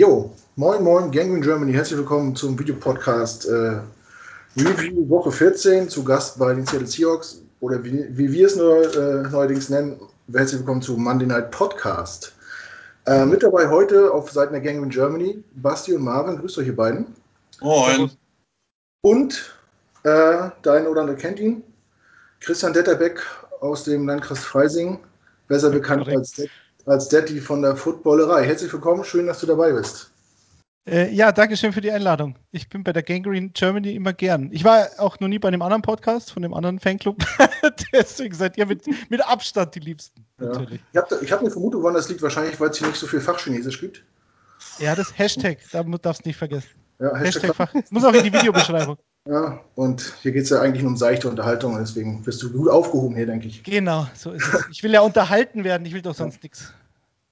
Jo, moin moin, Gangrene Germany, herzlich willkommen zum Videopodcast äh, Review Woche 14, zu Gast bei den Seattle Seahawks oder wie, wie wir es nur, äh, neuerdings nennen, herzlich willkommen zu Monday Night Podcast. Äh, mit dabei heute auf Seiten der Gangrene Germany, Basti und Marvin, grüßt euch ihr beiden. Moin. Und äh, der eine oder andere kennt ihn, Christian Detterbeck aus dem Landkreis Freising, besser bekannt als Det als Daddy von der Footballerei. Herzlich willkommen, schön, dass du dabei bist. Äh, ja, danke schön für die Einladung. Ich bin bei der Gangrene Germany immer gern. Ich war auch noch nie bei einem anderen Podcast von dem anderen Fanclub. Deswegen seid ihr mit, mit Abstand die Liebsten. Ja. Ich habe hab eine Vermutung, woran das liegt. Wahrscheinlich, weil es hier nicht so viel Fachchinesisch gibt. Ja, das Hashtag, da darfst du nicht vergessen. Ja, Hashtag, Hashtag Fach. Das muss auch in die Videobeschreibung. Ja, und hier geht es ja eigentlich nur um seichte Unterhaltung, deswegen bist du gut aufgehoben hier, denke ich. Genau, so ist es. Ich will ja unterhalten werden, ich will doch sonst ja. nichts.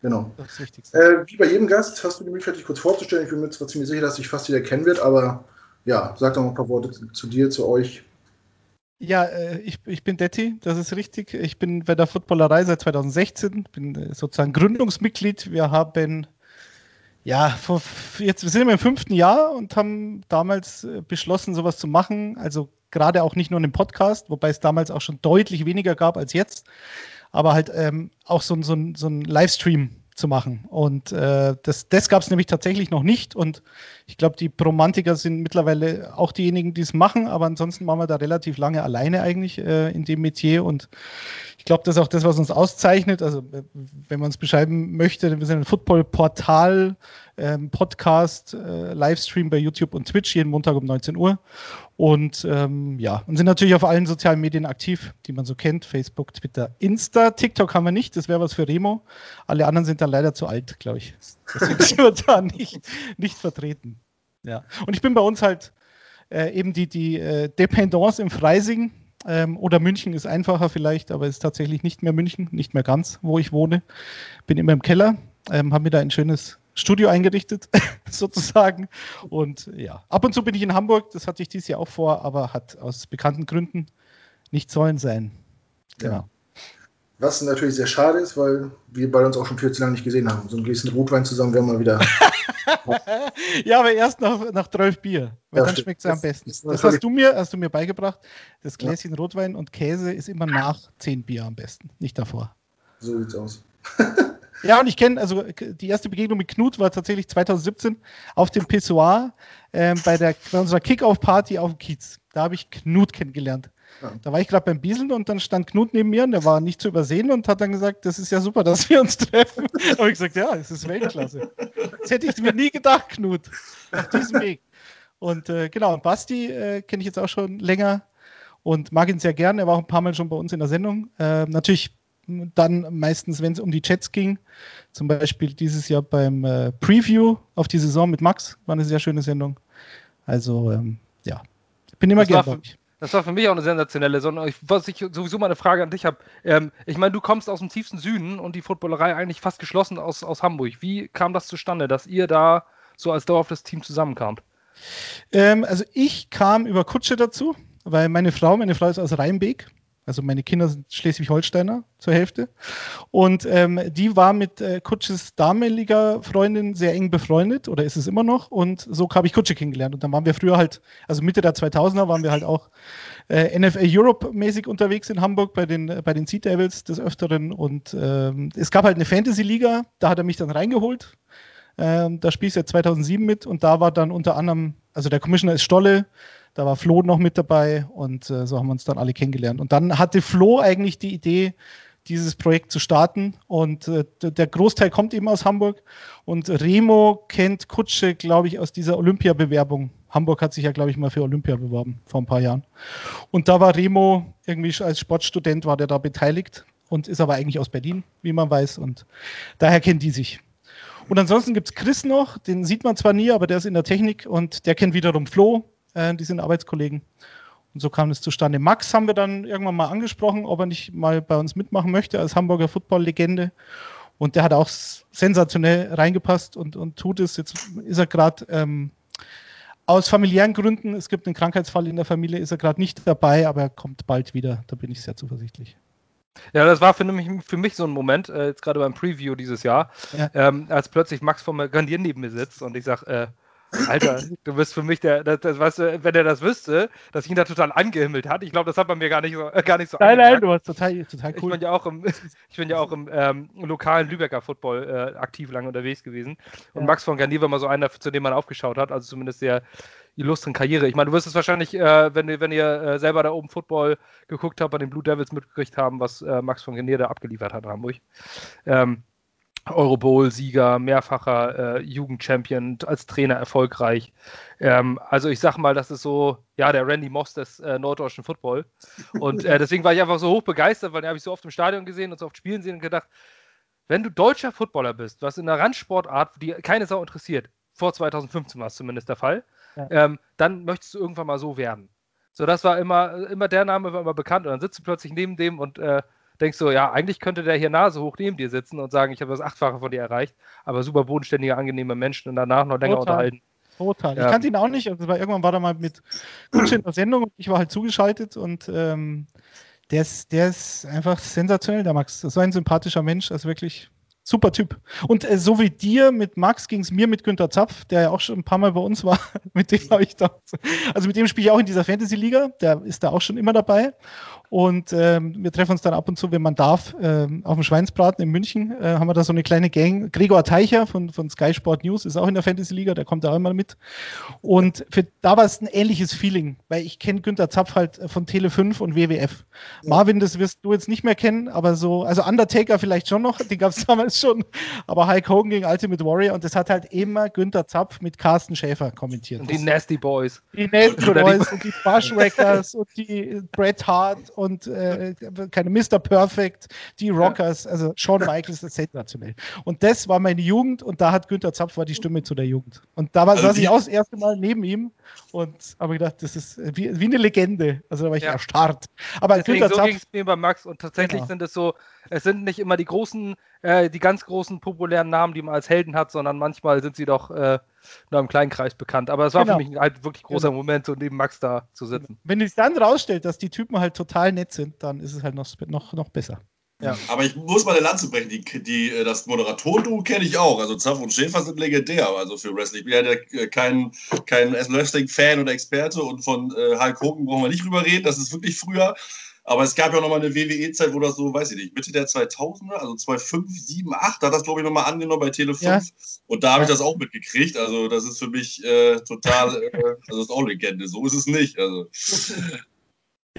Genau. Das, das Wichtigste. Äh, wie bei jedem Gast hast du die Möglichkeit, dich kurz vorzustellen. Ich bin mir zwar ziemlich sicher, dass dich fast jeder kennen wird, aber ja, sag doch mal ein paar Worte zu dir, zu euch. Ja, äh, ich, ich bin Detti, das ist richtig. Ich bin bei der Footballerei seit 2016, bin äh, sozusagen Gründungsmitglied. Wir haben ja, vor, jetzt wir sind wir im fünften Jahr und haben damals äh, beschlossen, sowas zu machen. Also gerade auch nicht nur einen Podcast, wobei es damals auch schon deutlich weniger gab als jetzt, aber halt ähm, auch so, so, so ein Livestream zu machen. Und äh, das, das gab es nämlich tatsächlich noch nicht. Und ich glaube, die Bromantiker sind mittlerweile auch diejenigen, die es machen, aber ansonsten waren wir da relativ lange alleine eigentlich äh, in dem Metier. Und glaube, das ist auch das, was uns auszeichnet. Also, äh, wenn man es beschreiben möchte, wir sind ein Football-Portal, ähm, Podcast, äh, Livestream bei YouTube und Twitch jeden Montag um 19 Uhr. Und ähm, ja, und sind natürlich auf allen sozialen Medien aktiv, die man so kennt: Facebook, Twitter, Insta. TikTok haben wir nicht, das wäre was für Remo. Alle anderen sind dann leider zu alt, glaube ich. Deswegen sind wir da nicht, nicht vertreten. Ja. Und ich bin bei uns halt äh, eben die, die äh, Dependance im Freising. Ähm, oder München ist einfacher vielleicht, aber es ist tatsächlich nicht mehr München, nicht mehr ganz, wo ich wohne. Bin immer im Keller, ähm, habe mir da ein schönes Studio eingerichtet, sozusagen. Und ja, ab und zu bin ich in Hamburg, das hatte ich dieses Jahr auch vor, aber hat aus bekannten Gründen nicht sollen sein. Genau. Ja. Was natürlich sehr schade ist, weil wir beide uns auch schon viel zu lange nicht gesehen haben. So ein Gläschen Rotwein zusammen wäre mal wieder. ja, aber erst nach, nach 12 Bier. Weil ja, dann schmeckt es am besten. Das hast du, mir, hast du mir beigebracht. Das Gläschen ja. Rotwein und Käse ist immer nach 10 Bier am besten, nicht davor. So sieht's aus. Ja, und ich kenne, also die erste Begegnung mit Knut war tatsächlich 2017 auf dem Pissoir äh, bei, der, bei unserer Kick-Off-Party auf dem Kiez. Da habe ich Knut kennengelernt. Ja. Da war ich gerade beim Bieseln und dann stand Knut neben mir und der war nicht zu übersehen und hat dann gesagt, das ist ja super, dass wir uns treffen. da habe ich gesagt, ja, es ist Weltklasse. Das hätte ich mir nie gedacht, Knut, auf diesem Weg. Und äh, genau, und Basti äh, kenne ich jetzt auch schon länger und mag ihn sehr gern. Er war auch ein paar Mal schon bei uns in der Sendung. Äh, natürlich dann meistens, wenn es um die Chats ging, zum Beispiel dieses Jahr beim äh, Preview auf die Saison mit Max, war eine sehr schöne Sendung. Also, ähm, ja, ich bin immer das gern Das war für mich auch eine sensationelle Sendung. Was ich sowieso mal eine Frage an dich habe. Ähm, ich meine, du kommst aus dem tiefsten Süden und die Footballerei eigentlich fast geschlossen aus, aus Hamburg. Wie kam das zustande, dass ihr da so als dauerhaftes Team zusammenkamt? Ähm, also ich kam über Kutsche dazu, weil meine Frau, meine Frau ist aus Rheinbeek also meine Kinder sind Schleswig-Holsteiner zur Hälfte. Und ähm, die war mit äh, Kutsches damaliger Freundin sehr eng befreundet oder ist es immer noch. Und so habe ich Kutsche kennengelernt. Und dann waren wir früher halt, also Mitte der 2000er waren wir halt auch äh, NFL Europe mäßig unterwegs in Hamburg bei den, bei den Sea Devils des Öfteren. Und ähm, es gab halt eine Fantasy-Liga, da hat er mich dann reingeholt. Ähm, da spiele ich seit 2007 mit und da war dann unter anderem, also der Commissioner ist Stolle, da war Flo noch mit dabei und äh, so haben wir uns dann alle kennengelernt. Und dann hatte Flo eigentlich die Idee, dieses Projekt zu starten. Und äh, der Großteil kommt eben aus Hamburg. Und Remo kennt Kutsche, glaube ich, aus dieser Olympiabewerbung. Hamburg hat sich ja, glaube ich, mal für Olympia beworben vor ein paar Jahren. Und da war Remo irgendwie als Sportstudent war der da beteiligt und ist aber eigentlich aus Berlin, wie man weiß. Und daher kennen die sich. Und ansonsten gibt es Chris noch, den sieht man zwar nie, aber der ist in der Technik und der kennt wiederum Flo, äh, die sind Arbeitskollegen. Und so kam es zustande. Max haben wir dann irgendwann mal angesprochen, ob er nicht mal bei uns mitmachen möchte als Hamburger Football-Legende. Und der hat auch sensationell reingepasst und, und tut es. Jetzt ist er gerade ähm, aus familiären Gründen, es gibt einen Krankheitsfall in der Familie, ist er gerade nicht dabei, aber er kommt bald wieder. Da bin ich sehr zuversichtlich. Ja, das war für mich, für mich so ein Moment, äh, jetzt gerade beim Preview dieses Jahr, ja. ähm, als plötzlich Max von Gandier neben mir sitzt und ich sage, äh, Alter, du bist für mich der, das, das, weißt du, wenn er das wüsste, dass ich ihn da total angehimmelt hat. Ich glaube, das hat man mir gar nicht so, äh, gar nicht so Nein, nein, du warst total, total cool. Ich bin ja auch im, ich bin ja auch im ähm, lokalen Lübecker Football äh, aktiv lange unterwegs gewesen. Und ja. Max von Garnier war mal so einer, zu dem man aufgeschaut hat, also zumindest der illustren Karriere. Ich meine, du wirst es wahrscheinlich, äh, wenn, wenn ihr äh, selber da oben Football geguckt habt, bei den Blue Devils mitgekriegt haben, was äh, Max von Garnier da abgeliefert hat in Hamburg. Ähm, Eurobowl-Sieger, mehrfacher äh, Jugendchampion, als Trainer erfolgreich. Ähm, also ich sag mal, das ist so, ja, der Randy Moss des äh, norddeutschen Football. Und äh, deswegen war ich einfach so hoch begeistert, weil den habe ich so oft im Stadion gesehen und so oft spielen sehen und gedacht, wenn du deutscher Footballer bist, was in einer Randsportart, die keine Sau interessiert, vor 2015 war es zumindest der Fall, ja. ähm, dann möchtest du irgendwann mal so werden. So, das war immer, immer der Name war immer bekannt und dann sitzt du plötzlich neben dem und äh, denkst du, ja, eigentlich könnte der hier Nase hoch neben dir sitzen und sagen, ich habe das Achtfache von dir erreicht, aber super bodenständige, angenehme Menschen und danach noch länger Total. unterhalten. Total. Ja. Ich kannte ihn auch nicht. Also irgendwann war er mal mit Gutsch in der Sendung und ich war halt zugeschaltet und ähm, der, ist, der ist einfach sensationell, der Max. So ein sympathischer Mensch, also wirklich super Typ. Und äh, so wie dir mit Max ging es mir mit Günter Zapf, der ja auch schon ein paar Mal bei uns war. mit dem habe ich da. Also mit dem spiele ich auch in dieser Fantasy-Liga. Der ist da auch schon immer dabei. Und ähm, wir treffen uns dann ab und zu, wenn man darf, ähm, auf dem Schweinsbraten in München. Äh, haben wir da so eine kleine Gang. Gregor Teicher von, von Sky Sport News ist auch in der Fantasy Liga, der kommt da auch immer mit. Und für, da war es ein ähnliches Feeling, weil ich kenne Günther Zapf halt von Tele 5 und WWF. Ja. Marvin, das wirst du jetzt nicht mehr kennen, aber so, also Undertaker vielleicht schon noch, die gab es damals schon, aber Hulk Hogan gegen Ultimate Warrior und das hat halt immer Günther Zapf mit Carsten Schäfer kommentiert. Und die Nasty Boys. Die Nasty Boys und die Bushwhackers und die Bret Hart und äh, keine Mr. Perfect, die Rockers, also Shawn Michaels, das ist sensationell. Und das war meine Jugend und da hat Günther Zapf war die Stimme zu der Jugend. Und da war, also saß ich auch das erste Mal neben ihm und habe gedacht, das ist wie, wie eine Legende. Also da war ich ja. erstarrt. Aber Deswegen, Günther so ging es mir bei Max und tatsächlich genau. sind es so, es sind nicht immer die großen, äh, die ganz großen populären Namen, die man als Helden hat, sondern manchmal sind sie doch äh, nur im kleinen Kreis bekannt. Aber es war genau. für mich ein halt wirklich großer genau. Moment, so neben Max da zu sitzen. Wenn es dann rausstellt, dass die Typen halt total nett sind, dann ist es halt noch, noch, noch besser. Ja. Aber ich muss mal eine Lanze brechen. Die, die, äh, das Moderatoren-Duo kenne ich auch. Also Zaff und Schäfer sind legendär, also für Wrestling. Ich bin ja äh, kein, kein Wrestling-Fan oder Experte und von äh, Hulk Hogan brauchen wir nicht drüber reden. Das ist wirklich früher. Aber es gab ja auch noch mal eine WWE-Zeit, wo das so, weiß ich nicht, Mitte der 2000er, also 2005, 7, 8, da hat das, glaube ich, noch mal angenommen bei Tele 5. Ja. Und da habe ich das auch mitgekriegt. Also, das ist für mich äh, total, äh, also, das ist auch Legende. So ist es nicht. Also.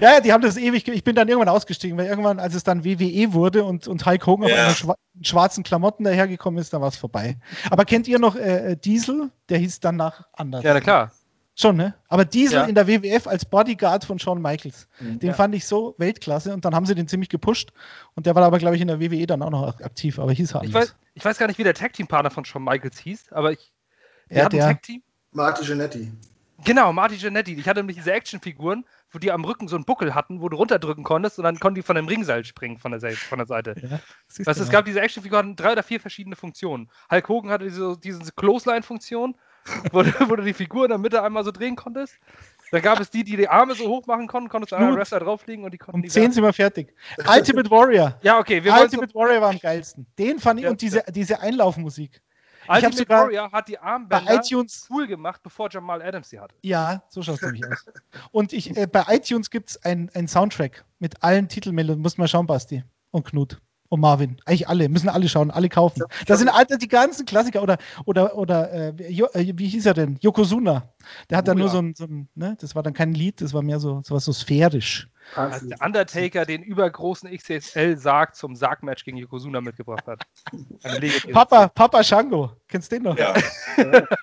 Ja, die haben das ewig. Ich bin dann irgendwann ausgestiegen, weil irgendwann, als es dann WWE wurde und, und Hulk Hogan ja. auf schwa schwarzen Klamotten dahergekommen ist, da war es vorbei. Aber kennt ihr noch äh, Diesel? Der hieß danach anders. Ja, na klar. Schon, ne? Aber Diesel ja. in der WWF als Bodyguard von Shawn Michaels, mhm. den ja. fand ich so Weltklasse und dann haben sie den ziemlich gepusht und der war aber, glaube ich, in der WWE dann auch noch aktiv, aber hieß halt ich weiß, ich weiß gar nicht, wie der Tag-Team-Partner von Shawn Michaels hieß, aber ich. Der hat ein Tag-Team. Marty Genetti. Genau, Marty Genetti. Ich hatte nämlich diese Actionfiguren, wo die am Rücken so einen Buckel hatten, wo du runterdrücken konntest und dann konnten die von dem Ringseil springen von der, von der Seite. Ja, weißt, es gab diese Actionfiguren, drei oder vier verschiedene Funktionen. Hulk Hogan hatte diese, diese Clothesline-Funktion, wo, wo, du die Figur in der Mitte einmal so drehen konntest. Dann gab es die, die die Arme so hoch machen konnten, konntest du einen Wrestler drauflegen und die konnten. Um die 10 sind wir fertig. Ultimate Warrior. Ja, okay. Wir Ultimate Warrior war am geilsten. Den fand ich ja, und diese, diese Einlaufmusik. Ultimate sogar Warrior hat die Armbänder bei iTunes cool gemacht, bevor Jamal Adams sie hatte. Ja, so schaut es nämlich aus. Und ich, äh, bei iTunes gibt es einen Soundtrack mit allen Titelmelodien. Muss mal schauen, Basti und Knut und Marvin. Eigentlich alle, müssen alle schauen, alle kaufen. Das sind alle die ganzen Klassiker. Oder, oder, oder äh, äh wie hieß er denn? Yokozuna. Der hat oh, dann nur ja. so ein, so ein, ne? das war dann kein Lied, das war mehr so, so was so sphärisch. Als der Undertaker den übergroßen XXL-Sarg zum Sargmatch gegen Yokozuna mitgebracht hat. Papa, Papa Shango. Kennst du den noch? Ja.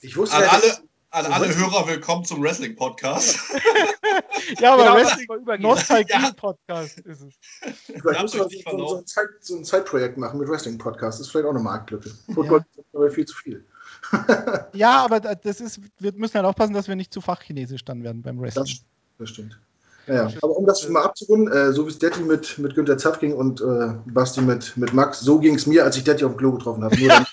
ich wusste An ja, alle, an alle Hörer willkommen zum Wrestling-Podcast. ja, aber genau, Wrestling Nostalgie-Podcast ja. ist es. Vielleicht müssen wir so, ein Zeit, so ein Zeitprojekt machen mit Wrestling-Podcast. Das ist vielleicht auch eine Marktlücke. Football ja. ist aber viel zu viel. ja, aber das ist, wir müssen halt aufpassen, dass wir nicht zu fachchinesisch dann werden beim Wrestling. Das, das stimmt. Ja, aber um das mal abzurunden, äh, so wie es Detti mit, mit Günther Zapf ging und äh, Basti mit, mit Max, so ging es mir, als ich Detti auf dem Klo getroffen habe.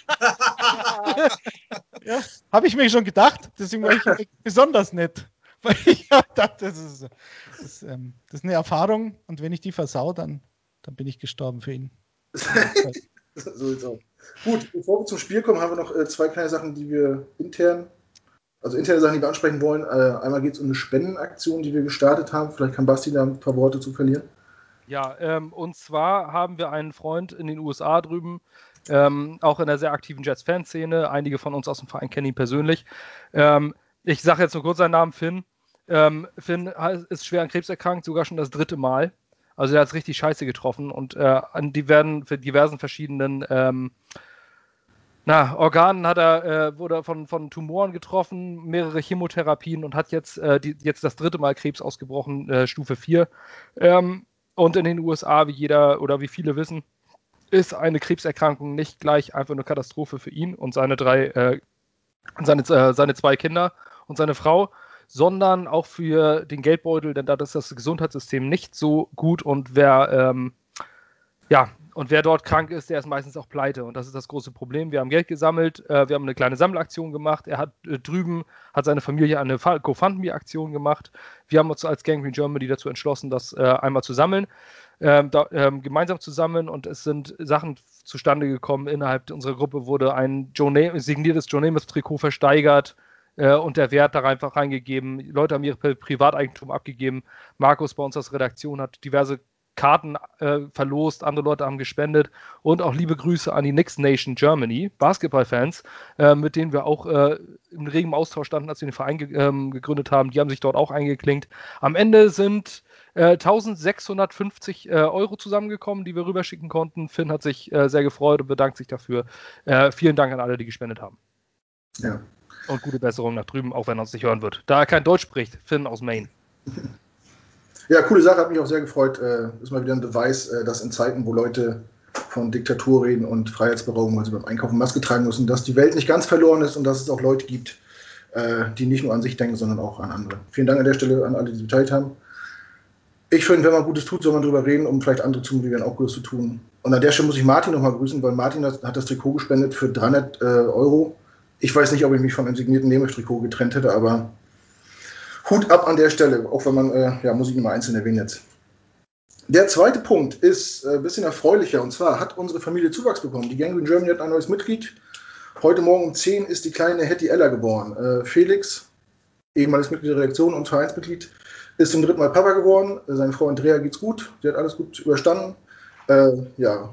Ja, habe ich mir schon gedacht. Deswegen war ich besonders nett. Weil ich dachte, das ist, das, ist, ähm, das ist eine Erfahrung und wenn ich die versau, dann, dann bin ich gestorben für ihn. so ist auch. Gut, bevor wir zum Spiel kommen, haben wir noch äh, zwei kleine Sachen, die wir intern, also interne Sachen, die wir ansprechen wollen. Äh, einmal geht es um eine Spendenaktion, die wir gestartet haben. Vielleicht kann Basti da ein paar Worte zu verlieren. Ja, ähm, und zwar haben wir einen Freund in den USA drüben, ähm, auch in der sehr aktiven Jets-Fanszene. Einige von uns aus dem Verein kennen ihn persönlich. Ähm, ich sage jetzt nur kurz seinen Namen, Finn. Ähm, Finn ist schwer an Krebs erkrankt, sogar schon das dritte Mal. Also er hat es richtig scheiße getroffen und äh, an diversen, für diversen verschiedenen ähm, na, Organen hat er, äh, wurde von, von Tumoren getroffen, mehrere Chemotherapien und hat jetzt, äh, die, jetzt das dritte Mal Krebs ausgebrochen, äh, Stufe 4. Ähm, und in den USA, wie jeder oder wie viele wissen, ist eine Krebserkrankung nicht gleich einfach eine Katastrophe für ihn und seine drei, äh, seine, äh, seine zwei Kinder und seine Frau, sondern auch für den Geldbeutel, denn da ist das Gesundheitssystem nicht so gut und wer ähm, ja, und wer dort krank ist, der ist meistens auch pleite. Und das ist das große Problem. Wir haben Geld gesammelt, äh, wir haben eine kleine Sammelaktion gemacht. Er hat äh, drüben, hat seine Familie eine GoFundMe-Aktion gemacht. Wir haben uns als Gangrene Germany dazu entschlossen, das äh, einmal zu sammeln, ähm, da, ähm, gemeinsam zu sammeln. Und es sind Sachen zustande gekommen. Innerhalb unserer Gruppe wurde ein Joe signiertes Joe Namath-Trikot versteigert äh, und der Wert da einfach reingegeben. Leute haben ihr Privateigentum abgegeben. Markus bei uns als Redaktion hat diverse Karten äh, verlost, andere Leute haben gespendet und auch liebe Grüße an die Next Nation Germany, Basketballfans, äh, mit denen wir auch äh, im regem Austausch standen, als wir den Verein ge ähm, gegründet haben. Die haben sich dort auch eingeklinkt. Am Ende sind 1650 äh, äh, Euro zusammengekommen, die wir rüberschicken konnten. Finn hat sich äh, sehr gefreut und bedankt sich dafür. vielen Dank an alle, die gespendet haben. Ja. Und gute Besserung nach drüben, auch wenn er uns nicht hören wird. Da er kein Deutsch spricht, Finn aus Maine. Ja, coole Sache, hat mich auch sehr gefreut. Äh, ist mal wieder ein Beweis, äh, dass in Zeiten, wo Leute von Diktatur reden und Freiheitsberaubung, weil sie beim Einkaufen Maske tragen müssen, dass die Welt nicht ganz verloren ist und dass es auch Leute gibt, äh, die nicht nur an sich denken, sondern auch an andere. Vielen Dank an der Stelle an alle, die beteiligt haben. Ich finde, wenn man Gutes tut, soll man drüber reden, um vielleicht andere zu motivieren, auch Gutes zu tun. Und an der Stelle muss ich Martin nochmal grüßen, weil Martin hat, hat das Trikot gespendet für 300 äh, Euro. Ich weiß nicht, ob ich mich von einem signierten Nehmisch-Trikot getrennt hätte, aber Hut ab an der Stelle, auch wenn man, äh, ja, muss ich mal einzeln erwähnen jetzt. Der zweite Punkt ist äh, ein bisschen erfreulicher und zwar hat unsere Familie Zuwachs bekommen. Die Gangrene Germany hat ein neues Mitglied. Heute Morgen um 10 ist die kleine Hetty Ella geboren. Äh, Felix, ehemaliges Mitglied der Redaktion und Vereinsmitglied, ist zum dritten Mal Papa geworden. Seine Frau Andrea geht's gut. Sie hat alles gut überstanden. Äh, ja,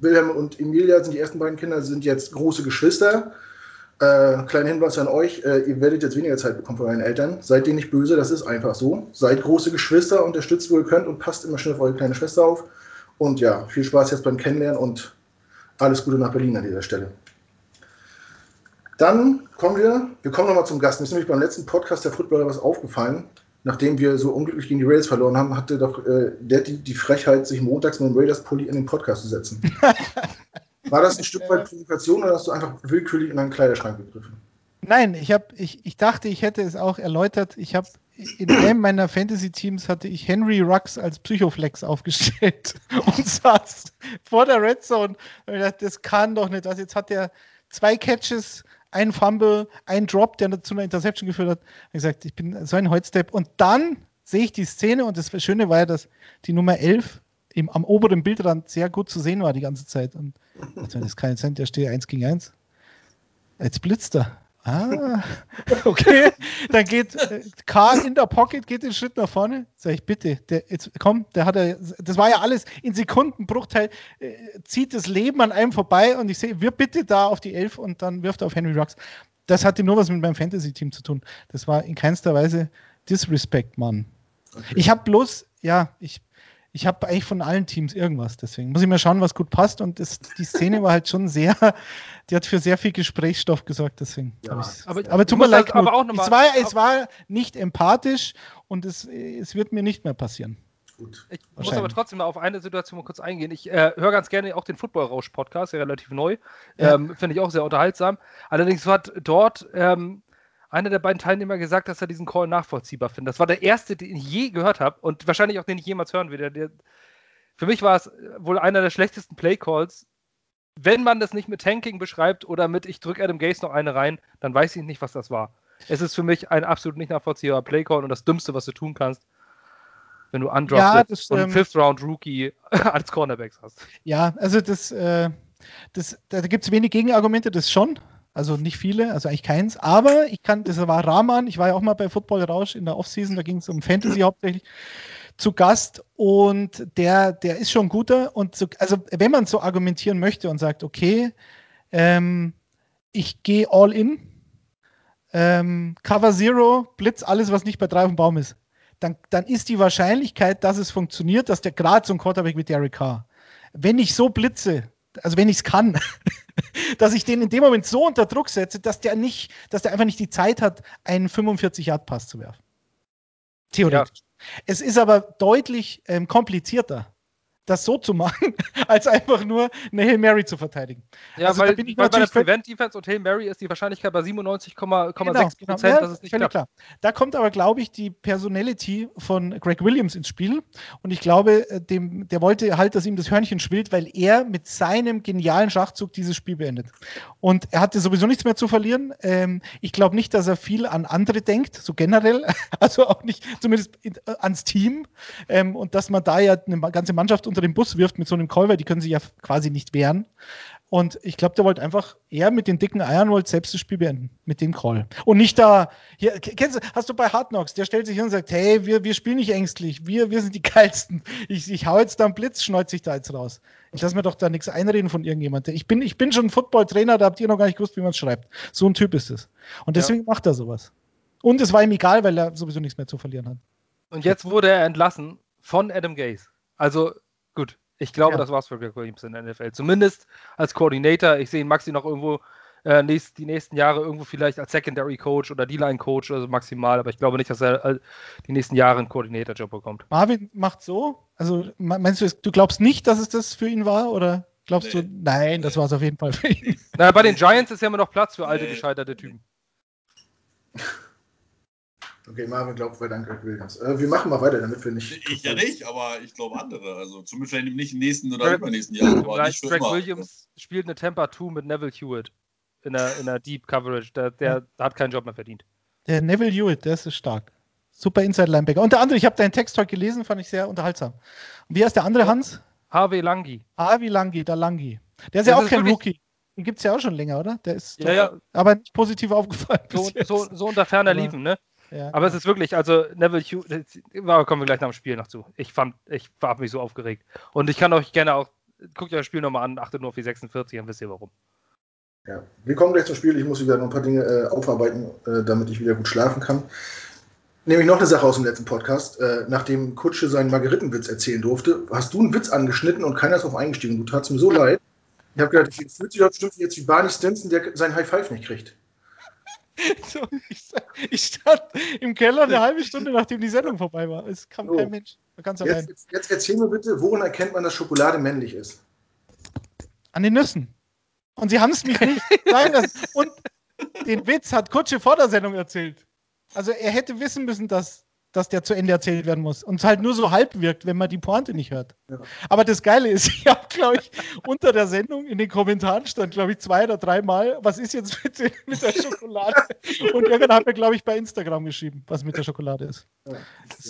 Wilhelm und Emilia sind die ersten beiden Kinder, sind jetzt große Geschwister. Äh, kleiner Hinweis an euch, äh, ihr werdet jetzt weniger Zeit bekommen von euren Eltern. Seid ihr nicht böse, das ist einfach so. Seid große Geschwister, unterstützt, wo ihr könnt und passt immer schnell auf eure kleine Schwester auf. Und ja, viel Spaß jetzt beim Kennenlernen und alles Gute nach Berlin an dieser Stelle. Dann kommen wir, wir kommen nochmal zum Gast. Mir ist nämlich beim letzten Podcast der Footballer was aufgefallen. Nachdem wir so unglücklich gegen die Rails verloren haben, hatte doch äh, der die, die Frechheit, sich montags mit dem Raiders-Pulli in den Podcast zu setzen. War das ein Stück weit Provokation oder hast du einfach willkürlich in deinen Kleiderschrank gegriffen? Nein, ich, hab, ich, ich dachte, ich hätte es auch erläutert. Ich habe in einem meiner Fantasy-Teams hatte ich Henry Rux als Psychoflex aufgestellt und saß vor der Red Zone. Und ich dachte, das kann doch nicht. Also jetzt hat er zwei Catches, ein Fumble, ein Drop, der zu einer Interception geführt hat. Ich gesagt, ich bin so ein Holzstep. Und dann sehe ich die Szene und das Schöne war ja, dass die Nummer 11 im, am oberen Bildrand sehr gut zu sehen war die ganze Zeit. Und also, das ist kein Cent, der steht 1 gegen 1. Jetzt blitzt er. Ah, okay. Dann geht äh, Karl in der Pocket, geht den Schritt nach vorne. Sag ich, bitte, der, jetzt komm, der hat er, das war ja alles in Sekundenbruchteil, äh, zieht das Leben an einem vorbei und ich sehe, wir bitte da auf die Elf und dann wirft er auf Henry Rux. Das hatte nur was mit meinem Fantasy-Team zu tun. Das war in keinster Weise Disrespect, Mann. Okay. Ich habe bloß, ja, ich ich habe eigentlich von allen Teams irgendwas. Deswegen muss ich mal schauen, was gut passt. Und das, die Szene war halt schon sehr, die hat für sehr viel Gesprächsstoff gesorgt. Deswegen. Ja, aber, aber tut mir leid, aber auch es, war, es war nicht empathisch und es, es wird mir nicht mehr passieren. Gut. Ich muss aber trotzdem mal auf eine Situation mal kurz eingehen. Ich äh, höre ganz gerne auch den Football Rausch Podcast, der relativ neu. Ja. Ähm, Finde ich auch sehr unterhaltsam. Allerdings hat dort ähm, einer der beiden Teilnehmer gesagt, dass er diesen Call nachvollziehbar findet. Das war der erste, den ich je gehört habe und wahrscheinlich auch den ich jemals hören werde. Für mich war es wohl einer der schlechtesten Play-Calls. Wenn man das nicht mit Tanking beschreibt oder mit ich drücke Adam Gaze noch eine rein, dann weiß ich nicht, was das war. Es ist für mich ein absolut nicht nachvollziehbarer Playcall und das Dümmste, was du tun kannst, wenn du Ja, undrafted das, und ähm, Fifth-Round-Rookie als Cornerbacks hast. Ja, also das, äh, das da gibt es wenig Gegenargumente, das schon. Also nicht viele, also eigentlich keins. Aber ich kann, das war Rahman, ich war ja auch mal bei Football Rausch in der Offseason, da ging es um Fantasy hauptsächlich zu Gast und der, der ist schon guter. Und so, also wenn man so argumentieren möchte und sagt, okay, ähm, ich gehe all in, ähm, Cover Zero, Blitz, alles, was nicht bei drei auf dem Baum ist, dann, dann ist die Wahrscheinlichkeit, dass es funktioniert, dass der gerade so ein Quarterback wie Derek Carr, wenn ich so blitze, also wenn ich es kann, dass ich den in dem Moment so unter Druck setze, dass der nicht, dass der einfach nicht die Zeit hat, einen 45-Yard-Pass zu werfen. Theoretisch. Es ist aber deutlich ähm, komplizierter, das so zu machen, als einfach nur eine Hail Mary zu verteidigen. Ja, Also da weil, bin ich weil bei der völlig- Prevent-Defense und Hail Mary ist die Wahrscheinlichkeit bei 97,6 Prozent, Genau, ja, dass es nicht klappt. klar. Da kommt aber, glaube ich, die Personality von Greg Williams ins Spiel. Und ich glaube, äh, dem, der wollte halt, dass ihm das Hörnchen schwillt, weil er mit seinem genialen Schachzug dieses Spiel beendet. Und er hatte sowieso nichts mehr zu verlieren. Ähm, ich glaube nicht, dass er viel an andere denkt, so generell. Also auch nicht, zumindest in, äh, ans Team. Ähm, und dass man da ja eine ganze Mannschaft unter den Bus wirft mit so einem Call, weil die können sich ja quasi nicht wehren. Und ich glaube, der wollte einfach, er mit den dicken Eiern wollte selbst das Spiel beenden, mit dem Call. Und nicht da, hier, kennst du, hast du bei Hard Knocks, der stellt sich hin und sagt, hey, wir, wir spielen nicht ängstlich, wir, wir sind die geilsten. Ich, ich hau jetzt da einen Blitz, schneut sich da jetzt raus. Ich lasse mir doch da nichts einreden von irgendjemandem. Ich bin, ich bin schon Football-Trainer, da habt ihr noch gar nicht gewusst, wie man es schreibt. So ein Typ ist es. Und deswegen macht er sowas. Und es war ihm egal, weil er sowieso nichts mehr zu verlieren hat. Und jetzt wurde er entlassen von Adam Gase. Also ich glaube, Ja. das war's für Greg Williams in der NFL. Zumindest als Coordinator. Ich sehe ihn Maxi noch irgendwo äh, nächst, die nächsten Jahre irgendwo vielleicht als Secondary Coach oder D-Line Coach oder so maximal, aber ich glaube nicht, dass er äh, die nächsten Jahre einen Coordinator-Job bekommt. Marvin macht so. Also me- meinst du, du glaubst nicht, dass es das für ihn war? Oder glaubst Nee. du, nein, das war es auf jeden Fall für ihn. Naja, bei den Giants ist ja immer noch Platz für alte, Nee. gescheiterte Typen. Okay, Marvin glaubt weiter an Greg Williams. Äh, wir machen mal weiter, damit wir nicht. Ich ja nicht, aber ich glaube andere. Also zumindest vielleicht nicht im nächsten oder Greg- übernächsten Jahr, aber Greg, nicht für Greg immer. Williams spielt eine Tampa 2 mit Neville Hewitt in der, in der Deep Coverage. Der, der hat keinen Job mehr verdient. Der Neville Hewitt, der ist stark. Super Inside-Linebacker. Und der andere, ich habe deinen Text heute gelesen, fand ich sehr unterhaltsam. Und wie heißt der andere, Hans? Harvey Langi. Avi Langi, der Langi. Der ist Das ja auch ist kein Rookie. Den gibt es ja auch schon länger, oder? Der ist Ja, doch- ja, aber nicht positiv aufgefallen. so, bis jetzt. so, so unter ferner liefen, ne? Ja, Aber es ist wirklich, also Neville Hewitt, da kommen wir gleich nach dem Spiel noch zu. Ich fand, ich habe mich so aufgeregt. Und ich kann euch gerne auch, guckt euch das Spiel nochmal an, achtet nur auf die 46, dann wisst ihr warum. Ja. Wir kommen gleich zum Spiel. Ich muss wieder noch ein paar Dinge äh, aufarbeiten, äh, damit ich wieder gut schlafen kann. Nämlich noch eine Sache aus dem letzten Podcast. Äh, nachdem Kutsche seinen Margeritenwitz erzählen durfte, hast du einen Witz angeschnitten und keiner ist darauf eingestiegen. Du tatst mir so leid. Ich habe gedacht, ich fühlt sich doch bestimmt jetzt wie Barney Stinson, der seinen High Five nicht kriegt. so, ich, ich stand im Keller eine halbe Stunde, nachdem die Sendung vorbei war. Es kam So. kein Mensch. Ganz Jetzt, allein. jetzt, jetzt erzähl mir bitte, woran erkennt man, dass Schokolade männlich ist? An den Nüssen. Und sie haben es mich nicht sagen lassen. Und den Witz hat Kutsche vor der Sendung erzählt. Also er hätte wissen müssen, dass, dass der zu Ende erzählt werden muss. Und es halt nur so halb wirkt, wenn man die Pointe nicht hört. Ja. Aber das Geile ist, ich habe, glaube ich, unter der Sendung in den Kommentaren stand, glaube ich, zwei oder dreimal, was ist jetzt mit, mit der Schokolade? Und irgendwann hat mir, glaube ich, bei Instagram geschrieben, was mit der Schokolade ist. Ja.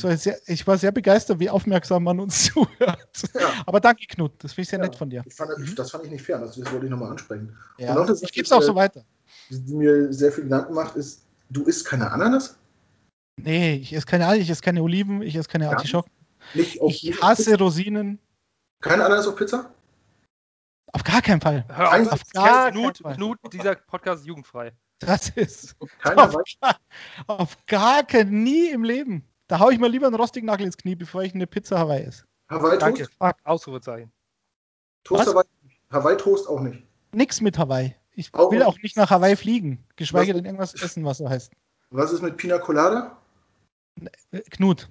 War sehr, ich war sehr begeistert, wie aufmerksam man uns zuhört. Ja. Aber danke, Knut. Das finde ich sehr nett von dir. Fand, das- fand ich nicht fair, das, das wollte ich nochmal ansprechen. Ich gebe es auch äh, so weiter. Die mir sehr viel Gedanken macht, ist, du isst keine Ananas? Nee, ich esse keine Algen, ich esse keine Oliven, ich esse keine Ja. Artischocken. Nicht auf, Ich hasse Pizza? Rosinen. Keine Ananas auf Pizza? Auf gar keinen Fall. Hör Kein- auf, auf gar Knut, keinen Fall. Knut, dieser Podcast ist jugendfrei. Das ist Keine auf, Weiß- gar- auf gar keinen, nie im Leben. Da haue ich mir lieber einen rostigen Nagel ins Knie, bevor ich eine Pizza Hawaii esse. Hawaii Danke. Toast? Fuck, Ausrufezeichen. Toast? Hawaii, Hawaii Toast auch nicht. Nix mit Hawaii. Ich Auch will auch nicht nach Hawaii fliegen, geschweige Was? denn irgendwas essen, was so heißt. Was ist mit Pina Colada? Äh, Knut.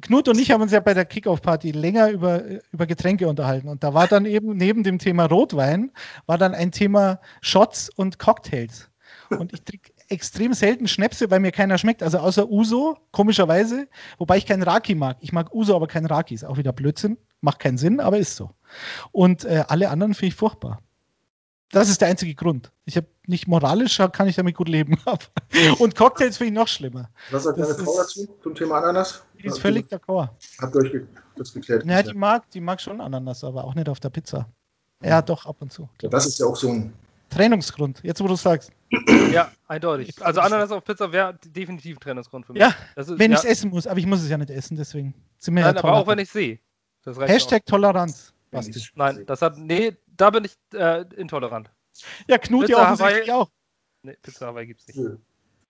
Knut und ich haben uns ja bei der Kickoff-Party länger über, über Getränke unterhalten. Und da war dann eben neben dem Thema Rotwein, war dann ein Thema Shots und Cocktails. Und ich trinke extrem selten Schnäpse, weil mir keiner schmeckt. Also außer Uso, komischerweise. Wobei ich keinen Raki mag. Ich mag Uso, aber keinen Raki. Ist auch wieder Blödsinn. Macht keinen Sinn, aber ist so. Und äh, alle anderen finde ich furchtbar. Das ist der einzige Grund. Ich habe nicht moralisch, kann ich damit gut leben. Und Cocktails finde ich noch schlimmer. Was sagt deine Frau dazu zum Thema Ananas? Die ist völlig d'accord. Habt ihr euch das geklärt? Ja, die mag, die mag schon Ananas, aber auch nicht auf der Pizza. Ja, doch, ab und zu. Ja, das ist ja auch so ein Trennungsgrund, jetzt wo du sagst. Ja, eindeutig. Also Ananas auf Pizza wäre definitiv ein Trennungsgrund für mich. Ja, ist, wenn ja. ich es essen muss, aber ich muss es ja nicht essen, deswegen Nein, ja aber auch wenn ich sehe. Hashtag auch. Toleranz. Nein, das hat. Nee, da bin ich äh, intolerant. Ja, Knut ja offensichtlich auch. Nee, Pizza Hawaii gibt's nicht. Nö.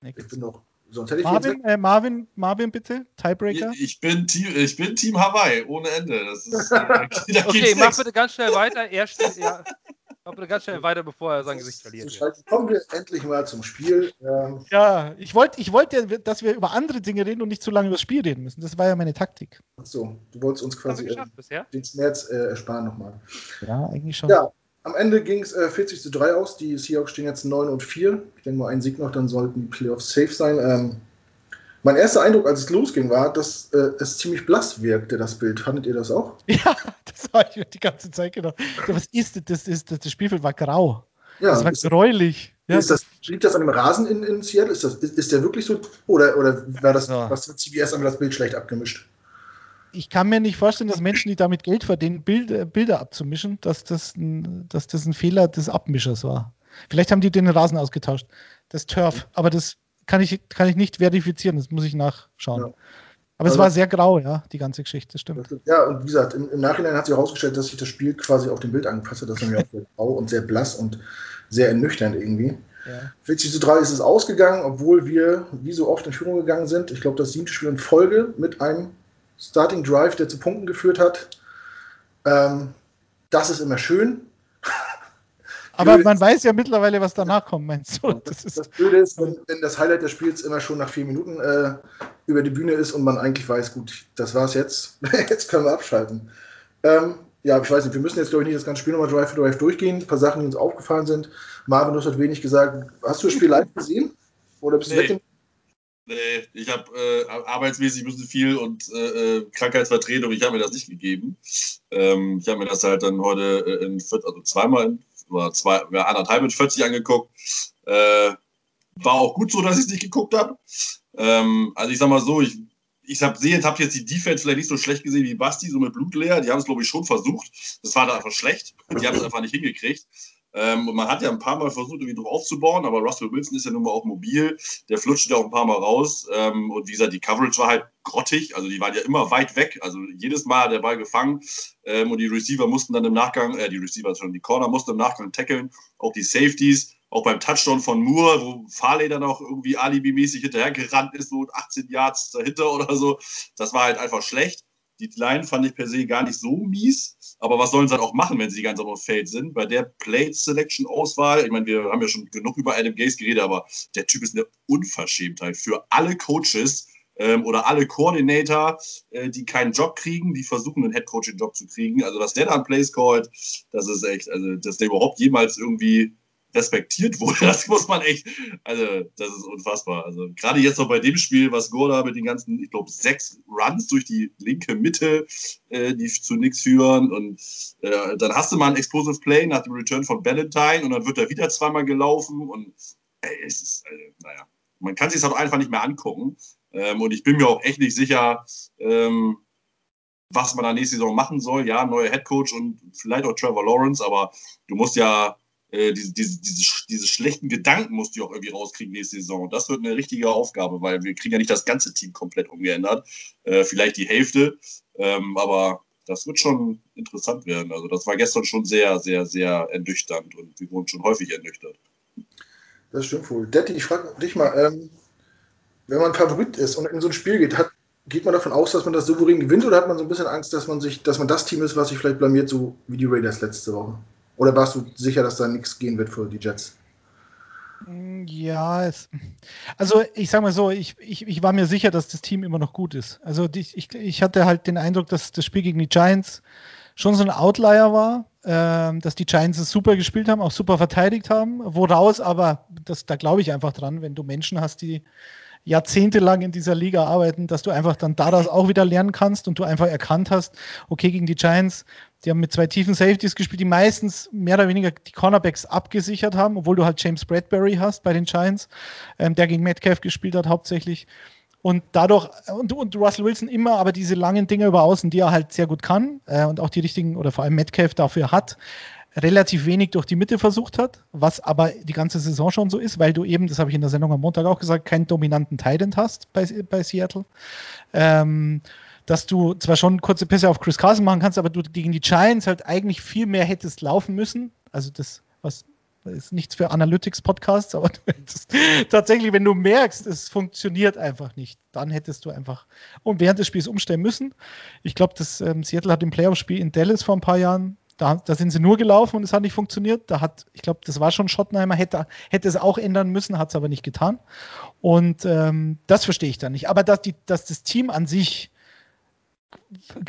Nee, ich bin noch. Sonst hätte ich Marvin, äh, Marvin, Marvin, bitte, Tiebreaker. Ich, ich, bin Team, ich bin Team Hawaii, ohne Ende. Das ist, da, da okay, mach bitte ganz schnell weiter. Er steht, ja, mach bitte ganz schnell weiter, bevor er sein Gesicht verliert. So, kommen wir endlich mal zum Spiel. Ähm, ja, ich wollte, ich wollt ja, dass wir über andere Dinge reden und nicht zu lange über das Spiel reden müssen. Das war ja meine Taktik. Achso, du wolltest uns quasi äh, den Schmerz äh, ersparen nochmal. Ja, eigentlich schon. Ja, am Ende ging es äh, 40 zu 3 aus. Die Seahawks stehen jetzt 9 und 4. Ich denke mal, ein Sieg noch, dann sollten die Playoffs safe sein. Ähm, mein erster Eindruck, als es losging, war, dass äh, es ziemlich blass wirkte, das Bild. Fandet ihr das auch? Ja, das habe ich mir die ganze Zeit gedacht. Was ist das? Das, das, das Spielfeld war grau. Ja, das war gräulich. Ja, ist das, liegt das an dem Rasen in, in Seattle? Ist, das, ist, ist der wirklich so? Oder, oder war das, ja. was hat CBS an das Bild schlecht abgemischt? ich kann mir nicht vorstellen, dass Menschen, die damit Geld verdienen, Bild, äh, Bilder abzumischen, dass das, ein, dass das ein Fehler des Abmischers war. Vielleicht haben die den Rasen ausgetauscht, das Turf, aber das kann ich, kann ich nicht verifizieren, das muss ich nachschauen. Ja. Aber also, es war sehr grau, ja, die ganze Geschichte, stimmt. Ja, und wie gesagt, im, im Nachhinein hat sich herausgestellt, dass sich das Spiel quasi auf dem Bild angepasst hat. Das ist nämlich auch sehr grau und sehr blass und sehr ernüchternd irgendwie. Ja. 40 zu 3 ist es ausgegangen, obwohl wir wie so oft in Führung gegangen sind. Ich glaube, das siebte Spiel in Folge mit einem Starting Drive, der zu Punkten geführt hat. Ähm, das ist immer schön. Aber man weiß ja mittlerweile, was danach kommt, meinst du? Das, das, das Blöde ist, wenn, wenn, das Highlight des Spiels immer schon nach vier Minuten äh, über die Bühne ist und man eigentlich weiß, gut, das war's jetzt, jetzt können wir abschalten. Ähm, ja, ich weiß nicht, wir müssen jetzt, glaube ich, nicht das ganze Spiel nochmal Drive for Drive durchgehen. Ein paar Sachen, die uns aufgefallen sind. Marvin, du hast wenig gesagt. Hast du das Spiel live gesehen? Oder bist nee. du weg? Nee, ich habe äh, arbeitsmäßig ein bisschen viel und äh, äh, Krankheitsvertretung, ich habe mir das nicht gegeben. Ähm, ich habe mir das halt dann heute äh, in also zweimal in, oder zwei, ja, anderthalb mit 40 angeguckt. Äh, war auch gut so, dass ich es nicht geguckt habe. Ähm, also ich sag mal so, ich, ich habe hab jetzt die Defense vielleicht nicht so schlecht gesehen wie Basti, so mit Blutleer. Die haben es, glaube ich, schon versucht. Das war da einfach schlecht. Die haben es einfach nicht hingekriegt. Ähm, und man hat ja ein paar Mal versucht, irgendwie drauf aufzubauen, aber Russell Wilson ist ja nun mal auch mobil. Der flutscht ja auch ein paar Mal raus. Ähm, und wie gesagt, die Coverage war halt grottig. Also die waren ja immer weit weg. Also jedes Mal hat der Ball gefangen. Ähm, und die Receiver mussten dann im Nachgang, äh, die Receiver schon, die Corner mussten im Nachgang tackeln. Auch die Safeties. Auch beim Touchdown von Moore, wo Farley dann auch irgendwie alibimäßig hinterhergerannt ist, so 18 Yards dahinter oder so. Das war halt einfach schlecht. Die Line fand ich per se gar nicht so mies. Aber was sollen sie dann auch machen, wenn sie die ganze Zeit auf dem Feld sind? Bei der Plate-Selection-Auswahl, ich meine, wir haben ja schon genug über Adam Gaze geredet, aber der Typ ist eine Unverschämtheit für alle Coaches ähm, oder alle Koordinator, äh, die keinen Job kriegen, die versuchen, einen Headcoaching-Job zu kriegen. Also, dass der da einen Place callt, das ist echt, also, dass der überhaupt jemals irgendwie respektiert wurde. Das muss man echt, also das ist unfassbar. Also gerade jetzt noch bei dem Spiel, was Gorda mit den ganzen, ich glaube, sechs Runs durch die linke Mitte, äh, die zu nichts führen und äh, dann hast du mal ein Explosive Play nach dem Return von Valentine und dann wird er wieder zweimal gelaufen und ey, es ist, äh, naja, man kann sich das halt einfach nicht mehr angucken ähm, und ich bin mir auch echt nicht sicher, ähm, was man da nächste Saison machen soll. Ja, neuer Headcoach und vielleicht auch Trevor Lawrence, aber du musst ja äh, diese, diese, diese, diese schlechten Gedanken musst du auch irgendwie rauskriegen nächste Saison. Das wird eine richtige Aufgabe, weil wir kriegen ja nicht das ganze Team komplett umgeändert. Äh, vielleicht die Hälfte, ähm, aber das wird schon interessant werden. Also das war gestern schon sehr, sehr, sehr ernüchternd und wir wurden schon häufig ernüchtert. Das stimmt wohl. Detti, ich frage dich mal, ähm, wenn man Favorit ist und in so ein Spiel geht, hat, geht man davon aus, dass man das souverän gewinnt oder hat man so ein bisschen Angst, dass man sich, dass man das Team ist, was sich vielleicht blamiert, so wie die Raiders letzte Woche? Oder warst du sicher, dass da nichts gehen wird für die Jets? Ja, es, also ich sage mal so, ich, ich, ich war mir sicher, dass das Team immer noch gut ist. Also ich, ich, ich hatte halt den Eindruck, dass das Spiel gegen die Giants schon so ein Outlier war, äh, dass die Giants es super gespielt haben, auch super verteidigt haben, woraus aber, das, da glaube ich einfach dran, wenn du Menschen hast, die jahrzehntelang in dieser Liga arbeiten, dass du einfach dann daraus auch wieder lernen kannst und du einfach erkannt hast, okay, gegen die Giants, die haben mit zwei tiefen Safeties gespielt, die meistens mehr oder weniger die Cornerbacks abgesichert haben, obwohl du halt James Bradbury hast bei den Giants, ähm, der gegen Metcalf gespielt hat hauptsächlich. Und dadurch, und, und Russell Wilson immer aber diese langen Dinge über außen, die er halt sehr gut kann äh, und auch die richtigen, oder vor allem Metcalf dafür hat, relativ wenig durch die Mitte versucht hat, was aber die ganze Saison schon so ist, weil du eben, das habe ich in der Sendung am Montag auch gesagt, keinen dominanten Titan hast bei, bei Seattle. Ähm, dass du zwar schon kurze Pässe auf Chris Carson machen kannst, aber du gegen die Giants halt eigentlich viel mehr hättest laufen müssen. Also das, was ist nichts für Analytics-Podcasts, aber tatsächlich, wenn du merkst, es funktioniert einfach nicht, dann hättest du einfach und während des Spiels umstellen müssen. Ich glaube, das ähm, Seattle hat im Playoff-Spiel in Dallas vor ein paar Jahren da, da, sind sie nur gelaufen und es hat nicht funktioniert. Da hat, ich glaube, das war schon Schottenheimer, hätte, hätte es auch ändern müssen, hat es aber nicht getan. Und ähm, das verstehe ich dann nicht. Aber dass, die, dass das Team an sich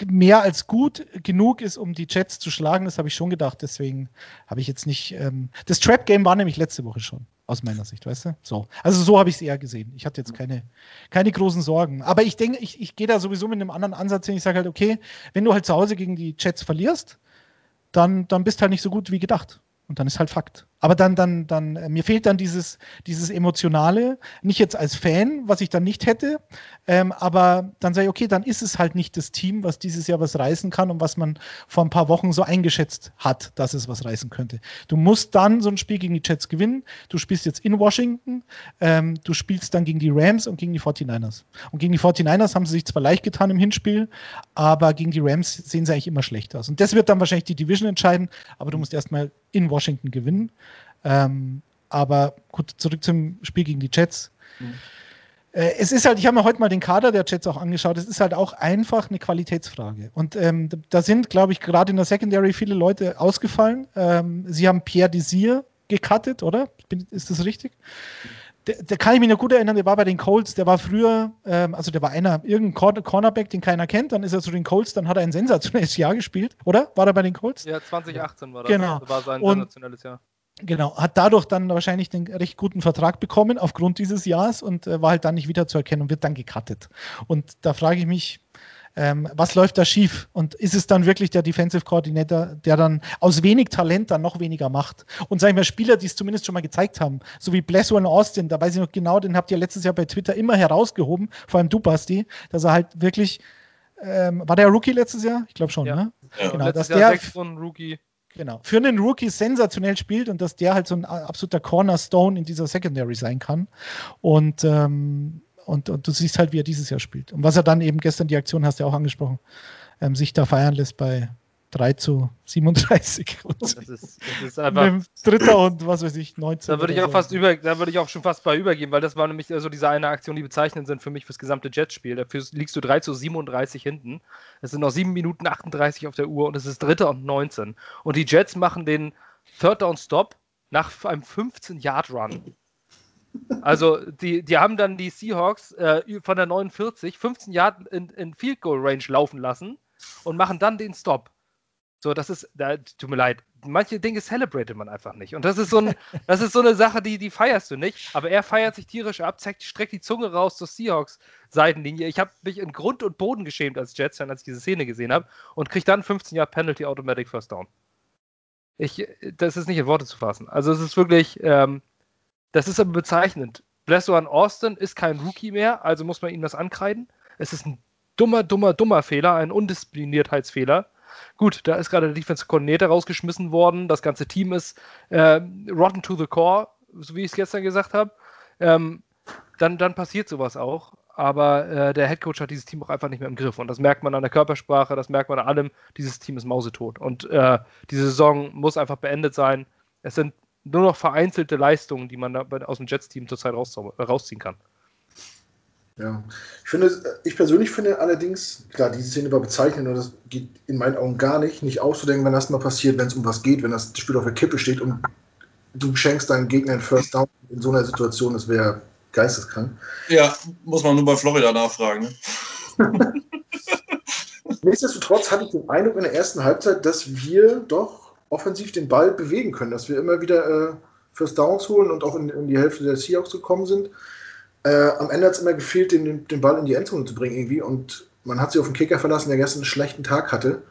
mehr als gut genug ist, um die Jets zu schlagen, das habe ich schon gedacht. Deswegen habe ich jetzt nicht. Ähm, das Trap-Game war nämlich letzte Woche schon, aus meiner Sicht, weißt du? So. Also so habe ich es eher gesehen. Ich hatte jetzt keine, keine großen Sorgen. Aber ich denke, ich, ich gehe da sowieso mit einem anderen Ansatz hin. Ich sage halt, okay, wenn du halt zu Hause gegen die Jets verlierst, dann, dann bist halt nicht so gut wie gedacht. Und dann ist halt Fakt. Aber dann, dann, dann, äh, mir fehlt dann dieses, dieses Emotionale, nicht jetzt als Fan, was ich dann nicht hätte, ähm, aber dann sage ich, okay, dann ist es halt nicht das Team, was dieses Jahr was reißen kann und was man vor ein paar Wochen so eingeschätzt hat, dass es was reißen könnte. Du musst dann so ein Spiel gegen die Jets gewinnen. Du spielst jetzt in Washington, ähm, du spielst dann gegen die Rams und gegen die 49ers. Und gegen die 49ers haben sie sich zwar leicht getan im Hinspiel, aber gegen die Rams sehen sie eigentlich immer schlecht aus. Und das wird dann wahrscheinlich die Division entscheiden, aber du musst erstmal in Washington gewinnen. Ähm, aber gut, zurück zum Spiel gegen die Jets. Mhm. Äh, es ist halt, ich habe mir heute mal den Kader der Jets auch angeschaut, es ist halt auch einfach eine Qualitätsfrage. Und ähm, da sind, glaube ich, gerade in der Secondary viele Leute ausgefallen. Ähm, sie haben Pierre Desir gecuttet, oder? Ist das richtig? Der, der, kann ich mich noch gut erinnern, der war bei den Colts, der war früher, ähm, also der war einer, irgendein Cornerback, den keiner kennt, dann ist er zu den Colts, dann hat er ein sensationelles Jahr gespielt, oder? War er bei den Colts? Ja, 2018 war das. Genau. Das war sein Und sensationelles Jahr. Genau, hat dadurch dann wahrscheinlich den recht guten Vertrag bekommen aufgrund dieses Jahres und äh, war halt dann nicht wiederzuerkennen und wird dann gecuttet. Und da frage ich mich, ähm, was läuft da schief? Und ist es dann wirklich der Defensive Coordinator, der dann aus wenig Talent dann noch weniger macht? Und sag ich mal, Spieler, die es zumindest schon mal gezeigt haben, so wie Blesswell Austin, da weiß ich noch genau, den habt ihr letztes Jahr bei Twitter immer herausgehoben, vor allem du, Basti, dass er halt wirklich, ähm, war der Rookie letztes Jahr? Ich glaube schon, ja. ne? Ja. Genau, Letztes dass Jahr der Rookie. Genau. Für einen Rookie sensationell spielt und dass der halt so ein absoluter Cornerstone in dieser Secondary sein kann. Und, ähm, und, und du siehst halt, wie er dieses Jahr spielt. Und was er dann eben gestern, die Aktion hast du ja auch angesprochen, ähm, sich da feiern lässt bei 3 zu 37. Und Das ist, das ist einfach. Dritter und was weiß ich, 19. Da würde ich auch so. fast über, da würde ich auch schon fast bei übergehen, weil das war nämlich so diese eine Aktion, die bezeichnend sind für mich fürs gesamte Jets-Spiel. Dafür liegst du 3 zu 37 hinten. Es sind noch 7 Minuten 38 auf der Uhr und es ist Dritter und 19. Und die Jets machen den Third Down Stop nach einem 15-Yard-Run. Also die, die haben dann die Seahawks äh, von der 49 15 Yard in, in Field Goal Range laufen lassen und machen dann den Stop. So, das ist, da, tut mir leid, manche Dinge celebratet man einfach nicht. Und das ist so, ein, das ist so eine Sache, die, die feierst du nicht. Aber er feiert sich tierisch ab, zeigt, streckt die Zunge raus zur Seahawks-Seitenlinie. Ich habe mich in Grund und Boden geschämt als Jets-Fan, als ich diese Szene gesehen habe. Und kriege dann 15 Jahre Penalty Automatic First Down. Ich, das ist nicht in Worte zu fassen. Also es ist wirklich, ähm, das ist aber bezeichnend. Blessoan Austin ist kein Rookie mehr, also muss man ihm das ankreiden. Es ist ein dummer, dummer, dummer Fehler, ein Undiszipliniertheitsfehler. Gut, da ist gerade der Defensive Coordinator rausgeschmissen worden. Das ganze Team ist äh, rotten to the core, so wie ich es gestern gesagt habe. Ähm, dann, dann passiert sowas auch. Aber äh, der Headcoach hat dieses Team auch einfach nicht mehr im Griff. Und das merkt man an der Körpersprache, das merkt man an allem. Dieses Team ist mausetot. Und äh, diese Saison muss einfach beendet sein. Es sind nur noch vereinzelte Leistungen, die man aus dem Jets-Team zurzeit rausziehen kann. Ja, ich finde, ich persönlich finde allerdings, klar, diese Szene war bezeichnend und das geht in meinen Augen gar nicht, nicht auszudenken, wenn das mal passiert, wenn es um was geht, wenn das Spiel auf der Kippe steht und du schenkst deinem Gegner einen First Down in so einer Situation, das wäre geisteskrank. Ja, muss man nur bei Florida nachfragen. Ne? Nichtsdestotrotz hatte ich den Eindruck in der ersten Halbzeit, dass wir doch offensiv den Ball bewegen können, dass wir immer wieder äh, First Downs holen und auch in, in die Hälfte der Seahawks gekommen sind. Äh, am Ende hat es immer gefehlt, den, den Ball in die Endzone zu bringen irgendwie und man hat sich auf den Kicker verlassen, der gestern einen schlechten Tag hatte.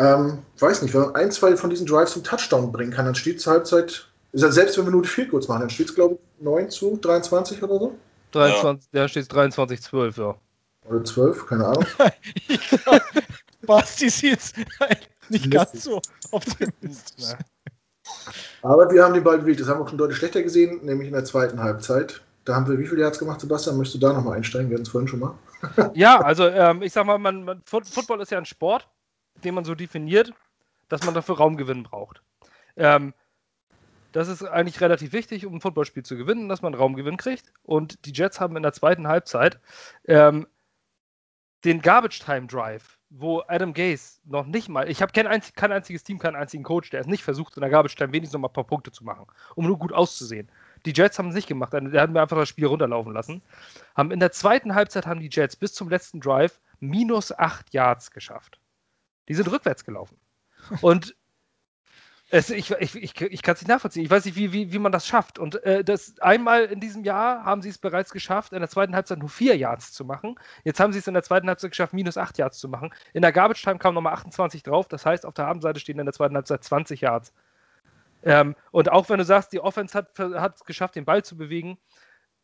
Ähm, weiß nicht, wenn man ein, zwei von diesen Drives zum Touchdown bringen kann, dann steht es Halbzeit, selbst wenn wir nur die Field Goals machen, dann steht es, glaube ich, 9 zu 23 oder so. 23, ja, steht 23, 12, ja. Oder 12, keine Ahnung. Basti sieht nicht ganz so optimistisch. Aber wir haben den Ball bewegt. Das haben wir auch schon deutlich schlechter gesehen, nämlich in der zweiten Halbzeit. Da haben wir wie viel Yards gemacht, Sebastian? Möchtest du da nochmal einsteigen? Wir hatten es vorhin schon mal. ja, also ähm, ich sag mal, man, man, Football ist ja ein Sport, den man so definiert, dass man dafür Raumgewinn braucht. Ähm, das ist eigentlich relativ wichtig, um ein Footballspiel zu gewinnen, dass man Raumgewinn kriegt. Und die Jets haben in der zweiten Halbzeit ähm, den Garbage Time Drive, wo Adam Gase noch nicht mal, ich habe kein, kein einziges Team, keinen einzigen Coach, der es nicht versucht, in der Garbage Time wenigstens noch mal ein paar Punkte zu machen, um nur gut auszusehen. Die Jets haben es nicht gemacht, der hat mir einfach das Spiel runterlaufen lassen. Haben in der zweiten Halbzeit haben die Jets bis zum letzten Drive minus 8 Yards geschafft. Die sind rückwärts gelaufen. Und es, ich, ich, ich, ich kann es nicht nachvollziehen. Ich weiß nicht, wie, wie, wie man das schafft. Und äh, das einmal in diesem Jahr haben sie es bereits geschafft, in der zweiten Halbzeit nur vier Yards zu machen. Jetzt haben sie es in der zweiten Halbzeit geschafft, minus acht Yards zu machen. In der Garbage Time kam nochmal 28 drauf. Das heißt, auf der Habenseite stehen in der zweiten Halbzeit 20 Yards. Ähm, und auch wenn du sagst, die Offense hat es geschafft, den Ball zu bewegen,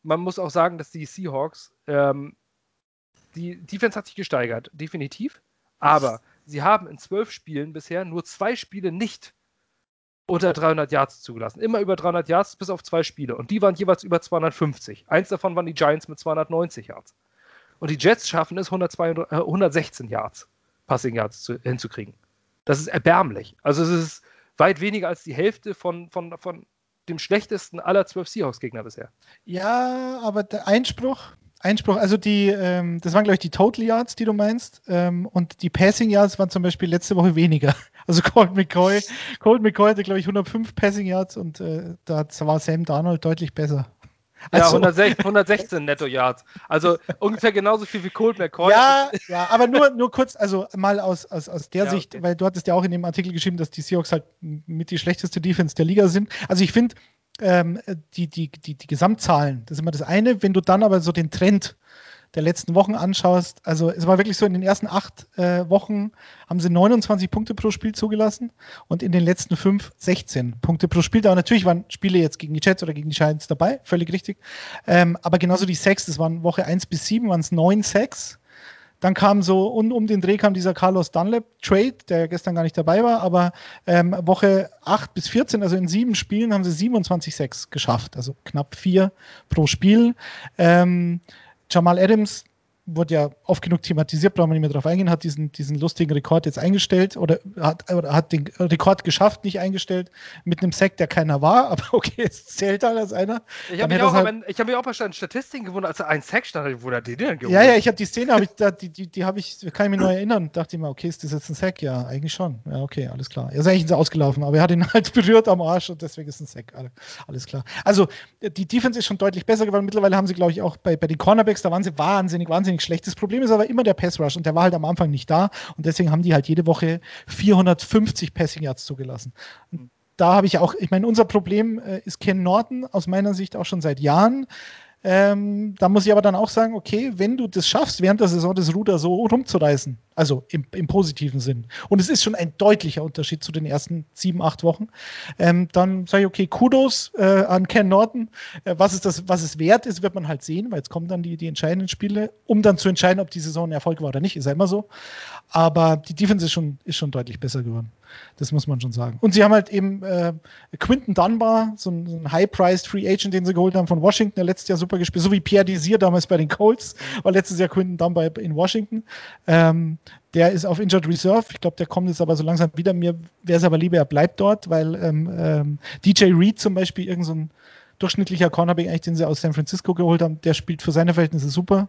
man muss auch sagen, dass die Seahawks, ähm, die Defense hat sich gesteigert, definitiv. Aber sie haben in zwölf Spielen bisher nur zwei Spiele nicht unter 300 Yards zugelassen. Immer über 300 Yards bis auf zwei Spiele. Und die waren jeweils über 250. Eins davon waren die Giants mit 290 Yards. Und die Jets schaffen es, 102, äh, 116 Yards, Passing Yards zu, hinzukriegen. Das ist erbärmlich. Also es ist weit weniger als die Hälfte von, von, von dem schlechtesten aller zwölf Seahawks-Gegner bisher. Ja, aber der Einspruch, Einspruch, also die, ähm, das waren glaube ich die Total Yards, die du meinst, ähm, und die Passing Yards waren zum Beispiel letzte Woche weniger. Also Colt McCoy, Colt McCoy hatte glaube ich 105 Passing Yards und äh, da war Sam Darnold deutlich besser. Also, ja, 116, 116 Netto Yards. Also ungefähr genauso viel wie Colt McCoy. Ja, ja, aber nur, nur kurz, also mal aus, aus, aus der ja, Sicht, okay. weil du hattest ja auch in dem Artikel geschrieben, dass die Seahawks halt mit die schlechteste Defense der Liga sind. Also ich finde, ähm, die, die, die, die Gesamtzahlen, das ist immer das eine. Wenn du dann aber so den Trend der letzten Wochen anschaust, also es war wirklich so, in den ersten acht äh, Wochen haben sie 29 Punkte pro Spiel zugelassen und in den letzten fünf 16 Punkte pro Spiel. Aber natürlich waren Spiele jetzt gegen die Jets oder gegen die Giants dabei, völlig richtig. Ähm, aber genauso die Sacks, das waren Woche 1 bis 7, waren es 9 Sacks. Dann kam so, und um den Dreh kam dieser Carlos Dunlap Trade, der gestern gar nicht dabei war, aber ähm, Woche 8 bis 14, also in sieben Spielen, haben sie 27 Sacks geschafft, also knapp vier pro Spiel. Ähm, Jamal Adams wurde ja oft genug thematisiert, brauchen wir nicht mehr drauf eingehen, hat diesen, diesen lustigen Rekord jetzt eingestellt oder hat, oder hat den Rekord geschafft, nicht eingestellt, mit einem Sack, der keiner war, aber okay, es zählt halt als einer. Ich habe mich, auch, halt, hab mich auch bei Statistiken gewundert, als er einen Sack stand, wo er den denn gewonnen Ja, ja, ich habe die Szene, hab ich, da, die, die, die habe ich, kann ich mich noch erinnern, dachte ich mir, okay, ist das jetzt ein Sack? Ja, eigentlich schon. Ja, okay, alles klar. Er ist eigentlich ausgelaufen, aber er hat ihn halt berührt am Arsch und deswegen ist ein Sack. Alles klar. Also, die Defense ist schon deutlich besser geworden. Mittlerweile haben sie, glaube ich, auch bei, bei den Cornerbacks, da waren sie wahnsinnig, wahnsinnig wahnsinnig schlecht. Das Problem ist aber immer der Pass Rush und der war halt am Anfang nicht da und deswegen haben die halt jede Woche 450 Passing Yards zugelassen. Und da habe ich auch, ich meine, unser Problem äh, ist Ken Norton aus meiner Sicht auch schon seit Jahren. Ähm, da muss ich aber dann auch sagen, okay, wenn du das schaffst, während der Saison das Ruder so rumzureißen, also im, im positiven Sinn, und es ist schon ein deutlicher Unterschied zu den ersten sieben, acht Wochen, ähm, dann sage ich, okay, Kudos äh, an Ken Norton. Äh, was, ist das, was es wert ist, wird man halt sehen, weil jetzt kommen dann die, die entscheidenden Spiele, um dann zu entscheiden, ob die Saison ein Erfolg war oder nicht, ist ja immer so. Aber die Defense ist schon, ist schon deutlich besser geworden. Das muss man schon sagen. Und sie haben halt eben äh, Quinton Dunbar, so ein, so ein High-Priced Free Agent, den sie geholt haben von Washington, der letztes Jahr super gespielt, so wie Pierre Desir damals bei den Colts, war letztes Jahr Quinton Dunbar in Washington. Ähm, der ist auf Injured Reserve. Ich glaube, der kommt jetzt aber so langsam wieder. Mir wäre es aber lieber, er bleibt dort, weil ähm, ähm, DJ Reed zum Beispiel, irgendein so durchschnittlicher Cornerback, eigentlich, den sie aus San Francisco geholt haben, der spielt für seine Verhältnisse super.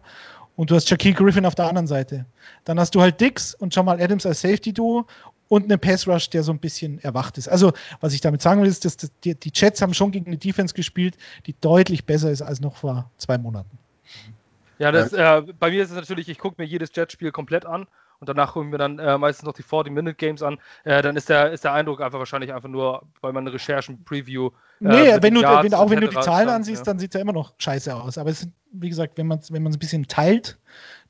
Und du hast Shaquille Griffin auf der anderen Seite. Dann hast du halt Dix und Jamal Adams als Safety-Duo und einen Pass Rush, der so ein bisschen erwacht ist. Also, was ich damit sagen will, ist, dass die, die Jets haben schon gegen eine Defense gespielt, die deutlich besser ist als noch vor zwei Monaten. Ja, das, äh, bei mir ist es natürlich, ich gucke mir jedes Jets-Spiel komplett an und danach gucken wir dann äh, meistens noch die 40-Minute-Games an, äh, dann ist der, ist der Eindruck einfach wahrscheinlich einfach nur, weil man eine Recherchen-Preview. Äh, nee, wenn du, wenn, auch wenn du die Zahlen stand, ansihst, ja. dann sieht es ja immer noch scheiße aus. Aber es, wie gesagt, wenn man es wenn ein bisschen teilt,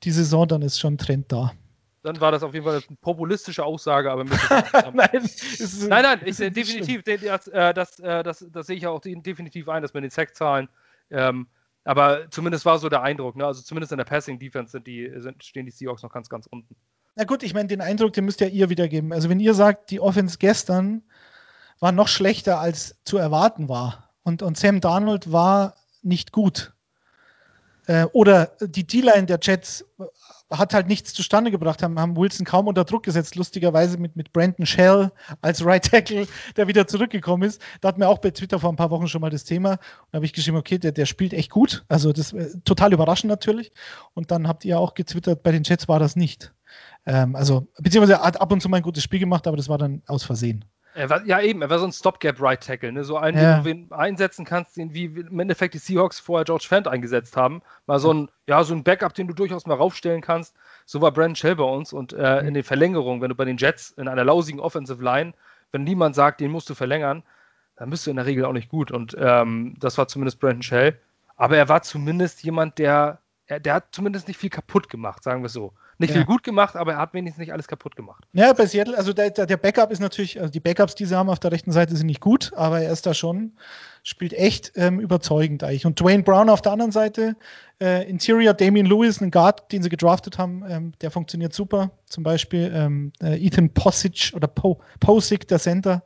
die Saison, dann ist schon ein Trend da dann war das auf jeden Fall eine populistische Aussage, aber nein, nein, nein, ich, definitiv, das, äh, das, äh, das, das, sehe ich auch definitiv ein, dass mit den Sackzahlen ähm, aber zumindest war so der Eindruck, ne? Also zumindest in der Passing Defense sind die, sind, stehen die Seahawks noch ganz, ganz unten. Na gut, ich meine, den Eindruck, den müsst ja ihr wiedergeben. Also wenn ihr sagt, die Offense gestern war noch schlechter als zu erwarten war und, und Sam Darnold war nicht gut. Äh, oder die D-Line der Jets hat halt nichts zustande gebracht, haben, haben Wilson kaum unter Druck gesetzt, lustigerweise mit, mit Brandon Shell als Right Tackle, der wieder zurückgekommen ist. Da hatten wir auch bei Twitter vor ein paar Wochen schon mal das Thema. Und da habe ich geschrieben, okay, der, der spielt echt gut. Also das äh, total überraschend natürlich. Und dann habt ihr auch getwittert, bei den Jets war das nicht. Ähm, also, beziehungsweise er hat ab und zu mal ein gutes Spiel gemacht, aber das war dann aus Versehen. Er war, ja, eben, er war so ein Stopgap-Right-Tackle, ne? so einen, ja. den du einsetzen kannst, den wie im Endeffekt die Seahawks vorher George Fant eingesetzt haben. Mal so ein, ja, so ein Backup, den du durchaus mal raufstellen kannst. So war Brandon Shell bei uns und äh, in den Verlängerungen, wenn du bei den Jets in einer lausigen Offensive Line, wenn niemand sagt, den musst du verlängern, dann bist du in der Regel auch nicht gut. Und ähm, das war zumindest Brandon Shell. Aber er war zumindest jemand, der, der hat zumindest nicht viel kaputt gemacht, sagen wir so nicht ja. viel gut gemacht, aber er hat wenigstens nicht alles kaputt gemacht. Ja, bei Seattle, also der, der Backup ist natürlich, also die Backups, die sie haben auf der rechten Seite, sind nicht gut, aber er ist da schon, spielt echt ähm, überzeugend eigentlich. Und Dwayne Brown auf der anderen Seite, äh, Interior Damien Lewis, ein Guard, den sie gedraftet haben, ähm, der funktioniert super. Zum Beispiel ähm, äh, Ethan Posic oder po Posic, der Center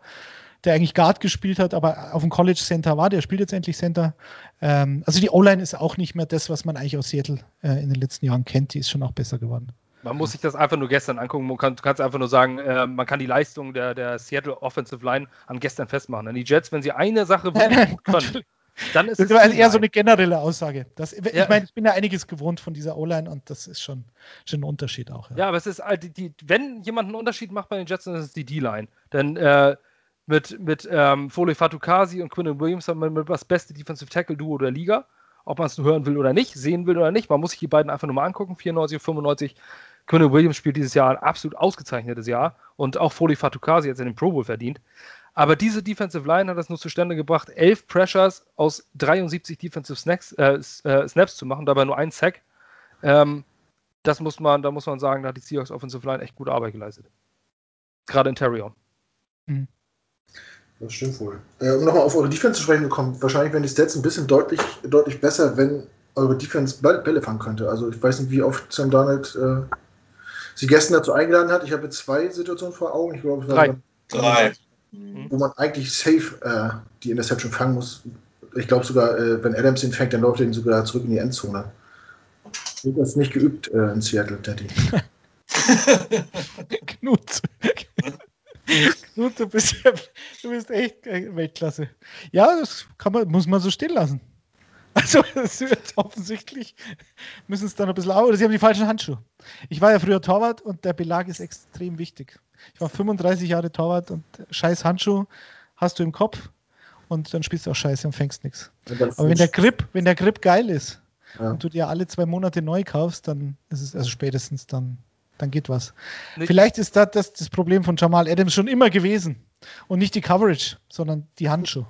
der eigentlich Guard gespielt hat, aber auf dem College Center war. Der spielt jetzt endlich Center. Ähm, also die O-Line ist auch nicht mehr das, was man eigentlich aus Seattle äh, in den letzten Jahren kennt. Die ist schon auch besser geworden. Man muss sich das einfach nur gestern angucken. Man kann, du kannst einfach nur sagen, äh, man kann die Leistung der, der Seattle Offensive Line an gestern festmachen. Denn die Jets, wenn sie eine Sache können, dann ist das es. Das eher so eine generelle Aussage. Das, ich ja. meine, ich bin ja einiges gewohnt von dieser O-Line und das ist schon, schon ein Unterschied auch. Ja, ja aber es ist, die, die, wenn jemand einen Unterschied macht bei den Jets, dann ist es die D-Line. Denn äh, mit, mit ähm, Foley Fatukasi und Quinn Williams haben wir das beste Defensive Tackle Duo der Liga. Ob man es hören will oder nicht, sehen will oder nicht. Man muss sich die beiden einfach nur mal angucken. 94 und 95 Quinn Williams spielt dieses Jahr ein absolut ausgezeichnetes Jahr und auch Foley Fatukasi jetzt in den Pro Bowl verdient. Aber diese Defensive Line hat es nur zustande gebracht, elf Pressures aus 73 Defensive Snacks, äh, äh, Snaps zu machen, dabei nur ein Sack. Ähm, das muss man, da muss man sagen, da hat die Seahawks Offensive Line echt gute Arbeit geleistet. Gerade in Terrion. Mhm. Das stimmt wohl. Äh, um nochmal auf eure Defense zu sprechen gekommen, wahrscheinlich wären die Stats ein bisschen deutlich, deutlich besser, wenn eure Defense Bälle fangen könnte. Also ich weiß nicht, wie oft Sam Donald äh, sie gestern dazu eingeladen hat. Ich habe jetzt zwei Situationen vor Augen. Ich glaube, war drei. Mhm. Wo man eigentlich safe äh, die Interception fangen muss. Ich glaube sogar, äh, wenn Adams ihn fängt, dann läuft er ihn sogar zurück in die Endzone. Wird das nicht geübt äh, in Seattle, Daddy? Knut. Knut, du bist, du bist echt Weltklasse. Ja, das kann man, muss man so stehen lassen. Also, es wird offensichtlich, müssen es dann ein bisschen auch, oder sie haben die falschen Handschuhe. Ich war ja früher Torwart und der Belag ist extrem wichtig. Ich war 35 Jahre Torwart und scheiß Handschuh hast du im Kopf und dann spielst du auch scheiße und fängst nichts. Aber wenn der Grip, wenn der Grip geil ist ja. und du dir alle zwei Monate neu kaufst, dann ist es, also spätestens dann, dann geht was. Nicht. Vielleicht ist das, das das Problem von Jamal Adams schon immer gewesen. Und nicht die Coverage, sondern die Handschuhe.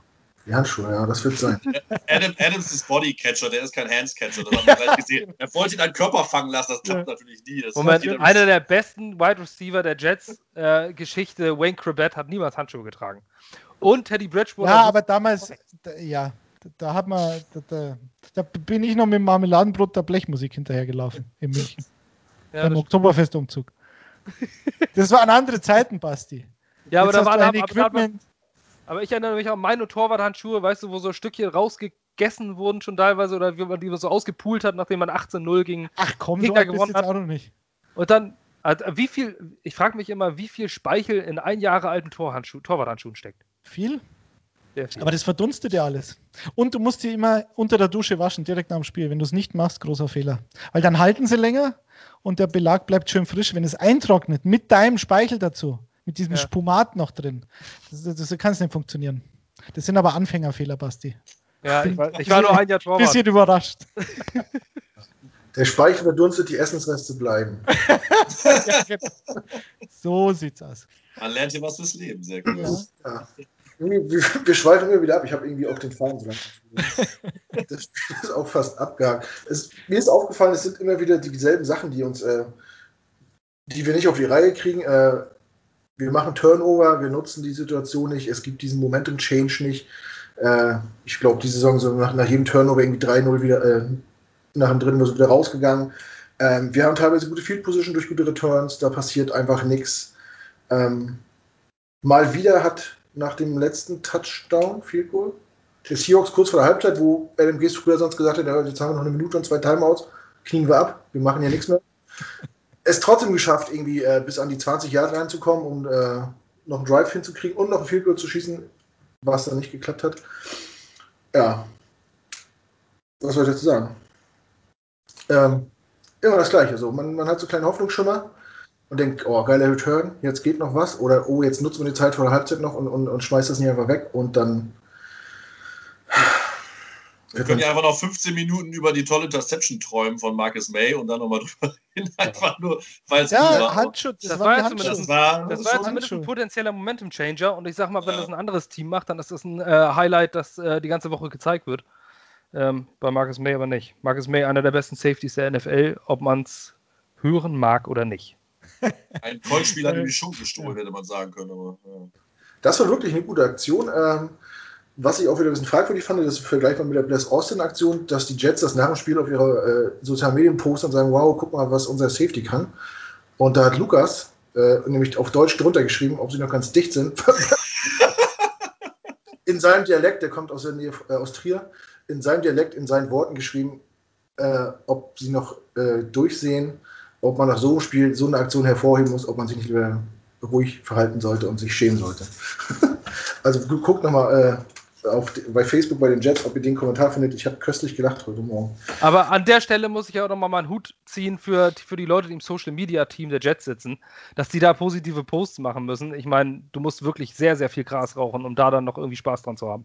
Die Handschuhe, ja, das wird sein. Adam, Adams ist Bodycatcher, der ist kein Handscatcher. Das haben wir gleich gesehen. Er wollte ihn an Körper fangen lassen, das klappt ja. natürlich nie. Das Moment, einer der besten Wide Receiver der Jets-Geschichte, äh, Wayne Crabett, hat niemals Handschuhe getragen. Und Teddy Bridgewater. Ja, aber damals, da, ja, da hat man, da, da, da, bin ich noch mit dem Marmeladenbrot der Blechmusik hinterhergelaufen in München. Ja, beim Oktoberfestumzug. Das waren andere Zeiten, Basti. Ja, aber da war ein Equipment. Aber ich erinnere mich an meine Torwarthandschuhe, weißt du, wo so Stückchen rausgegessen wurden schon teilweise oder wie man die so ausgepult hat, nachdem man 18-0 gegen Ach komm, Gegner so gewonnen hat. Auch noch nicht. Und dann, wie viel, ich frage mich immer, wie viel Speichel in ein Jahre alten Torhandschuh, Torwarthandschuhen steckt. Viel? viel? Aber das verdunstet ja alles. Und du musst die immer unter der Dusche waschen, direkt nach dem Spiel. Wenn du es nicht machst, großer Fehler. Weil dann halten sie länger und der Belag bleibt schön frisch. Wenn es eintrocknet, mit deinem Speichel dazu, mit diesem ja. Spumat noch drin. Das, das, das kann es nicht funktionieren. Das sind aber Anfängerfehler, Basti. Ja, ich war, ich war nur ein Jahr Torwart. Bisschen überrascht. Der Speichel verdunstet, die Essensreste bleiben. So sieht's aus. Man lernt hier was fürs Leben, sehr gut. Ja. Wir, schweifen immer wieder ab. Ich habe irgendwie auch den Faden so langsam. Das Spiel ist auch fast abgehakt. Es, mir ist aufgefallen, es sind immer wieder dieselben Sachen, die uns, äh, die wir nicht auf die Reihe kriegen. Äh, wir machen Turnover, wir nutzen die Situation nicht, es gibt diesen Momentum-Change nicht. Äh, ich glaube, die Saison so nach, nach jedem Turnover irgendwie 3-0 wieder, äh, nach dem dritten wieder rausgegangen. Ähm, wir haben teilweise gute Field Position durch gute Returns, da passiert einfach nichts. Ähm, mal wieder hat nach dem letzten Touchdown, Field Goal, der Seahawks kurz vor der Halbzeit, wo Gase früher sonst gesagt hat, jetzt haben wir noch eine Minute und zwei Timeouts, knien wir ab, wir machen ja nichts mehr. Es trotzdem geschafft, irgendwie äh, bis an die 20 Yard reinzukommen und äh, noch einen Drive hinzukriegen und noch ein Field zu schießen, was dann nicht geklappt hat. Ja. Was soll ich dazu sagen? Ähm, immer das Gleiche. So, man, man hat so kleine Hoffnungsschimmer und denkt, oh, geiler Return, jetzt geht noch was. Oder, oh, jetzt nutzen wir die Zeit vor der Halbzeit noch und, und, und schmeißt das nicht einfach weg. Und dann. Wir können ja einfach noch 15 Minuten über die tolle Interception träumen von Marcus May und dann nochmal drüber reden. Einfach nur, weil es Ja, war. Handschutz. Das war war ja Handschutz. Das war, Das war zumindest ein potenzieller Momentum-Changer und ich sag mal, wenn Ja. das ein anderes Team macht, dann ist das ein äh, Highlight, das äh, die ganze Woche gezeigt wird. Ähm, bei Marcus May aber nicht. Marcus May, einer der besten Safeties der NFL, ob man es hören mag oder nicht. ein College-Spieler hat ihm die Show gestohlen, hätte man sagen können. Aber, ja. Das war wirklich eine gute Aktion. Ähm, was ich auch wieder ein bisschen fragwürdig fand, das ist vergleichbar mit der Bless Austin-Aktion, dass die Jets das nach dem Spiel auf ihre äh, sozialen Medien posten und sagen, wow, guck mal, was unser Safety kann. Und da hat Lukas äh, nämlich auf Deutsch drunter geschrieben, ob sie noch ganz dicht sind. in seinem Dialekt, der kommt aus der Nähe äh, aus Trier, in seinem Dialekt, in seinen Worten geschrieben, äh, ob sie noch äh, durchsehen, ob man nach so einem Spiel so eine Aktion hervorheben muss, ob man sich nicht lieber ruhig verhalten sollte und sich schämen sollte. also gu- guckt nochmal äh, auf bei Facebook bei den Jets, ob ihr den Kommentar findet. Ich habe köstlich gelacht heute Morgen. Aber an der Stelle muss ich auch nochmal meinen Hut ziehen für, für die Leute, die im Social Media Team der Jets sitzen, dass die da positive Posts machen müssen. Ich meine, du musst wirklich sehr, sehr viel Gras rauchen, um da dann noch irgendwie Spaß dran zu haben.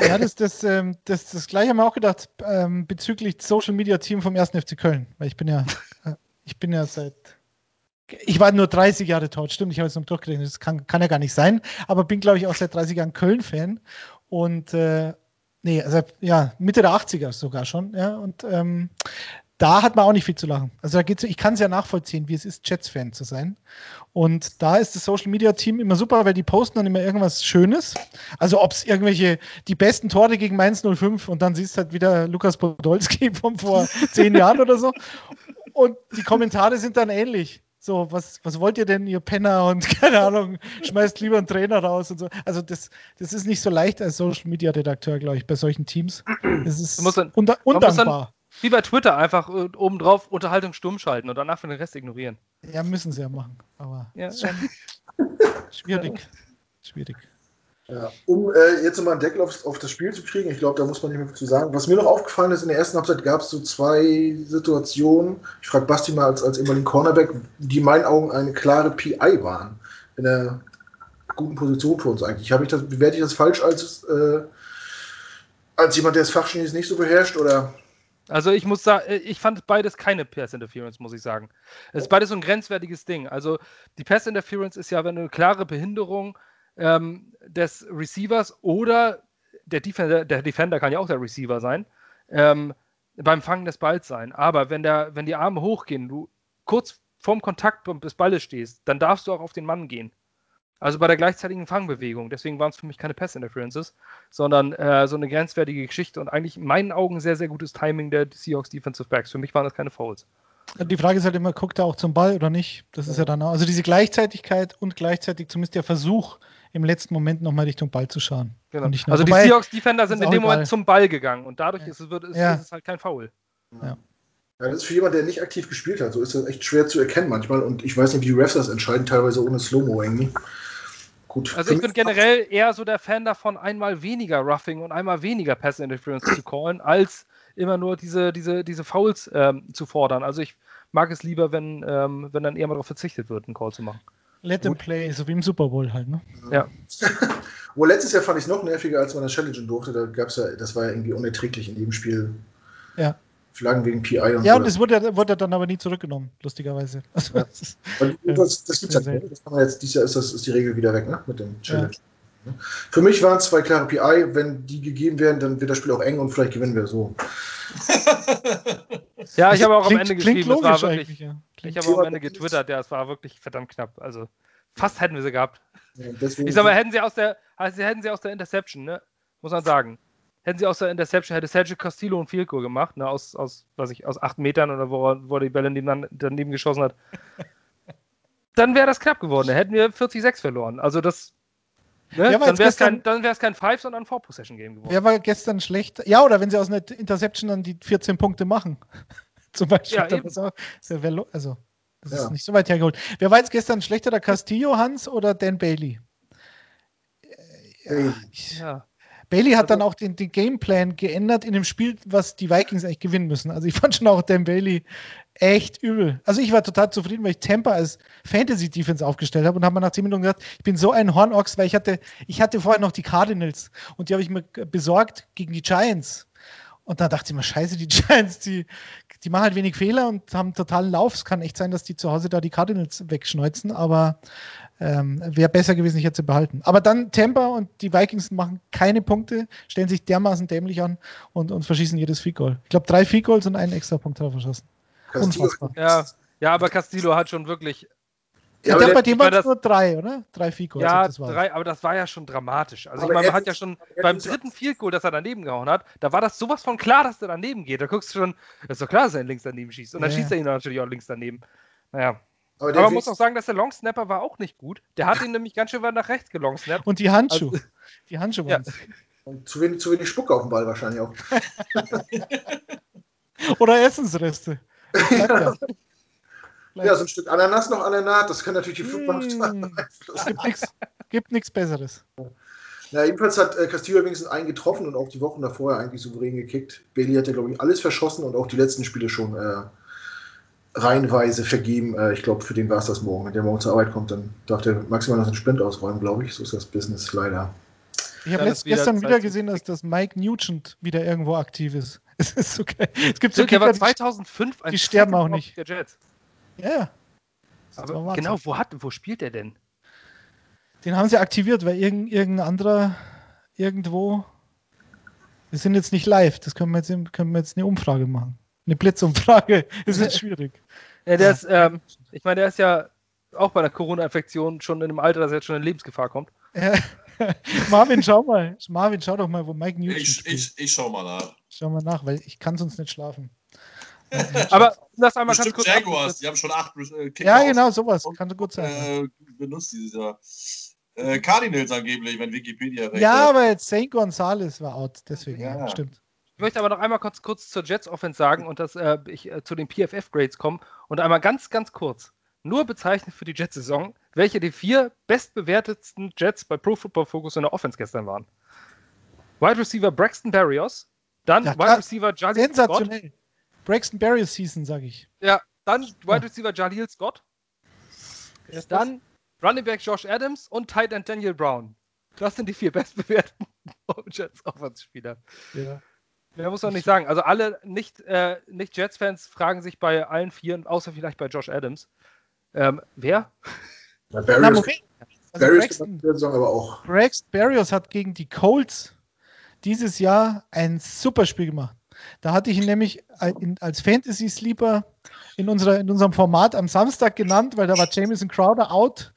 Ja, das, das, ähm, das, das gleiche haben wir auch gedacht ähm, bezüglich Social Media Team vom 1. FC Köln. Weil ich bin ja, äh, ich bin ja seit. Ich war nur 30 Jahre tot, stimmt, ich habe jetzt noch durchgerechnet, das kann, kann ja gar nicht sein, aber bin, glaube ich, auch seit 30 Jahren Köln-Fan. Und äh, nee, also ja, Mitte der 80er sogar schon, ja. Und ähm, da hat man auch nicht viel zu lachen. Also da geht's, ich kann es ja nachvollziehen, wie es ist, Jets-Fan zu sein. Und da ist das Social Media Team immer super, weil die posten dann immer irgendwas Schönes. Also ob es irgendwelche, die besten Tore gegen Mainz 05 und dann siehst du halt wieder Lukas Podolski von vor zehn Jahren oder so. Und die Kommentare sind dann ähnlich. So, was, was wollt ihr denn, ihr Penner? Und keine Ahnung, schmeißt lieber einen Trainer raus und so. Also das, das ist nicht so leicht als Social Media Redakteur, glaube ich, bei solchen Teams. Das ist muss dann- undankbar. Wie bei Twitter, einfach äh, obendrauf Unterhaltung stumm schalten und danach für den Rest ignorieren. Ja, müssen sie ja machen. Aber Ja. ist schon schwierig. Schwierig. Ja, um äh, jetzt nochmal einen Deckel auf, auf das Spiel zu kriegen, ich glaube, da muss man nicht mehr zu sagen. Was mir noch aufgefallen ist, in der ersten Halbzeit gab es so zwei Situationen. Ich frage Basti mal als, als ehemaligen Cornerback, die in meinen Augen eine klare PI waren. In einer guten Position für uns eigentlich. Habe ich das, bewerte ich das falsch als, äh, als jemand, der das Fachchinesisch nicht so beherrscht? Oder Also ich muss sagen, äh, ich fand beides keine Pass Interference, muss ich sagen. Es ist beides so ein grenzwertiges Ding. Also die Pass Interference ist ja wenn eine klare Behinderung ähm, des Receivers oder der Defender, der Defender kann ja auch der Receiver sein, ähm, beim Fangen des Balls sein. Aber wenn, der, wenn die Arme hochgehen, du kurz vorm Kontakt des Balles stehst, dann darfst du auch auf den Mann gehen. Also bei der gleichzeitigen Fangbewegung. Deswegen waren es für mich keine Pass Interferences, sondern äh, so eine grenzwertige Geschichte und eigentlich in meinen Augen sehr, sehr gutes Timing der Seahawks Defensive Backs. Für mich waren das keine Fouls. Die Frage ist halt immer, guckt er auch zum Ball oder nicht? Das ist ja dann auch, also diese Gleichzeitigkeit und gleichzeitig zumindest der Versuch, im letzten Moment nochmal Richtung Ball zu schauen. Genau. Und nicht nur- Also die Wobei- Seahawks Defender sind in dem Moment egal. zum Ball gegangen und dadurch Ja. ist, es, ist, Ja. ist es halt kein Foul. Ja, das ist für jemanden, der nicht aktiv gespielt hat. So ist das echt schwer zu erkennen manchmal. Und ich weiß nicht, wie die Refs das entscheiden, teilweise ohne Slow-Mo irgendwie. Gut. Also ich bin generell eher so der Fan davon, einmal weniger Roughing und einmal weniger Pass Interference zu callen, als immer nur diese, diese, diese Fouls ähm, zu fordern. Also ich mag es lieber, wenn, ähm, wenn dann eher mal darauf verzichtet wird, einen Call zu machen. Let them play, so wie im Super Bowl halt, ne? Ja. Wo letztes Jahr fand ich es noch nerviger, als man das challengen durfte. Da gab's ja, das war ja irgendwie unerträglich in jedem Spiel. Ja. Flaggen wegen PI und Ja, so. und es wurde, wurde dann aber nie zurückgenommen, lustigerweise. Also, Ja. das Ja, das, das gibt's sehr halt nicht. Das kann man jetzt, dieses Jahr ist, das, ist die Regel wieder weg, ne? Mit dem Challenge. Ne? Für mich waren es zwei klare PI. Wenn die gegeben werden, dann wird das Spiel auch eng und vielleicht gewinnen wir so. Ja, ich habe auch am klingt- Ende klingt geschrieben, es war wirklich. ja. Ich habe auch am Ende getwittert, ja, es war wirklich verdammt knapp. Also fast hätten wir sie gehabt. Ja, Ich sag mal, hätten sie aus der, also hätten sie aus der Interception, ne? Muss man sagen. Hätten sie aus der Interception, hätte Sergio Castillo ein Field Goal gemacht, ne? Aus, aus, weiß ich, aus acht Metern oder wo er, wo er die Bälle neben, daneben geschossen hat. Dann wäre das knapp geworden. Da hätten wir 40-6 verloren. Also das. Ne? Ja, dann wäre es gestern- kein, dann wär's kein Five, sondern ein Four-Possession-Game geworden. Wer war gestern schlecht? Ja, oder wenn sie aus einer Interception dann die 14 Punkte machen. Zum Beispiel. Ja, auch- das wär also, das Ja. ist nicht so weit hergeholt. Wer war jetzt gestern schlechter, der Castillo, Hans oder Dan Bailey? Ja. Bailey hat Also- dann auch den, den Gameplan geändert in dem Spiel, was die Vikings eigentlich gewinnen müssen. Also ich fand schon auch Dan Bailey echt übel. Also ich war total zufrieden, weil ich Tampa als Fantasy-Defense aufgestellt habe und habe mir nach 10 Minuten gesagt, ich bin so ein Hornochs, weil ich hatte, ich hatte vorher noch die Cardinals und die habe ich mir besorgt gegen die Giants. Und da dachte ich mir, scheiße, die Giants, die, die machen halt wenig Fehler und haben totalen Lauf. Es kann echt sein, dass die zu Hause da die Cardinals wegschneuzen, aber ähm, wäre besser gewesen, ich hätte sie behalten. Aber dann Tampa und die Vikings machen keine Punkte, stellen sich dermaßen dämlich an und, und verschießen jedes Field Goal. Ich glaube, drei Field Goals und einen extra Punkt er verschossen. Unfassbar. Ja, ja, aber Castillo hat schon wirklich. Ja, aber der, bei dem waren es nur drei, oder? Drei Field. Ja, drei, aber das war ja schon dramatisch. Also Aber ich meine, man hat ja schon beim dritten Field Goal, das er daneben gehauen hat, da war das sowas von klar, dass der daneben geht. Da guckst du schon, ist doch klar, dass er ihn links daneben schießt. Und dann Ja. schießt er ihn natürlich auch links daneben. Naja. Aber Aber man muss auch sagen, dass der Long Snapper war auch nicht gut. Der hat ihn nämlich ganz schön weit nach rechts gelong-snappt. Und die Handschuhe. Also- die Handschuhe Ja. waren's. zu, wenig, zu wenig Spucke auf dem Ball wahrscheinlich auch. Oder Essensreste. Ja. Ja, so ein Stück Ananas noch an der Naht, das kann natürlich die Flugmannschaft Mm, beeinflussen. gibt nichts Besseres. Na, jedenfalls hat äh, Castillo wenigstens einen getroffen und auch die Wochen davor eigentlich souverän gekickt. Bailey hat ja, glaube ich, alles verschossen und auch die letzten Spiele schon äh, reihenweise vergeben. Äh, ich glaube, für den war es das morgen. Wenn der morgen zur Arbeit kommt, dann darf der maximal noch einen Sprint ausräumen, glaube ich. So ist das Business leider. Ich habe gestern wieder gesehen, dass Kicken. das Mike Nugent wieder irgendwo aktiv ist. Es ist geil. Es gibt so der Kicker, die- 2005 ein die sterben auch nicht. Der Jets. Ja, Aber genau, wo, hat, wo spielt der denn? Den haben sie aktiviert, weil irgendein, irgendein anderer irgendwo. Wir sind jetzt nicht live, das können wir jetzt, können wir jetzt eine Umfrage machen. Eine Blitzumfrage. Das ist jetzt schwierig. Ja, der ist, ähm, ich meine, der ist ja auch bei einer Corona-Infektion schon in einem Alter, dass er jetzt schon in Lebensgefahr kommt. Ja. Marvin, schau mal. Marvin, schau doch mal, wo Mike Nugent Ich, spielt. ich, ich schau mal nach. Schau mal nach, weil ich kann sonst nicht schlafen. Aber das einmal ganz Bestimmt kurz Jaguars, die haben schon acht äh, Kicker Ja, genau, sowas. und, Kann gut sein. äh, benutzt dieses Jahr. Äh, Cardinals angeblich, wenn Wikipedia recht ja, hat. aber jetzt St. Gonzales war out, deswegen. Ja. Ja. stimmt. Ich möchte aber noch einmal kurz, kurz zur Jets Offense sagen und dass äh, ich äh, zu den PFF-Grades komme und einmal ganz, ganz kurz nur bezeichnen für die Jets-Saison, welche die vier bestbewertetsten Jets bei Pro Football Focus in der Offense gestern waren. Wide Receiver Braxton Berrios, dann Ja, Wide. Receiver Jalil Scott, Sensationell. Braxton Berrios Season, sage ich. ja, dann. Wide Receiver Jalil Scott, dann Running Back Josh Adams und Tight End Daniel Brown. Das sind die vier bestbewerteten Jets Offense-Spieler. Ja. Ja, muss man nicht sagen. Also alle nicht, äh, nicht fragen sich bei allen vier, außer vielleicht bei Josh Adams, ähm, wer? Ja, Na, Barrios, Moment. Also Barrios Braxton, in der Saison aber auch. Braxton Berrios hat gegen die Colts dieses Jahr ein super Spiel gemacht. Da hatte ich ihn nämlich in- als Fantasy-Sleeper in, unserer, in unserem Format am Samstag genannt, weil da war Jamison Crowder out,